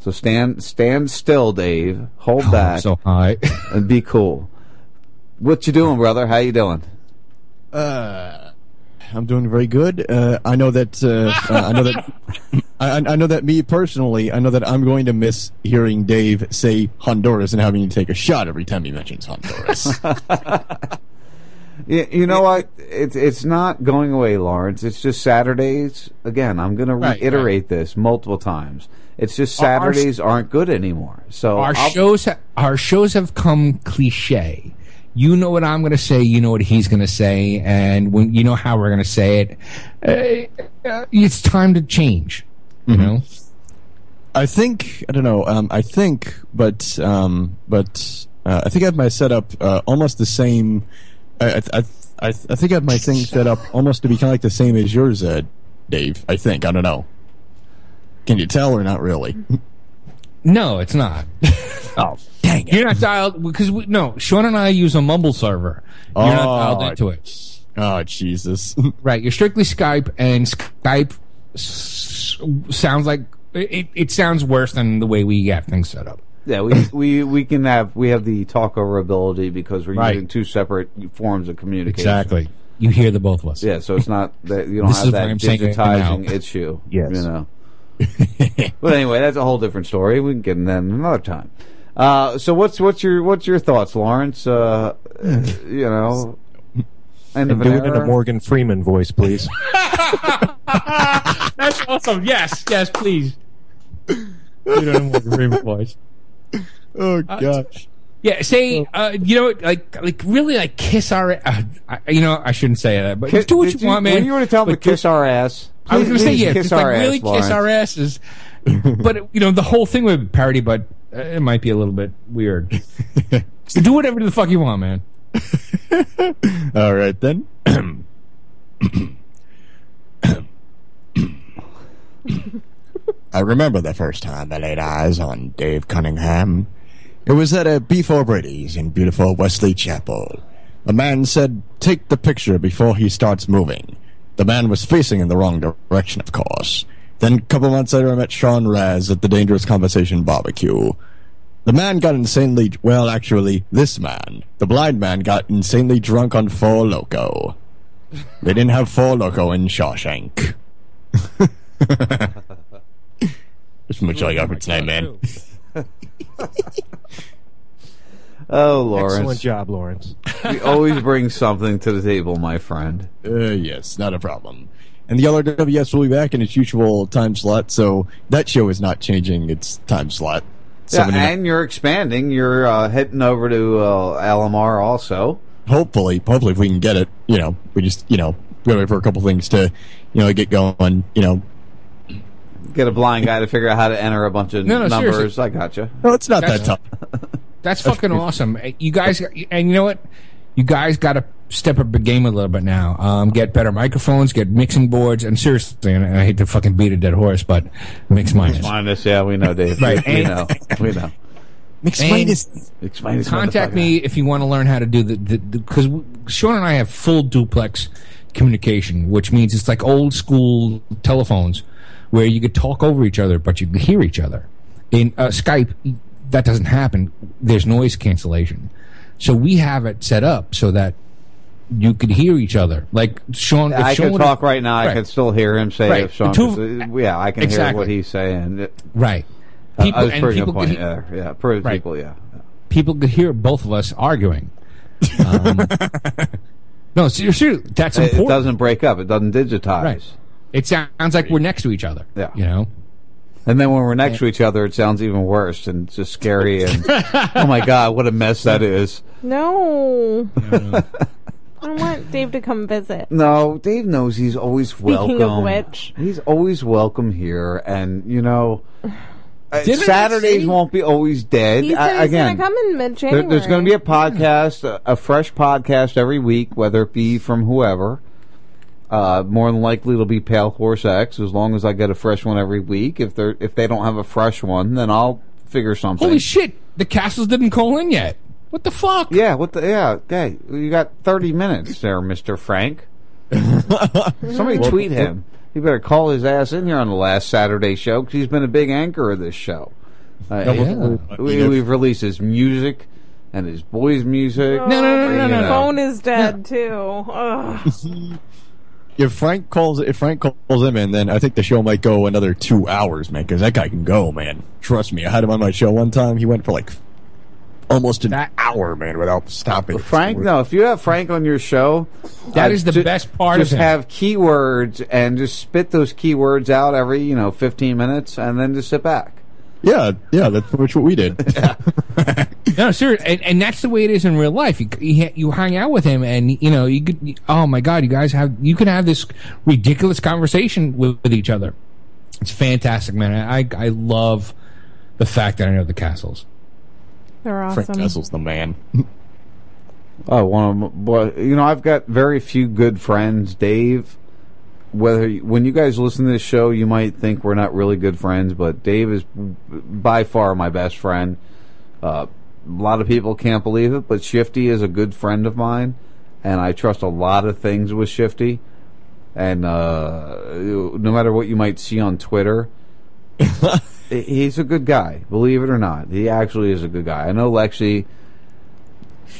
So stand stand still, Dave. Hold Oh, back so high. and be cool. What you doing, brother? How you doing? Uh, I'm doing very good. Uh, I know that. Uh, uh, I know that. I, I know that me personally. I know that I'm going to miss hearing Dave say Honduras and having to take a shot every time he mentions Honduras. You, you know what? It's it's not going away, Lawrence. It's just Saturdays. Again, I'm going to Right, reiterate this multiple times. It's just Our- our- Saturdays aren't good anymore. So our I'll- shows ha- our shows have come cliche. You know what I'm going to say. You know what he's going to say, and when you know how we're going to say it, uh, uh, it's time to change. You know, I think I don't know. Um, I think, but um, but uh, I think I have my setup uh, almost the same. I I, I, I I think I have my thing set up almost to be kind of like the same as yours, uh, Dave. I think I don't know. Can you tell or not really? no, it's not. oh, dang it! You're not dialed because we, no. Sean and I use a mumble server. You're not dialed Oh, into it. Oh Jesus! Right, you're strictly Skype, and Skype s- sounds like it, it sounds worse than the way we have things set up. Yeah, we, we we can have we have the talk over ability because we're Right. using two separate forms of communication. Exactly. You hear the both of us. Yeah, so it's not that you don't This have is that why I'm saying it digitizing issue. Yes. you know. but anyway, that's a whole different story. We can get in that another time. Uh, so what's what's your what's your thoughts, Lawrence? Uh, you know, end And do it in a? Morgan Freeman voice, please. That's awesome. Yes, yes, please. You don't have Morgan Freeman voice. Oh gosh! Yeah, say, uh, you know, like, like really, like kiss our. Uh, you know, I shouldn't say that, but Kiss- do what did you, want, man. When you want to tell them to kiss our ass, I was going to say, please yeah, kiss just like our really ass, kiss our asses. but you know, the whole thing with parody, but uh, it might be a little bit weird. so do whatever the fuck you want, man. All right then. I remember the first time I laid eyes on Dave Cunningham. It was at a Beef O'Brady's in beautiful Wesley Chapel. A man said, Take the picture before he starts moving. The man was facing in the wrong direction, of course. Then, a couple months later, I met Sean Raz at the Dangerous Conversation barbecue. The man got insanely, well, actually, this man, the blind man, got insanely drunk on Four Loco. They didn't have Four Loco in Shawshank. Just make sure I got its name, man. Oh, Lawrence. Excellent job, Lawrence. you always bring something to the table, my friend. Uh, yes, not a problem. And the LRWS will be back in its usual time slot, so that show is not changing its time slot. Yeah, and- and you're expanding. You're uh, heading over to uh, LMR also. hopefully, hopefully, if we can get it, you know, we just, you know, we gotta wait for a couple things to, you know, get going, you know. Get a blind guy to figure out how to enter a bunch of No, no, numbers. seriously. I gotcha. No, it's not That's- that tough. That's fucking awesome. You guys, and you know what? You guys got to step up the game a little bit now. Um, get better microphones, get mixing boards, and seriously, and I hate to fucking beat a dead horse, but mix minus. Mix Minus, yeah, we know, Dave. Right. we know, we know. Mix And minus. Mix minus, Contact me if you want to learn how to do the because Sean and I have full duplex communication, which means it's like old school telephones where you could talk over each other, but you could hear each other. In uh, Skype, that doesn't happen. There's noise cancellation, so we have it set up so that you could hear each other. Like Sean, if I Sean can would- talk right now. I Right. can still hear him say Right. if Sean. Two- yeah, I can hear what he's saying. right. Uh, People I was and pretty people point. could Yeah, yeah, Right. people. Yeah. people could hear both of us arguing. Um, no, seriously, that's It- important. It doesn't break up. It doesn't digitize. Right. It sounds like we're next to each other. Yeah. You know? And then when we're next to each other, it sounds even worse and just scary. And oh my god, what a mess that is. No. I want Dave to come visit. No, Dave knows he's always Speaking welcome. of which. he's always welcome here, and you know, uh, Didn't I Saturdays say- won't be always dead. He I- said he's again, gonna come in mid there- January. there's going to be a podcast, a, a fresh podcast every week, whether it be from whoever. Uh, more than likely, it'll be Pale Horse X. As long as I get a fresh one every week. If they are if they don't have a fresh one, then I'll figure something. Holy shit! The Castles didn't call in yet. What the fuck? Yeah, what the yeah, hey, you got thirty minutes there, Mister Frank. Somebody Well, tweet him. You better call his ass in here on the last Saturday show because he's been a big anchor of this show. Uh, Yeah, he- well, we, we've released his music and his boys' music. Oh, no, no, know. phone is dead too. Ugh. If Frank calls, if Frank calls him in, then I think the show might go another two hours, man. Because that guy can go, man. Trust me. I had him on my show one time. He went for like almost an hour, man, without stopping. Frank, no, if you have Frank on your show, That uh, is the ju- best part of Just him. have keywords and just spit those keywords out every you know fifteen minutes, and then just sit back. Yeah, yeah, that's pretty much what we did. No, sir, and, and that's the way it is in real life. You, you you hang out with him, and you know you could. Oh my god, you guys have you can have this ridiculous conversation with, with each other. It's fantastic, man. I I love the fact that I know the Castles. They're awesome. Frank awesome. Kessel's the man. Oh, one of them. Well, you know, I've got very few good friends. Dave, whether when you guys listen to this show, you might think we're not really good friends, but Dave is by far my best friend. Uh, a lot of people can't believe it, but Shifty is a good friend of mine, and I trust a lot of things with Shifty. And uh, no matter what you might see on Twitter, he's a good guy. Believe it or not, he actually is a good guy. I know Lexi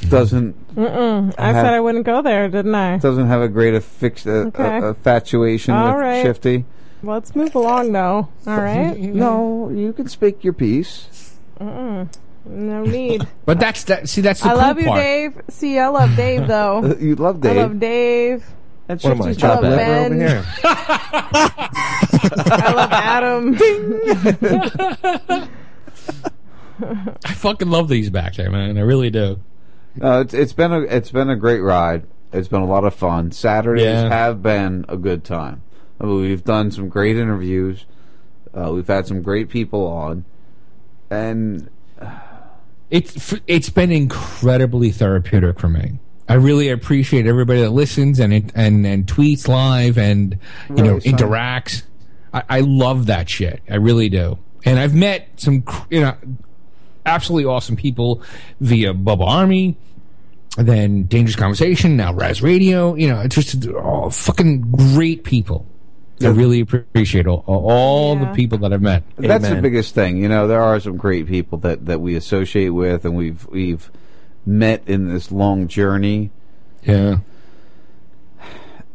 doesn't Mm-mm. I have- said I wouldn't go there, didn't I? doesn't have a great affix- uh, Okay. uh, infatuation All with right. Shifty. Let's move along, though. All right. no, you can speak your piece. Mm-mm. No need. But that's that. See, that's the I cool love you, part. Dave. See, I love Dave though. you love Dave. I love Dave. And What am I, Shifty's chopped not over here? I love Adam. I fucking love these back there, man. I really do. No, it's, it's been a it's been a great ride. It's been a lot of fun. Saturdays Yeah. have been a good time. I mean, we've done some great interviews. Uh, we've had some great people on, and It's it's been incredibly therapeutic for me. I really appreciate everybody that listens and it, and and tweets live and you know Right, interacts. I, I love that shit. I really do. And I've met some cr- you know absolutely awesome people via Bubba Army, and then Dangerous Conversation, now Raz Radio. You know, it's just all fucking great people. I really appreciate all, all the people that I've met. That's the biggest thing. You know, there are some great people that, that we associate with and we've we've met in this long journey. Yeah.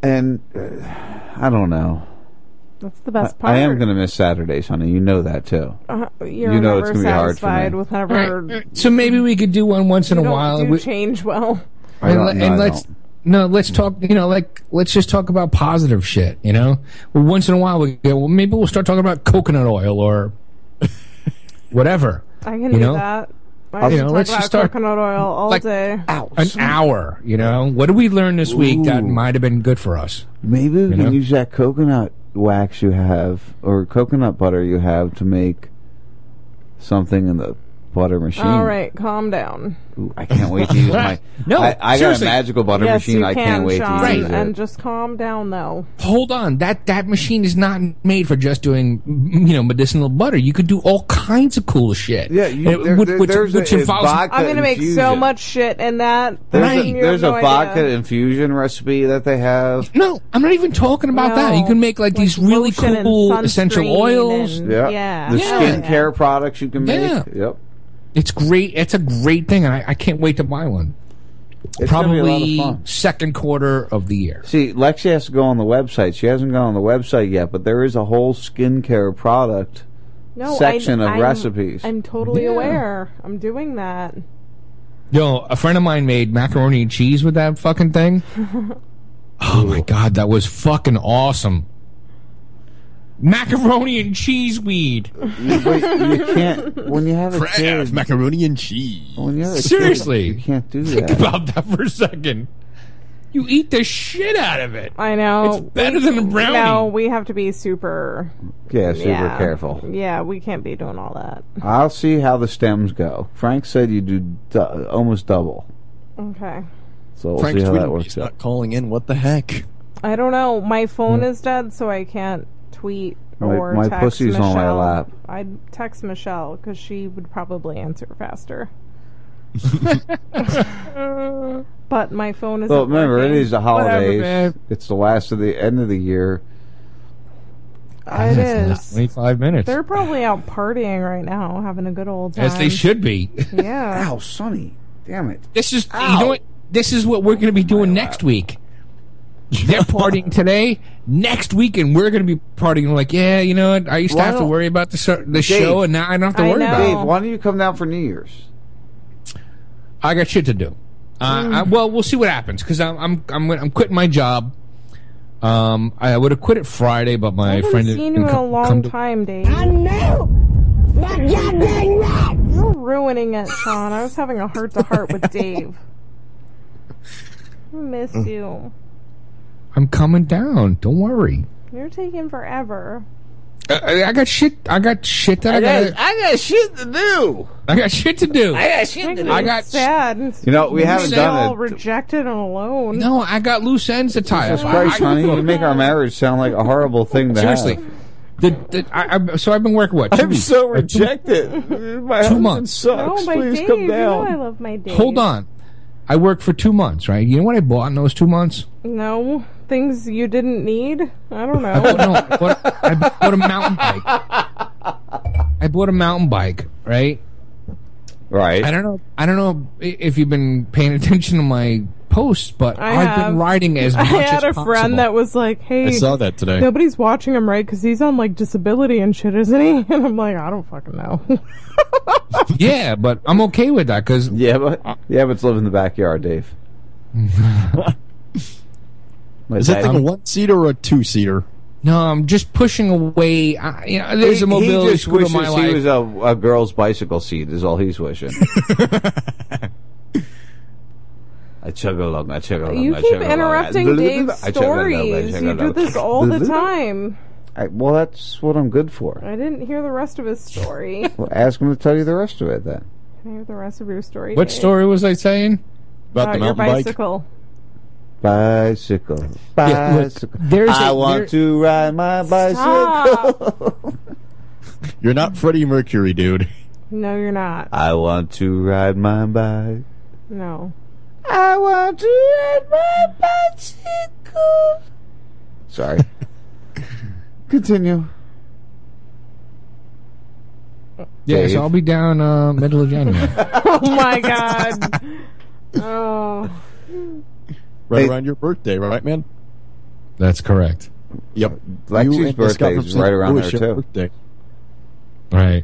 And uh, I don't know. That's the best I, part. I am going to miss Saturdays, honey. You know that too. Uh, you're you know never it's going to be hard for me. with whatever. So maybe we could do one once in a don't while. do We- change well. I and, don't- le- no, and I let's no, let's talk. You know, like let's just talk about positive shit. You know, well, once in a while we go. Well, maybe we'll start talking about coconut oil or whatever. I can you do know? that. I You can know, talk let's about just start- coconut oil all like- day. An hour. You know, what did we learn this week that might have been good for us? Maybe we You can know? use that coconut wax you have or coconut butter you have to make something in the butter machine. All right, calm down. Ooh, I can't wait to use my. No, I, I got a seriously. magical butter yes, machine. you I can, can't wait Sean, to use it. And just calm down, though. Hold on, that that machine is not made for just doing you know medicinal butter. You could do all kinds of cool shit. Yeah, you- And there- which, there- there's which a- a involves vodka I'm gonna make so infusion. much shit in that. There's Right. a, You there's have a no vodka idea. infusion recipe that they have. No, I'm not even talking about that. You No, can make like, these really lotion and cool essential sunscreen oils. and- Yeah, Yeah. the Hell skincare products you can make. Yeah. Yep, It's great. It's a great thing, and I, I can't wait to buy one. it's gonna be a lot Probably of fun. second quarter of the year. See, Lexi has to go on the website. She hasn't gone on the website yet, but there is a whole skincare product No, section I, of I'm- recipes. I'm totally Yeah. aware. I'm doing that. Yo, a friend of mine made macaroni and cheese with that fucking thing. oh my god, that was fucking awesome. Macaroni and cheese weed. You- but you can't when you have a Crab, kid. macaroni and cheese. When you have a kid, Seriously. you can't do Think that. about that for a second. You eat the shit out of it. I know. It's better than a brownie. No, we have to be super. Yeah, super yeah. careful. Yeah, we can't be doing all that. I'll see how the stems go. Frank said you do du- almost double, Okay. so we'll Frank's see how that works he's out. not calling in. What the heck? I don't know. My phone hmm. is dead, so I can't tweet My- or my text pussy's on Michelle. my lap. I'd text Michelle because she would probably answer faster. but my phone is. Well, remember, it is the holidays. man. it's the last of the end of the year. It is. Twenty-five minutes. They're probably out partying right now, having a good old time. As they should be. Yeah. Ow, Sonny! Damn it! This is you know what? This is what we're going to be doing next week. They're partying today. Next weekend, we're going to be partying. Like, yeah, you know what? I used to have to worry about the ser- the Dave, show, and now I don't have to I worry know. about it. Dave, why don't you come down for New Year's? I got shit to do. Uh, I, well, we'll see what happens because I'm I'm I'm I'm quitting my job. Um, I would have quit it Friday, but my I haven't friend seen you in a long to- time, Dave. I know. You're ruining it, Sean. I was having a heart to heart with Dave. I miss Mm. you. I'm coming down. Don't worry. You're taking forever. I, I- I got shit. I got shit that I, got. I got shit to do. I got shit to do. I got shit to do. I got sad. You know, we haven't You're done all it. rejected and alone. no. I got loose ends to tie. Jesus I- Christ, I- honey, you make our marriage sound like a horrible thing to Seriously. have. The, the, I, I, so I've been working what? Two I'm weeks? so Or two- rejected. My husband months. sucks. My Please Dave. come You know I down. love my Dave. Hold on. I worked for two months, right? You know what I bought in those two months? No. Things you didn't need? I don't I bought, know. no, I bought, I bought a mountain bike. I bought a mountain bike, right? Right. I don't know. I don't know if you've been paying attention to my posts, but I have have. been riding as I much had a possible. friend that was like, "Hey, I saw that today. nobody's watching him, right? Because he's on like disability and shit, isn't he?" And I'm like, "I don't fucking know." yeah, but I'm okay with that because Yeah, but yeah, but it's live in the backyard, Dave. My Is that thing a one seater or a two seater? no, I'm just pushing away. I, you know, there's he, a mobility he just scooter in wishes my he was a, a girl's bicycle seat. Is all he's wishing. I chug along. I chug along. you I keep chug along. interrupting Dave's I chug along, stories. You do this all the time. I, well, that's what I'm good for. I didn't hear the rest of his story. Well, ask him to tell you the rest of it then. Can I hear the rest of your story? what Dave? story was I saying? About the your mountain bike? Bicycle. Bicycle, Yeah, look, there's I a- want there- to ride my bicycle. You're not Freddie Mercury, dude. No, you're not. I want to ride my bike. No. I want to ride my bicycle. Sorry. Continue. Yeah, Dave. so I'll be down uh, middle of January. Oh my god. Oh. Right Hey. around your birthday, right, man? That's correct. Yep. Lexi's birthday is right around Louis there, too. Birthday. Right.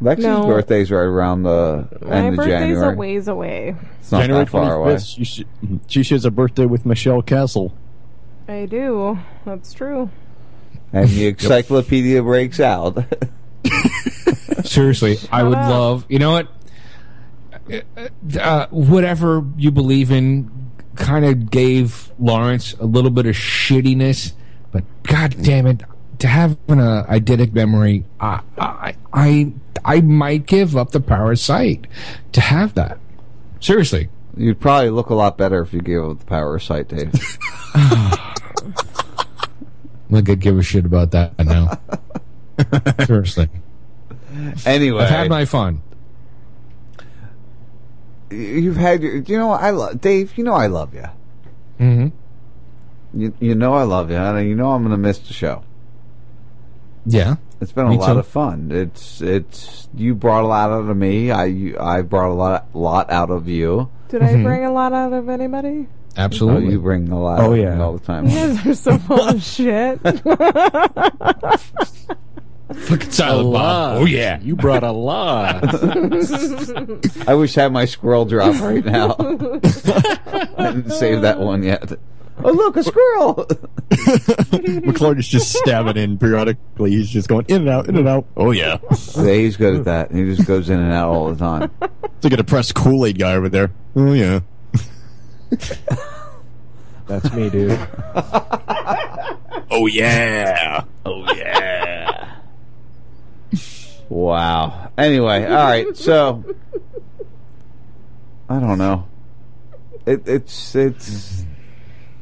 Lexi's No. birthday's right around the My end of birthday's January. a ways away. It's not January that far away. 25th. She, sh- she shares a birthday with Michelle Castle. I do. That's true. And the encyclopedia breaks out. Seriously, I would up. love. You know what? Uh, whatever you believe in, kind of gave Lawrence a little bit of shittiness But god damn it, to have an uh, eidetic memory, I, I I I might give up the power of sight to have that. Seriously. You'd probably look a lot better if you gave up the power of sight, Dave. I could give a shit about that now. Seriously. anyway, I've had my fun. You've had your. You know, I love Dave. You know, I love you. Mm-hmm. You you know, I love you, and you know, I'm going to miss the show. Yeah. It's been a lot too. of fun. It's it's you brought a lot out of me. I you, I brought a lot lot out of you. Did Mm-hmm. I bring a lot out of anybody? Absolutely. Oh, you bring a lot. Oh, of yeah. all the time. You guys are so full of shit. Fucking Silent Bob. Oh yeah. You brought a lot. I wish I had my squirrel drop right now. I didn't save that one yet. Oh look, a squirrel! McClure is just stabbing in periodically. He's just going in and out, in and out. Oh yeah. yeah, he's good at that. He just goes in and out all the time. It's like a depressed Kool Aid guy over there. Oh yeah. That's me, dude. Oh yeah. Oh yeah. Wow. Anyway, all right. So I don't know. It, it's it's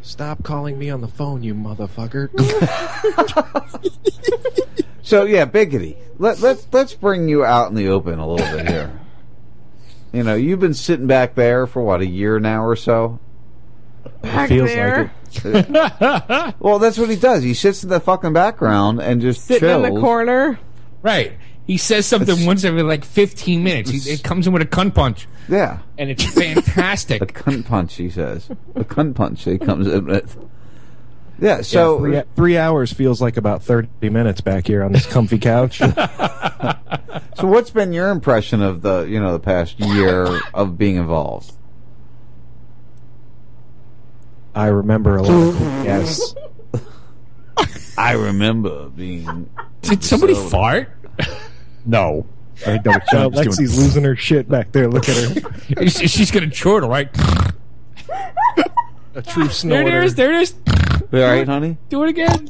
Stop calling me on the phone, you motherfucker. so yeah, biggity. Let let's let's bring you out in the open a little bit here. You know, you've been sitting back there for what a year now or so. Back feels there. like it. Well, that's what he does. He sits in the fucking background and just Sitting chills. in the corner. Right. He says something once every like 15 minutes. He, it comes in with a cunt punch, Yeah, and it's fantastic. a cunt punch. He says a cunt punch. He comes in with. Yeah. So three, three hours feels like about 30 minutes back here on this comfy couch. So what's been your impression of the you know the past year of being involved? I remember a lot of yes. I remember being. Did somebody So- fart? No. I don't. Uh, I'm Lexi's doing- losing her shit back there. Look at her. She's she's gonna chortle, right? A true There it is. There it is. You all right, honey? Do it again.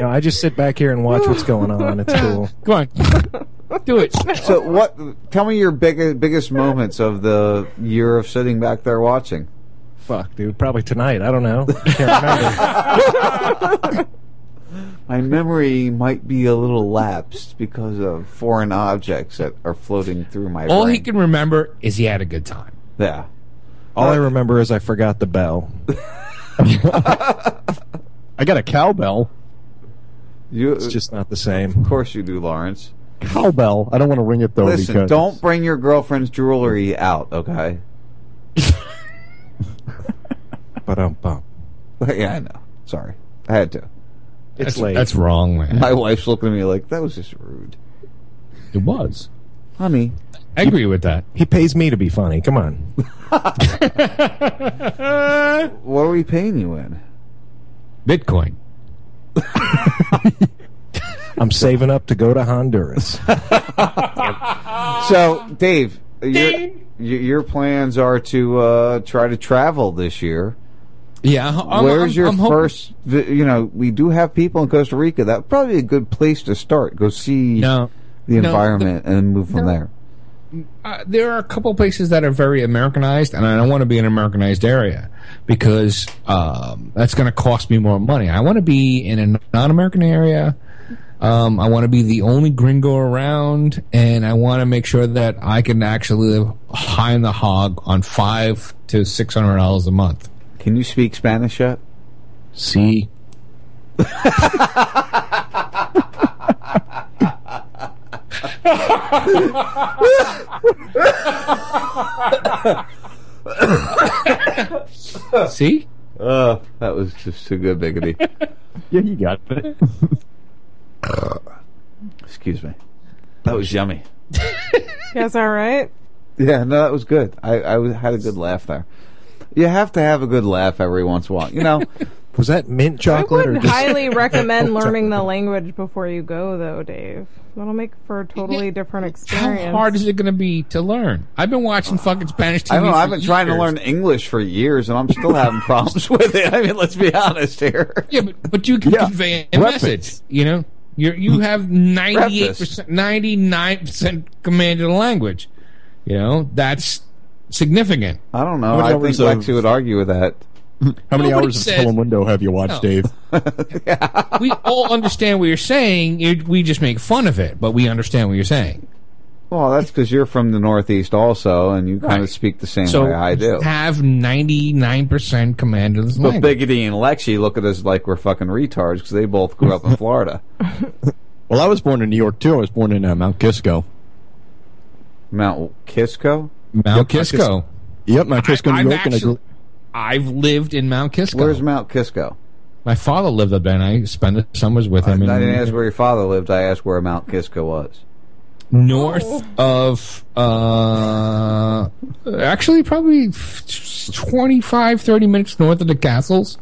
No, I just sit back here and watch what's going on. It's cool. Come on. Do it. So what? Tell me your big, biggest moments of the year of sitting back there watching. Fuck, dude. Probably tonight. I don't know. Can't remember. My memory might be a little lapsed because of foreign objects that are floating through my All brain. he can remember is he had a good time. yeah. All I remember is I forgot the bell. I got a cowbell. You, It's just not the same. of course you do, Lawrence. Cowbell. I don't want to ring it though. Listen, because don't bring your girlfriend's jewelry out, okay? But um, bum. yeah, I know. Sorry, I had to. It's That's, late. that's wrong, man. My wife's looking at me like that was just rude, It was. honey. I agree with that. he pays me to be funny. Come on. What are we paying you in? Bitcoin. I'm saving up to go to Honduras. So, Dave, your, your your plans are to uh, try to travel this year. Yeah. I'm, Where's I'm- your I'm first? You know, we do have people in Costa Rica. That would probably be a good place to start. Go see No. the No, environment and move from no. there. Uh, there are a couple places that are very Americanized, and I don't want to be in an Americanized area because um, that's going to cost me more money. I want to be in a non-American area. Um, I want to be the only gringo around, and I want to make sure that I can actually live high in the hog on five to six hundred dollars a month. Can you speak Spanish yet? See, see, Uh, that was just too good, biggity. Yeah, you got it. Excuse me. That was yummy. Yes, all right. Yeah, no, that was good. I, I had a good laugh there. You have to have a good laugh every once in a while. You know, Was that mint I chocolate or would just highly oh, recommend milk learning chocolate? the language before you go, though, Dave. That'll make for a totally different experience. How hard is it going to be to learn? I've been watching fucking Spanish TV. I know, for I've been trying to learn English for years, and I'm still having problems with it. I mean, let's be honest here. Yeah, but, but you can convey a Preface. message. You know, you you have ninety eight percent, ninety nine percent command of the language. You know, that's significant. I don't know. How I many think hours of- Lexi would argue with that. How many Nobody hours of said- Telemundo have you watched, No. Dave? we all understand what you're saying. It, we just make fun of it, but we understand what you're saying. Well, that's because you're from the Northeast also, and you kind of speak the same so way I do. have ninety nine percent command of this But language. Biggity and Lexi look at us like we're fucking retards because they both grew up in Florida. Well, I was born in New York too. I was born in uh, Mount Kisco. Mount Kisco? Mount Yep, Kisco. Yep, Mount Kisco, New I've York. and I actually- grew, I've lived in Mount Kisco. Where's Mount Kisco? My father lived up there, and I spent the summers with him. I in didn't ask where your father lived. I asked where Mount Kisco was. north of uh actually probably 25 30 minutes north of the castles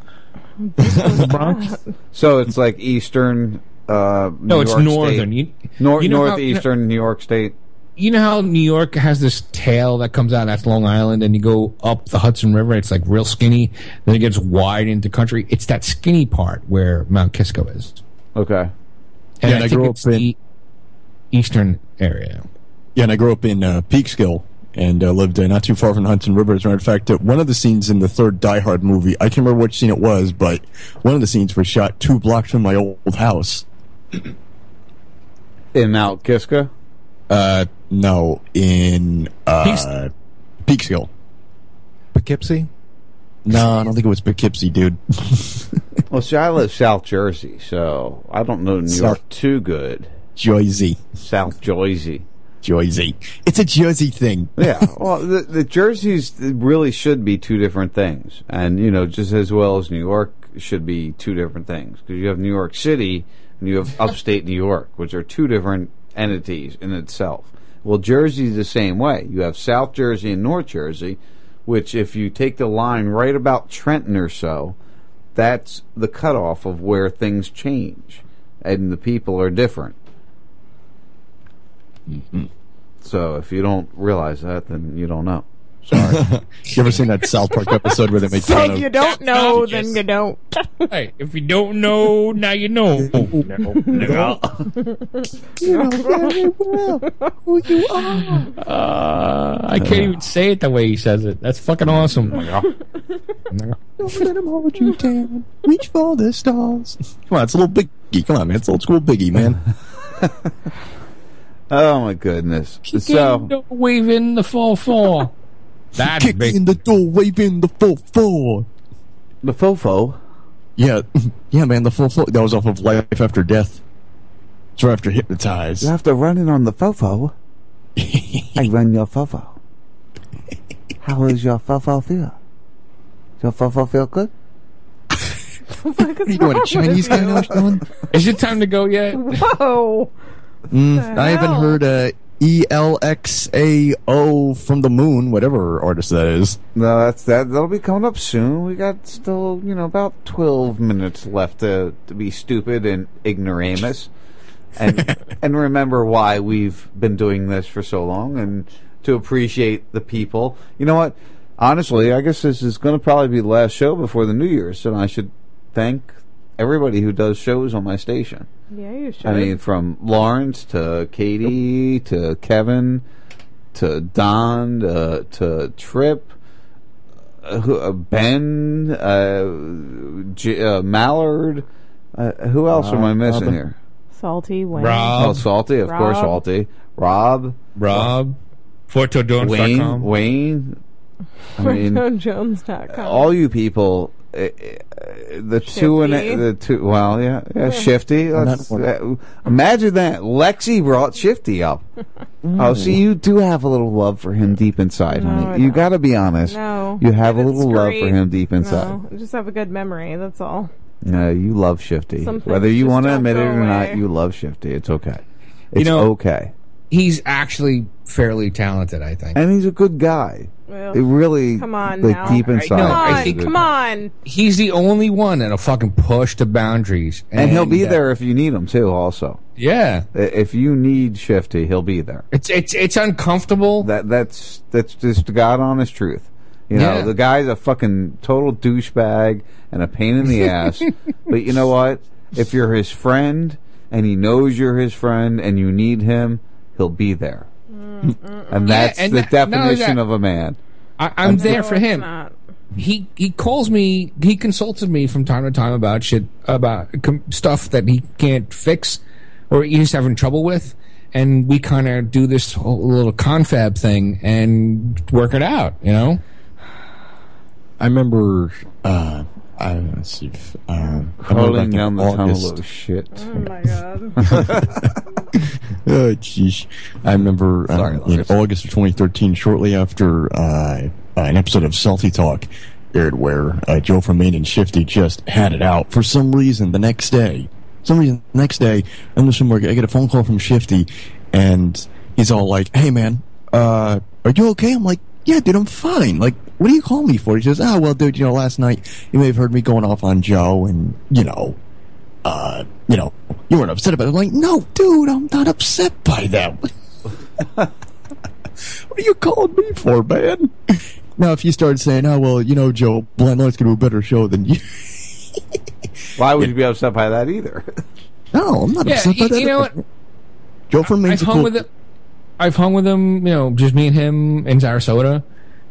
the Bronx. So it's like eastern. Uh, No, New it's York northern. State. You- Nor- you know how- northeastern New York State. You know how new york has this tail that comes out that's long island and you go up the hudson river it's like real skinny then it gets wide into country it's that skinny part where mount kisco is Okay. and Yeah, i and I think grew it's up in- the eastern area yeah, and I grew up in uh, Peekskill and uh, lived uh, not too far from Hudson River. As a matter of fact, uh, one of the scenes in the third Die Hard movie, I can't remember which scene it was, but one of the scenes was shot two blocks from my old house. In Mount Kisco? Uh, no, in uh, Peekskill. Poughkeepsie? No, I don't think it was Poughkeepsie, dude. Well, see, I live South Jersey, so I don't know New South- York too good. Jersey. South Jersey. Jersey. It's a Jersey thing. yeah, well, the, the jerseys really should be two different things, and you know, just as well as New York should be two different things because you have New York City and you have upstate New York, which are two different entities in itself. Well, Jersey's the same way. You have South Jersey and North Jersey, which if you take the line right about Trenton or so, that's the cutoff of where things change and the people are different. Mm-hmm. So if you don't realize that, then you don't know. Sorry. you ever seen that South Park episode where they make So fun if of you don't know, then you don't. hey if you don't know now you know You know very well who you are. Uh, I can't even say it the way he says it. That's fucking awesome. Don't let him hold you down. Reach for the stars. Come on, it's a little Biggie. Come on, man. It's old school Biggie, man. oh my goodness. So So waving the fall fall. That's Kick big. in the door, waving the full four. the fofo. Yeah, yeah, man. The full four. That was off of Life After Death. It's right after Hypnotized. You have to run it on the fofo. I run your fofo. How does your fofo feel? Your fofo feel good? What are you doing, a Chinese guy now, Sean? Is it time to go yet? Whoa. Mm, I haven't hell? heard uh, E L X A O from the moon, whatever artist that is. No, that's that. That'll be coming up soon. We got still, you know, about twelve minutes left to to be stupid and ignoramus, and and remember why we've been doing this for so long, and to appreciate the people. You know what? Honestly, I guess this is going to probably be the last show before the New Year's, and I should thank everybody who does shows on my station. Yeah, you should. I mean, from Lawrence to Katie to Kevin to Don to, to Trip, uh, who- uh, Ben, uh, J- uh, Mallard. Uh, who else am I Rob. missing here? Salty Wayne. Rob. Oh, Salty, of course, Salty. Rob, Rob. Wayne, FortoDorns.com. Wayne. I mean, FortoJones.com. all you people. Uh, uh, the two and Shifty. the two. Well, yeah, yeah, shifty. Let's, uh, imagine that. Lexi brought Shifty up. Oh, see, you do have a little love for him deep inside, No, I honey. You got to be honest. No. you have a Get it little love for him deep inside. No, I just have a good memory. That's all. No, you love Shifty. Some Whether you want to admit it go or not, you love Shifty. It's okay. It's know- okay. He's actually fairly talented. I think. and he's a good guy. Well, it really, come on like now. deep inside. No, Come I on, think- come on. He's the only one that'll fucking push the boundaries, and he'll be uh, there if you need him too. Also, Yeah, if you need Shifty, he'll be there. it's it's it's uncomfortable. That that's that's just the God honest truth. You know, Yeah. the guy's a fucking total douchebag and a pain in the ass. but you know what? If you're his friend and he knows you're his friend and you need him, he'll be there. And Yeah, that's and the that- not only definition that- of a man. I, I'm there No, for him. He he calls me. He consults with me from time to time about shit about com- stuff that he can't fix or he's having trouble with, and we kind of do this whole little confab thing and work it out. You know. I remember. Uh, I let's see. If, uh, I remember Crawling down the tunnel of shit. Oh my god. oh, jeez. I remember uh, Sorry, in August of 2013, shortly after uh, an episode of Salty Talk aired where uh, Joe from Maine and Shifty just had it out. For some reason, the next day, some reason, the next day, I'm somewhere, I get a phone call from Shifty, and he's all like, hey, man, uh, are you okay? I'm like, yeah, dude, I'm fine. Like, what do you call me for? He says, oh, well, dude, you know, last night you may have heard me going off on Joe, and, you know, uh, you know, you weren't upset about it. I'm like, no, dude, I'm not upset by that. what are you calling me for, man? Now, if you start saying, oh, well, you know, Joe, Blind Light's going to do a better show than you. Why would you be upset by that either? no, I'm not Yeah, upset by you, that. you know what? Joe from Maine's I've hung cool- with him. I've hung with him. You know, just me and him in Sarasota,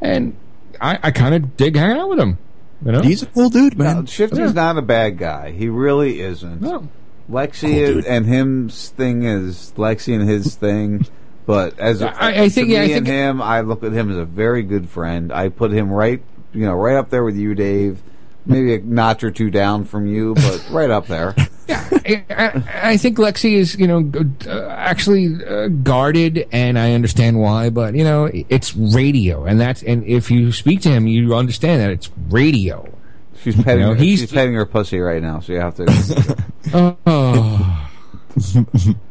and I, I kind of dig hanging out with him. You know, He's a cool dude, man. No, Shifty's not a bad guy. He really isn't. No. Lexi Cool dude. and him's thing is Lexi and his thing. But as Yeah, I- I think- to yeah, I me and think- him, I look at him as a very good friend. I put him right, you know, right up there with you, Dave. Maybe a notch or two down from you, but right up there. I, I, I think Lexi is, you know, uh, actually uh, guarded, and I understand why. But you know, it's radio, and that's and if you speak to him, you understand that it's radio. She's petting. know, her, he's- she's petting her pussy right now, so you have to. Oh,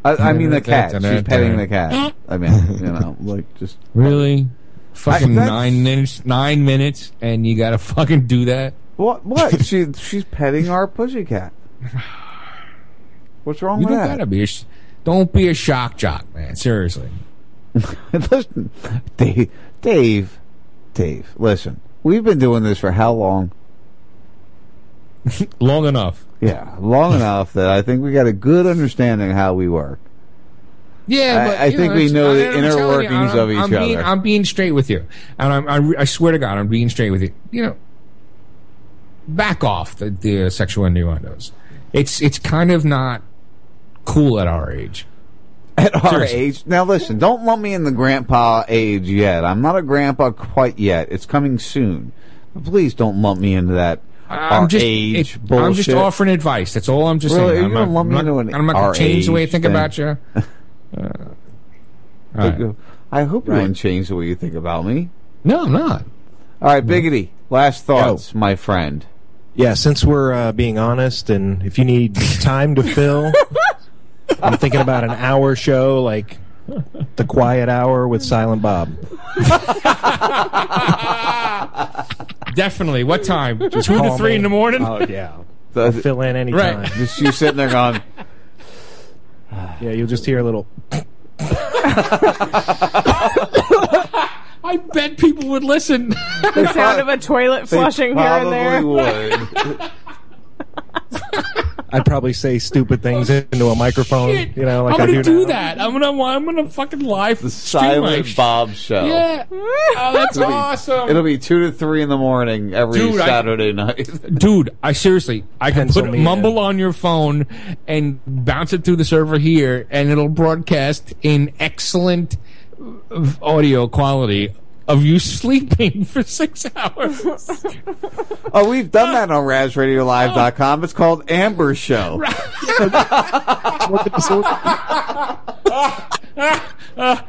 I, I mean the cat. She's petting the cat. I mean, you know, like just really? Fucking that's- nine minutes, nine minutes, and you got to fucking do that. what? What? she she's petting our pussy cat. What's wrong You with that? gotta be. Sh- don't be a shock jock, man. Seriously. listen, Dave, Dave, Dave. Listen, we've been doing this for how long? Long enough. Yeah, long enough that I think we got a good understanding of how we work. Yeah, I- but I you think know, we know the inner you, workings I'm- of each I'm being, other. I'm being straight with you, and I'm, I, I swear to God, I'm being straight with you. You know, back off the, the sexual innuendos. It's it's kind of not cool at our age. At our Seriously. age, now listen, don't lump me in the grandpa age yet. I'm not a grandpa quite yet. It's coming soon. But please don't lump me into that I'm just age it- bullshit. I'm just offering advice. That's all I'm just Really? saying. Are I'm you not, gonna lump I'm me into an I'm not going to change the way I think thing? about you. Uh, all right. I hope you Right. wouldn't change the way you think about me. No, I'm not. All right, Biggity. Last thoughts, my friend. Yeah, since we're uh, being honest, and if you need time to fill, I'm thinking about an hour show like the Quiet Hour with Silent Bob. Definitely. What time? Just Two to call three me. in the morning. Oh yeah, The- I'll fill in anytime. Right. Just you sitting there going, Yeah, you'll just hear a little. I bet people would listen. The sound of a toilet they flushing here and there. probably would. I'd probably say stupid things oh, into a microphone. Shit. You know, like I'm gonna do, do now. that. I'm gonna I'm gonna fucking live The Silent sh- Bob Show. Yeah. Oh, that's It'll be- awesome. It'll be two to three in the morning every Dude, I- Saturday night. Dude, I seriously, I can Pencil put me in. mumble on your phone and bounce it through the server here, and it'll broadcast in excellent audio quality of you sleeping for six hours. oh, we've done that on RazRadioLive.com. It's called Amber Show.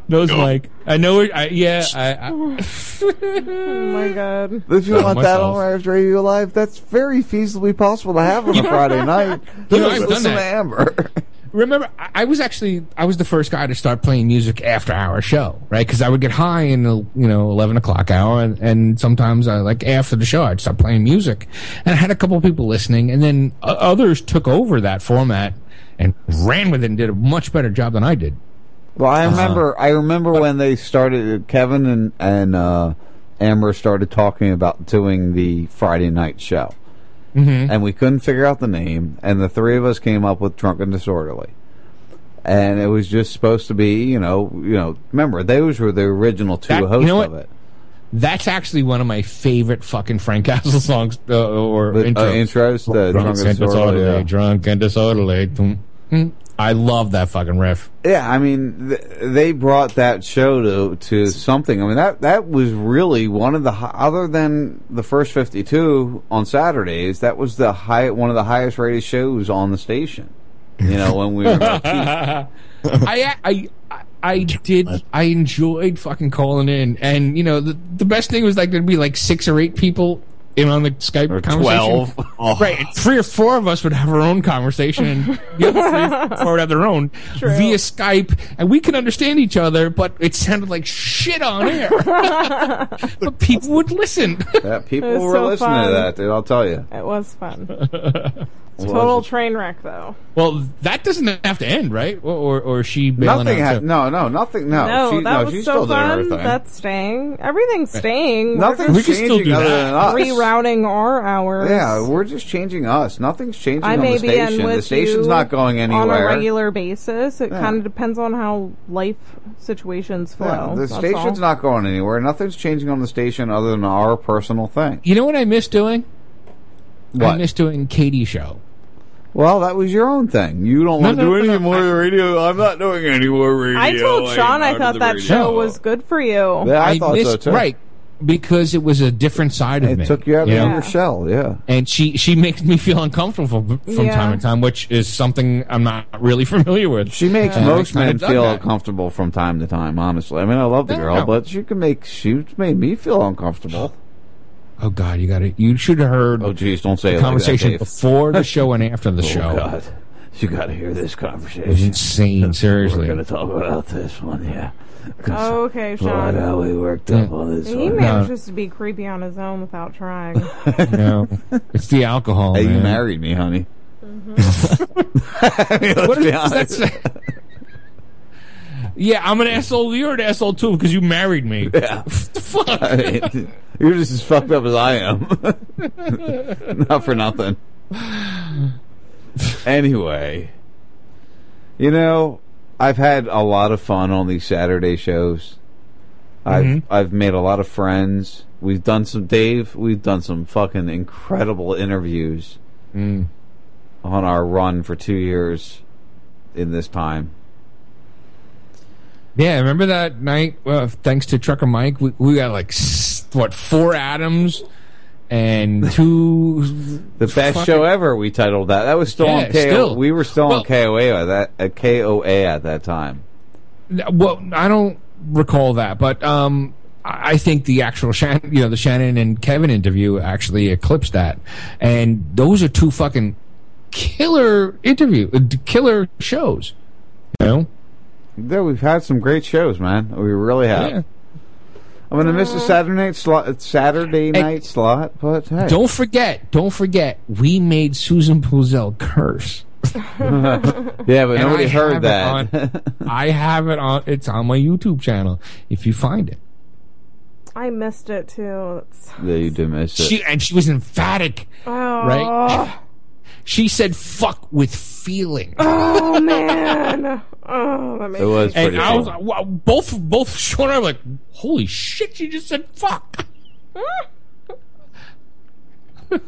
Nose mic. I know it. I, yeah. I, I, Oh my god. If you Oh, want that myself. on Raz Radio Live, that's very feasibly possible to have on a Friday night. You know, Just I've done listen to that. Amber. Remember I- was actually I was the first guy to start playing music after our show, right? Because I would get high in the you know eleven o'clock hour, and, and sometimes I like after the show I'd start playing music, and I had a couple of people listening, and then uh, others took over that format and ran with it and did a much better job than I did. Well, I Uh-huh. remember. I remember when they started. Kevin and and uh, Amber started talking about doing the Friday night show, Mhm. and we couldn't figure out the name. And the three of us came up with Drunk and Disorderly, and it was just supposed to be, you know, you know. Remember, those were the original two That- you hosts know of it. That's actually one of my favorite fucking Frank Castle songs uh, or The, uh, intros. intros, the drunk, and disorderly, yeah. drunk and disorderly. Dum. I love that fucking riff. Yeah, I mean, th- they brought that show to to something. I mean, that that was really one of the hi- other than the first fifty two on Saturdays. That was the high one of the highest rated shows on the station. You know, when we were in. I, I, I, I did. I enjoyed fucking calling in, and you know, the, the best thing was like there'd be like six or eight people in on the Skype Or conversation. 12. Right, and three or four of us would have our own conversation, and the other three or four would have their own True. via Skype, and we could understand each other, but it sounded like shit on air. but people would listen. Yeah, people were so listening fun. to that, dude. I'll tell you. It was fun. Was Total it? train wreck, though. Well, that doesn't have to end, right? Or, or, or is she bailing Nothing. out Ha- no, no, nothing. No, No, she, that no, was she's so still fun. everything. That's staying. Everything's staying. We're Nothing's just We can still do other that. than us. rerouting our hours. Yeah, we're just changing us. Nothing's changing I on may the be in station. with The station's you not going anywhere on a regular basis. It Yeah. kind of depends on how life situations flow. Yeah, the that's station's all. not going anywhere. Nothing's changing on the station other than our personal thing. You know what I miss doing? What? I miss doing Katie's show. Well, that was your own thing. You don't want to do no, any more radio. I'm not doing any more radio. I told Sean I out of thought that radio. show was good for you. Yeah, I, thought so missed too. right because it was a different side of It me. took you out of know? your shell. Yeah. and she she makes me feel uncomfortable from Yeah. time to time, which is something I'm not really familiar with. She makes And I most men feel that. uncomfortable from time to time. Honestly, I mean, I love the No, girl, no. but she can make she made me feel uncomfortable. Oh God, you got it. You should have heard Oh, jeez, don't say the it like that, conversation before the show and after the Oh, show. God, you got to hear this It was conversation. insane. Seriously, We're going to talk about this one, Yeah. Oh, okay, Boy, Sean. how we worked up on this He one. manages to be creepy on his own without trying. no, it's the alcohol. Hey, you married me, honey. Mm-hmm. I mean, let's What be does that honest. say? Yeah, I'm an asshole. You're an asshole too because you married me. Yeah. Fuck. I mean, you're just as fucked up as I am. Not for nothing. Anyway, you know, I've had a lot of fun on these Saturday shows. I've Mhm. I've made a lot of friends. We've done some Dave. We've done some fucking incredible interviews Mm. on our run for two years in this time. Yeah, remember that night? Well, thanks to Trucker Mike, we, we got like what four Adams and two. The best fucking- show ever. We titled that. That was still Yeah, on KO. still. We were still Well- on KOA at that at KOA at that time. Well, I don't recall that, but um, I I think the actual Shannon, you know, the Shannon and Kevin interview actually eclipsed that, and those are two fucking killer interview, uh, killer shows. You know, Yeah, we've had some great shows, man. We really have. Yeah. I'm gonna miss the Saturday night slot. Uh, Saturday night slot, but hey, don't forget, don't forget, we made Susan Puzel curse. yeah, but And nobody I heard that. on- I have it on. It's on my YouTube channel. If you find it, I missed it too. It's, yeah, you did miss it. she and she was emphatic, oh, right? She said "fuck" with feeling. oh man. Oh, that makes It was me And pretty I was like, wow, both both Sean and I were like, holy shit, she just said fuck. All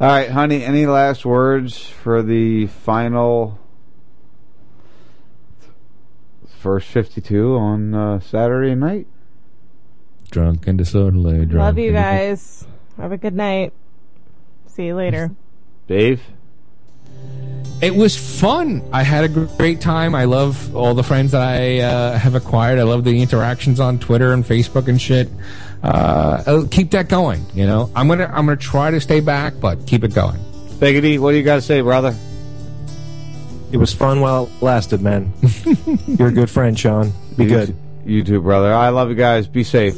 right, honey. Any last words for the final first 52 on uh, Saturday night? Drunk and disorderly. Drunk Love you guys. Have a good night. See you later. Dave. It was fun. I had a great time. I love all the friends that I uh, have acquired. I love the interactions on Twitter and Facebook and shit. Uh, keep that going. You know, I'm gonna I'm gonna try to stay back, but keep it going. Biggity, what do you got to say, brother? It was fun while it lasted, man. You're a good friend, Sean. Be You good. t- You too, brother. I love you guys. Be safe.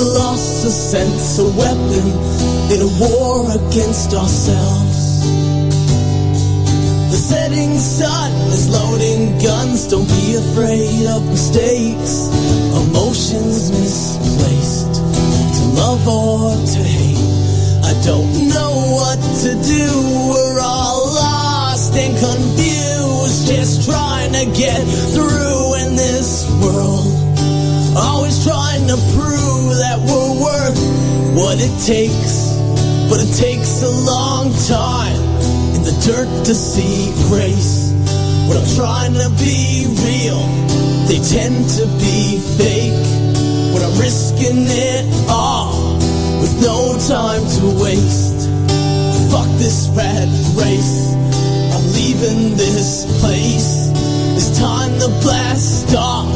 The a sense, a weapon in a war against ourselves. The setting sun is loading guns. Don't be afraid of mistakes, emotions misplaced. To love or to hate, I don't know what to do. We're all lost and confused, just trying to get through in this world. Always trying to prove that we're worth what it takes, but it takes a long time in the dirt to see grace. When I'm trying to be real, they tend to be fake. When I'm risking it all with no time to waste. Fuck this rat race. I'm leaving this place. It's time to blast off.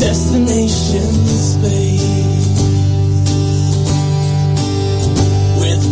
Destination space.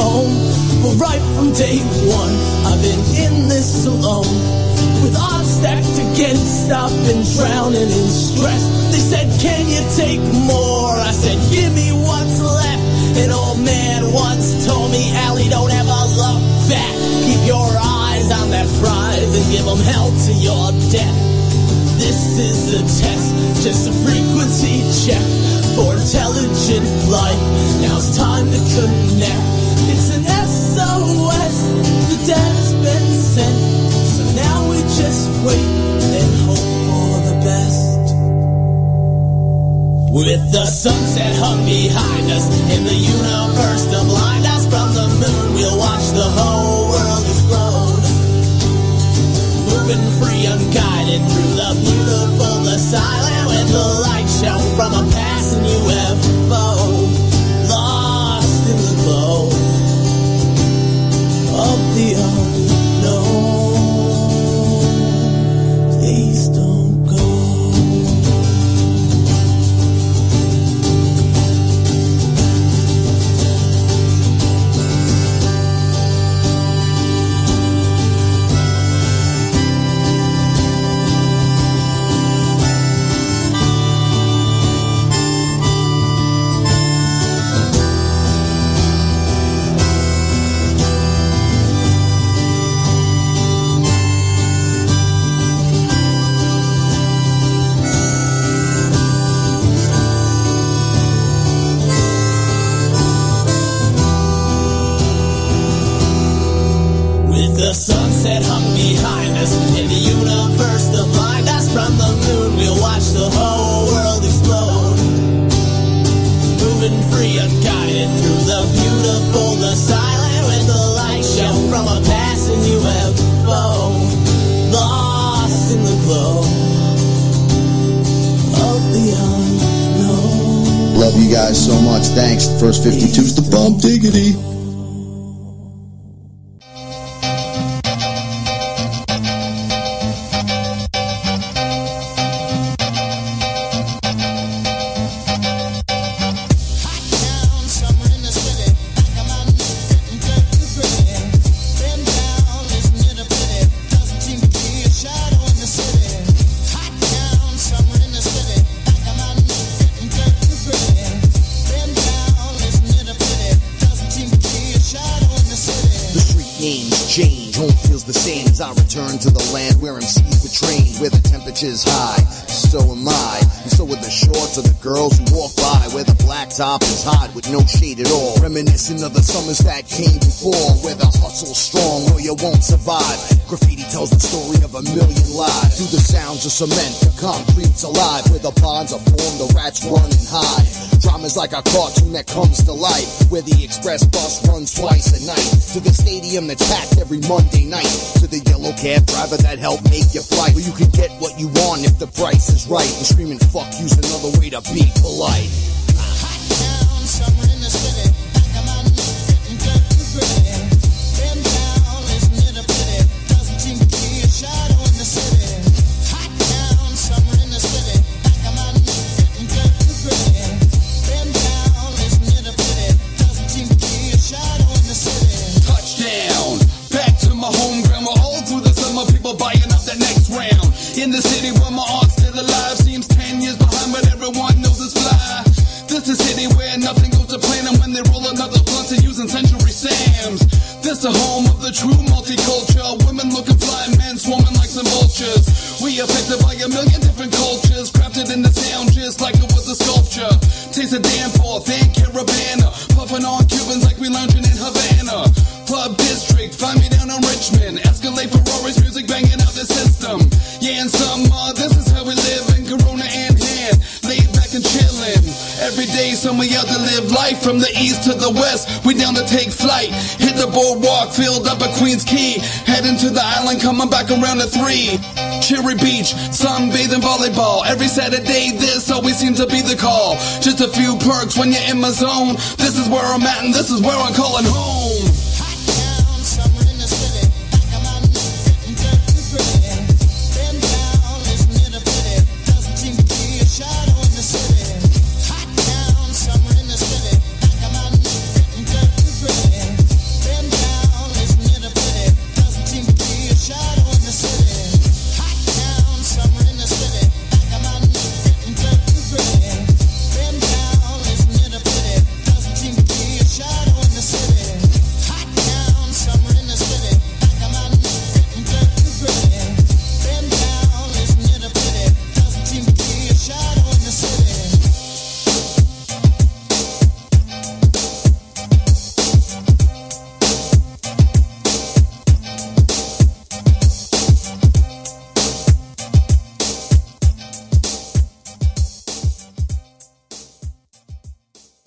home. But right from day one, I've been in this alone. With odds stacked against, I've been drowning in stress. They said, Can you take more? I said, Give me what's left. An old man once told me, Allie, don't ever look back. Keep your eyes on that prize and give them hell to your death. This is a test, just a frequency check for intelligent life. Now it's time to connect. And hope for the best. With the sunset hung behind us in the universe to blind us from the moon, we'll watch the whole world explode. Moving free, unguided through the beautiful, silent, with the light show from a passing UFO. Lost in the glow of the unknown. Summers that came before, where the hustle's strong or you won't survive. Graffiti tells the story of a million lives. Through the sounds of cement, the concrete's alive. Where the ponds are formed, the rats run and hide. Drama's like a cartoon that comes to life. Where the express bus runs twice a night. To the stadium that's packed every Monday night. To the yellow cab driver that helped make your flight. Where you can get what you want if the price is right. And screaming fuck you's another way to be polite. Summer in the city, Saturday, this always seems to be the call. Just a few perks when you're in my zone. This is where I'm at, and this is where I'm calling home.